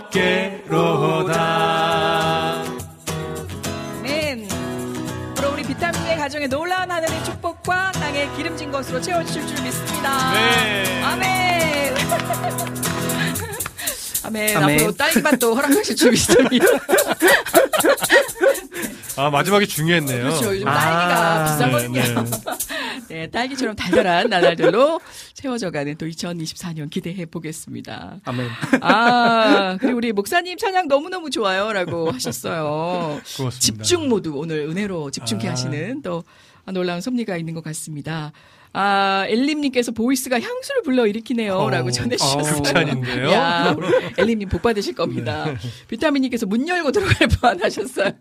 가정에 놀라운 하늘의 축복과 땅의 기름진 것으로 채워주실 줄 믿습니다. 네. 아멘. 아멘. 아멘. 앞으로 딸기맛도 허락하실 줄 믿습니다. 아 마지막이 중요했네요. 그렇죠. 요즘 아, 딸기가 네, 비싸거든요. 네, 딸기처럼 달달한 나날들로 채워져가는 또 2024년 기대해 보겠습니다. 아멘. 아, 그리고 우리 목사님 찬양 너무 너무 좋아요라고 하셨어요. 고맙습니다. 집중 모드 오늘 은혜로 집중케 아. 하시는 또 놀라운 섭리가 있는 것 같습니다. 아, 엘림님께서 voice가 향수를 불러 일으키네요. 어, 라고 전해주셨어요. 극찬인데요? 야, 우리 엘림님 복 받으실 겁니다. 네. 비타민님께서 문 열고 들어갈 뻔 하셨어요.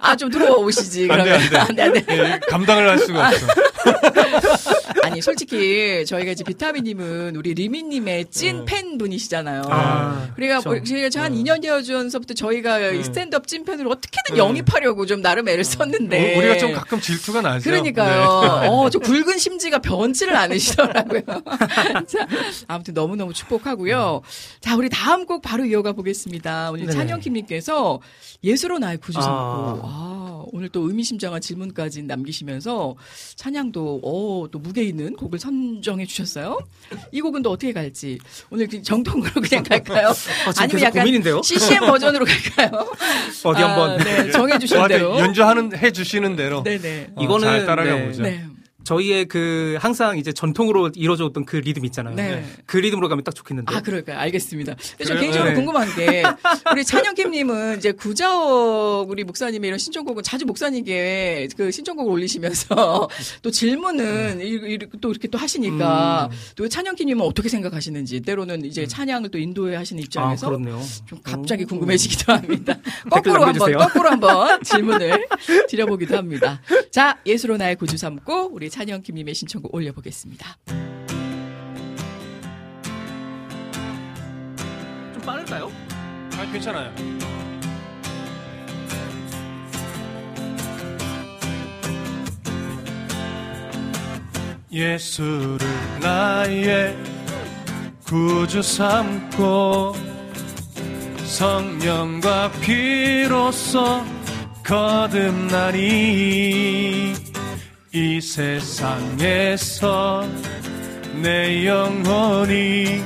아, 좀 들어오시지. 안 돼, 그러면. 안 돼. 안 돼, 안 돼. 예, 감당을 할 수가 없어. 아니, 솔직히 저희가 이제 비타민님은 우리 리미님의 네. 찐 팬분이시잖아요. 아, 그러니까 그렇죠. 뭐 제가 한 2년 전서부터 저희가 네. 이 스탠드업 찐팬으로 어떻게든 영입하려고 좀 나름 애를 썼는데. 어, 우리가 좀 가끔 질투가 나죠. 그러니까요. 네. 어, 저 굵은 심지가 변치를 않으시더라고요. 자, 아무튼 너무너무 축복하고요. 자, 우리 다음 곡 바로 이어가 보겠습니다. 오늘 네네. 찬영킴님께서 예수로 나의 구주 삼고, 아. 아, 오늘 또 의미심장한 질문까지 남기시면서 찬양도, 어, 또 무게 있는 곡을 선정해 주셨어요. 이 곡은 또 어떻게 갈지. 오늘 그 정통으로 그냥 갈까요? 아, 지금 계속 고민인데요? CCM 버전으로 갈까요? 어디 아, 한번. 네, 정해주신 대로. 연주하는 해 주시는 대로 네네. 어, 이거는 잘 따라가 네. 보죠. 네. 저희의 그 항상 이제 전통으로 이루어졌던 그 리듬 있잖아요. 네. 그 리듬으로 가면 딱 좋겠는데. 아, 그럴까요? 알겠습니다. 저? 개인적으로 네. 궁금한 게, 우리 찬영킴님은 이제 구자옥 우리 목사님의 이런 신청곡은 자주 목사님께 그 신청곡을 올리시면서 또 질문은 이- 이- 또 이렇게 또 하시니까 음. 또 찬영킴님은 어떻게 생각하시는지 때로는 이제 찬양을 또 인도해 하시는 아, 입장에서 그렇네요. 좀 갑자기 오. 궁금해지기도 합니다. 거꾸로 한번. 거꾸로 한번 질문을 드려보기도 합니다. 자, 예수로 나의 구주 삼고 우리 찬영킴님의 신청곡 올려보겠습니다. 좀 빠를까요? 아, 괜찮아요. 예수를 나의 구주 삼고 성령과 피로써 거듭나니 이 세상에서 내 영혼이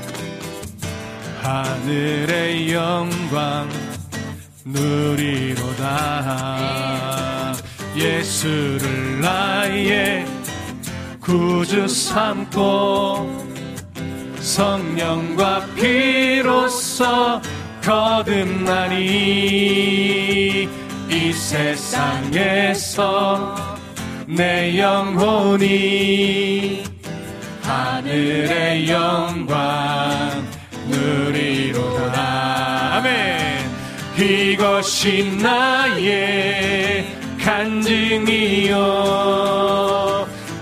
하늘의 영광 누리로다. 예수를 나의 구주 삼고 성령과 피로써 거듭나니 이 세상에서 내 영혼이 하늘의 영광 누리로다 아멘. 이것이 나의 간증이요.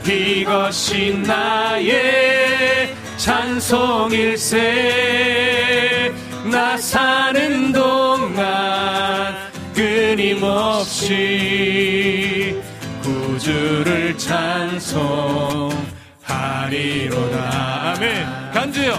이것이 나의 찬송일세 나 사는 동안 끊임없이 구 주를 찬송하리로다. 아멘. 간주요.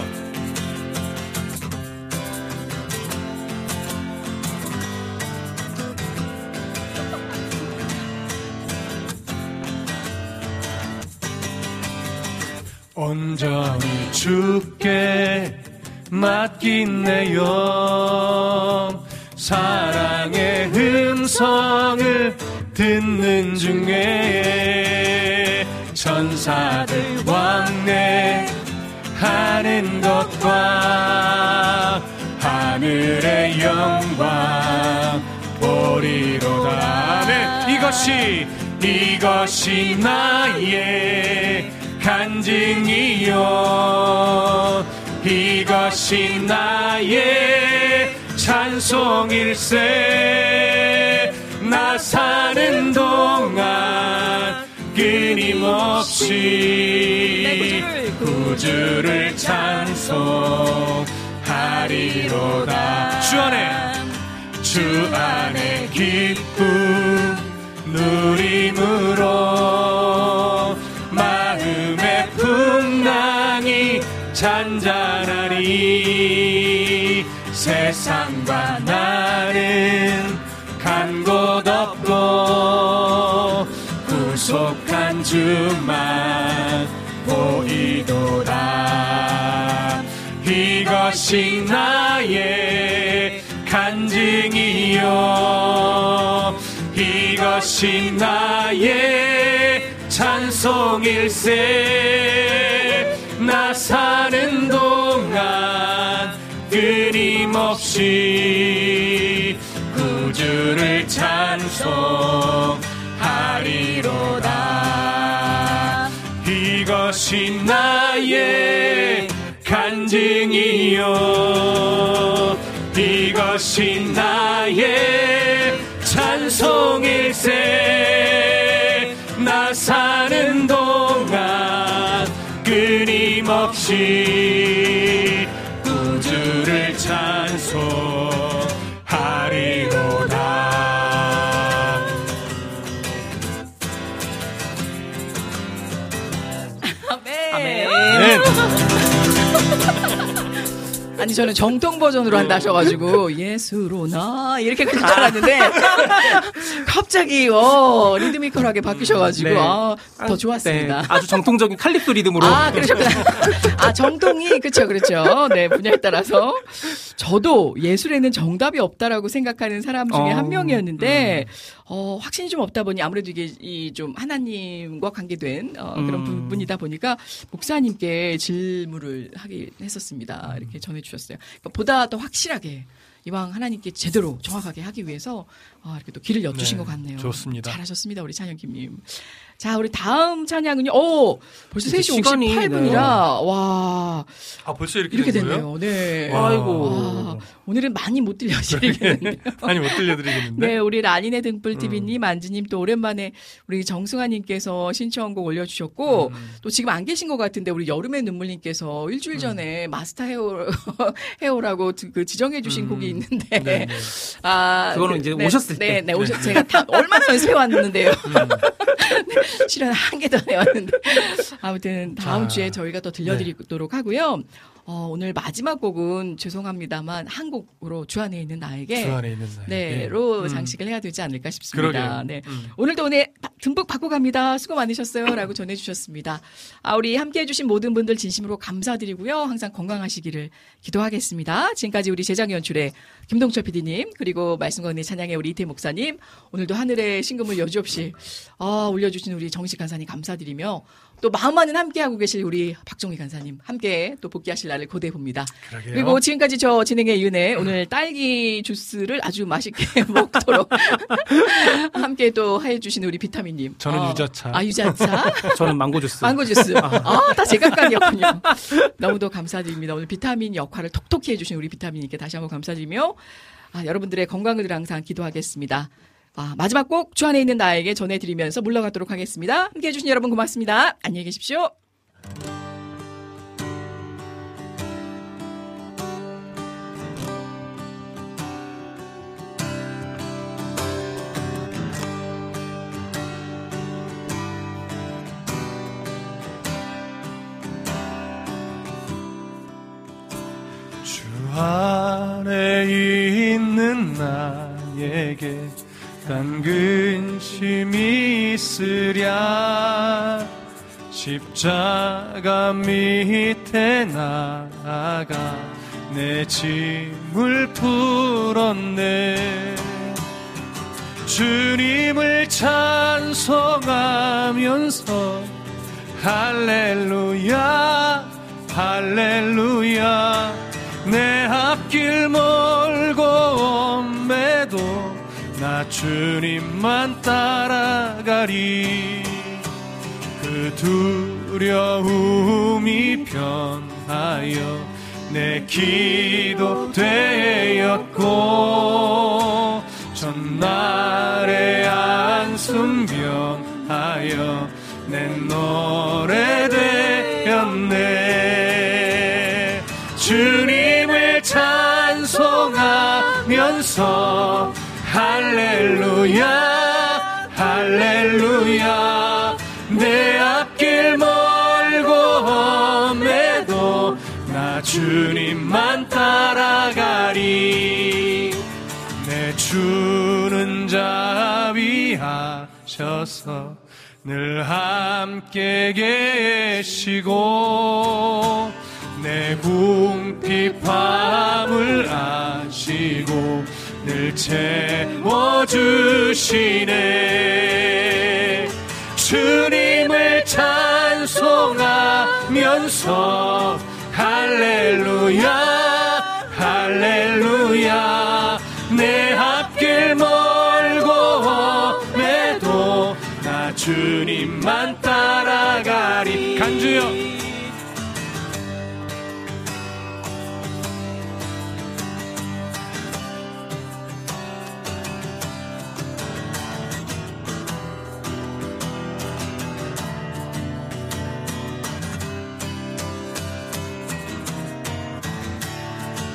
온전히 주께 맡긴 내 영 사랑의 음성을 듣는 중에 천사들 왕래하는 것과 하늘의 영광 보리로다 아멘 이것이 이것이 나의 간증이요. 이것이 나의 찬송일세 나 사는 동안 끊임없이 구주를 찬송하리로다. 주 안에 주 안에 기쁨 누림으로 마음의 풍랑이 잔잔하니 세상과 나는 주만 보이도다. 이것이 나의 간증이요. 이것이 나의 찬송일세. 나 사는 동안 끊임없이 구주를 찬송 이것이 나의 간증이요. 이것이 나의 찬송일세 나 사는 동안 끊임없이 구주를 찬송 아니 저는 정통 버전으로 한다 하셔가지고 예수로 나 이렇게 가실 줄 알았는데 갑자기 어 리드미컬하게 바뀌셔가지고 네. 아, 더 좋았습니다. 네, 아주 정통적인 칼립소 리듬으로. 아, 그러셨구나. 아, 정통이, 그쵸, 그렇죠. 네, 분야에 따라서. 저도 예술에는 정답이 없다라고 생각하는 사람 중에 어, 한 명이었는데, 어, 확신이 좀 없다 보니 아무래도 이게 이 좀 하나님과 관계된 어, 그런 음. 부분이다 보니까 목사님께 질문을 하긴 했었습니다. 이렇게 전해주셨어요. 그러니까 보다 더 확실하게 이왕 하나님께 제대로 정확하게 하기 위해서 아, 이렇게 또 길을 여주신 네, 것 같네요. 좋습니다. 잘하셨습니다, 우리 찬영김님. 자, 우리 다음 찬양은요. 오, 벌써 이제 3시 시간이, 58분이라 네. 와 아 벌써 이렇게, 이렇게? 됐네요. 네. 아이고. 와, 오늘은 많이 못 들려드리겠는데요. 많이 못 들려드리겠는데. 네, 우리 라니네 등불 음. TV님, 안지님 또 오랜만에 우리 정승아님께서 신청곡 올려주셨고 음. 또 지금 안 계신 것 같은데 우리 여름의 눈물님께서 음. 일주일 전에 마스터 헤어 헤어라고 그 지정해주신 음. 곡이 있는데 네, 네. 아 그거는 그, 이제 네, 오셨을 네, 때. 네, 오셨 제가 다 얼마나 연습해 왔는데요. 네, 실은 한 개더 해왔는데 아무튼 다음 자, 주에 저희가 또 들려드리도록 하고요. 어, 오늘 마지막 곡은 죄송합니다만 한 곡으로 주 안에 있는 나에게 주 안에 있는 나에게. 네로 음. 장식을 해야 되지 않을까 싶습니다. 그러게요. 네. 음. 오늘도 오늘 바- 듬뿍 받고 갑니다. 수고 많으셨어요라고 전해주셨습니다. 아 우리 함께해주신 모든 분들 진심으로 감사드리고요. 항상 건강하시기를 기도하겠습니다. 지금까지 우리 제작 연출의 김동철 PD님 그리고 말씀 건의 찬양의 우리 이태 목사님 오늘도 하늘의 신금을 여지없이 아, 올려주신 우리 정식 간사님 감사드리며 또 마음만은 함께하고 계실 우리 박종희 간사님 함께 또 복귀하실 날을 고대해 봅니다. 그러게요. 그리고 지금까지 저 진행의 윤혜 오늘 딸기 주스를 아주 맛있게 먹도록 함께 또 해주신 우리 비타민님. 저는 어, 유자차. 아 유자차. 저는 망고 주스. 망고 주스. 아, 다 제각각이었군요. 너무도 감사드립니다. 오늘 비타민 역할을 톡톡히 해주신 우리 비타민님께 다시 한번 감사드리며, 아, 여러분들의 건강을 항상 기도하겠습니다. 아, 마지막 곡, 주 안에 있는 나에게 전해드리면서 물러가도록 하겠습니다. 함께 해주신 여러분 고맙습니다. 안녕히 계십시오. 십자가 밑에 나아가 내 짐을 풀었네. 주님을 찬송하면서 할렐루야 할렐루야. 내 앞길 멀고 엄매도 나 주님만 따라가리 그 두려움이 변하여 내 기도 되었고 전날의 안숨 병하여 내 노래 되었네. 주님을 찬송하면서 할렐루야 하셔서. 늘 함께 계시고 내 궁핍함을 아시고 늘 채워주시네. 주님을 찬송하면서 할렐루야 할렐루야 주님만 따라가리. 간주여.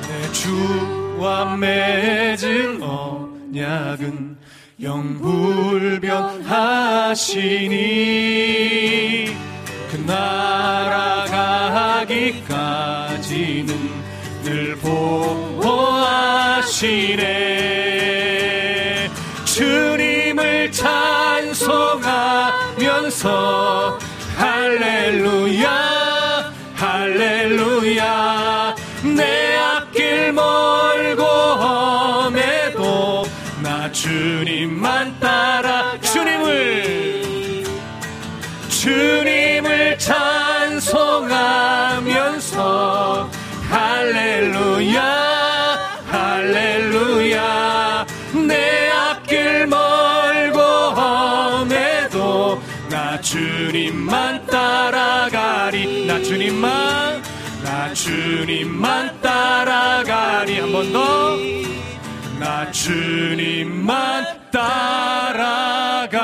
내 주와 맺은 언약은 영불변하시니 그 나라 가기까지는 늘 보호하시네. 주님을 찬송하면서 주님만 나 주님만 따라가리 한 번 더 나 주님만 따라가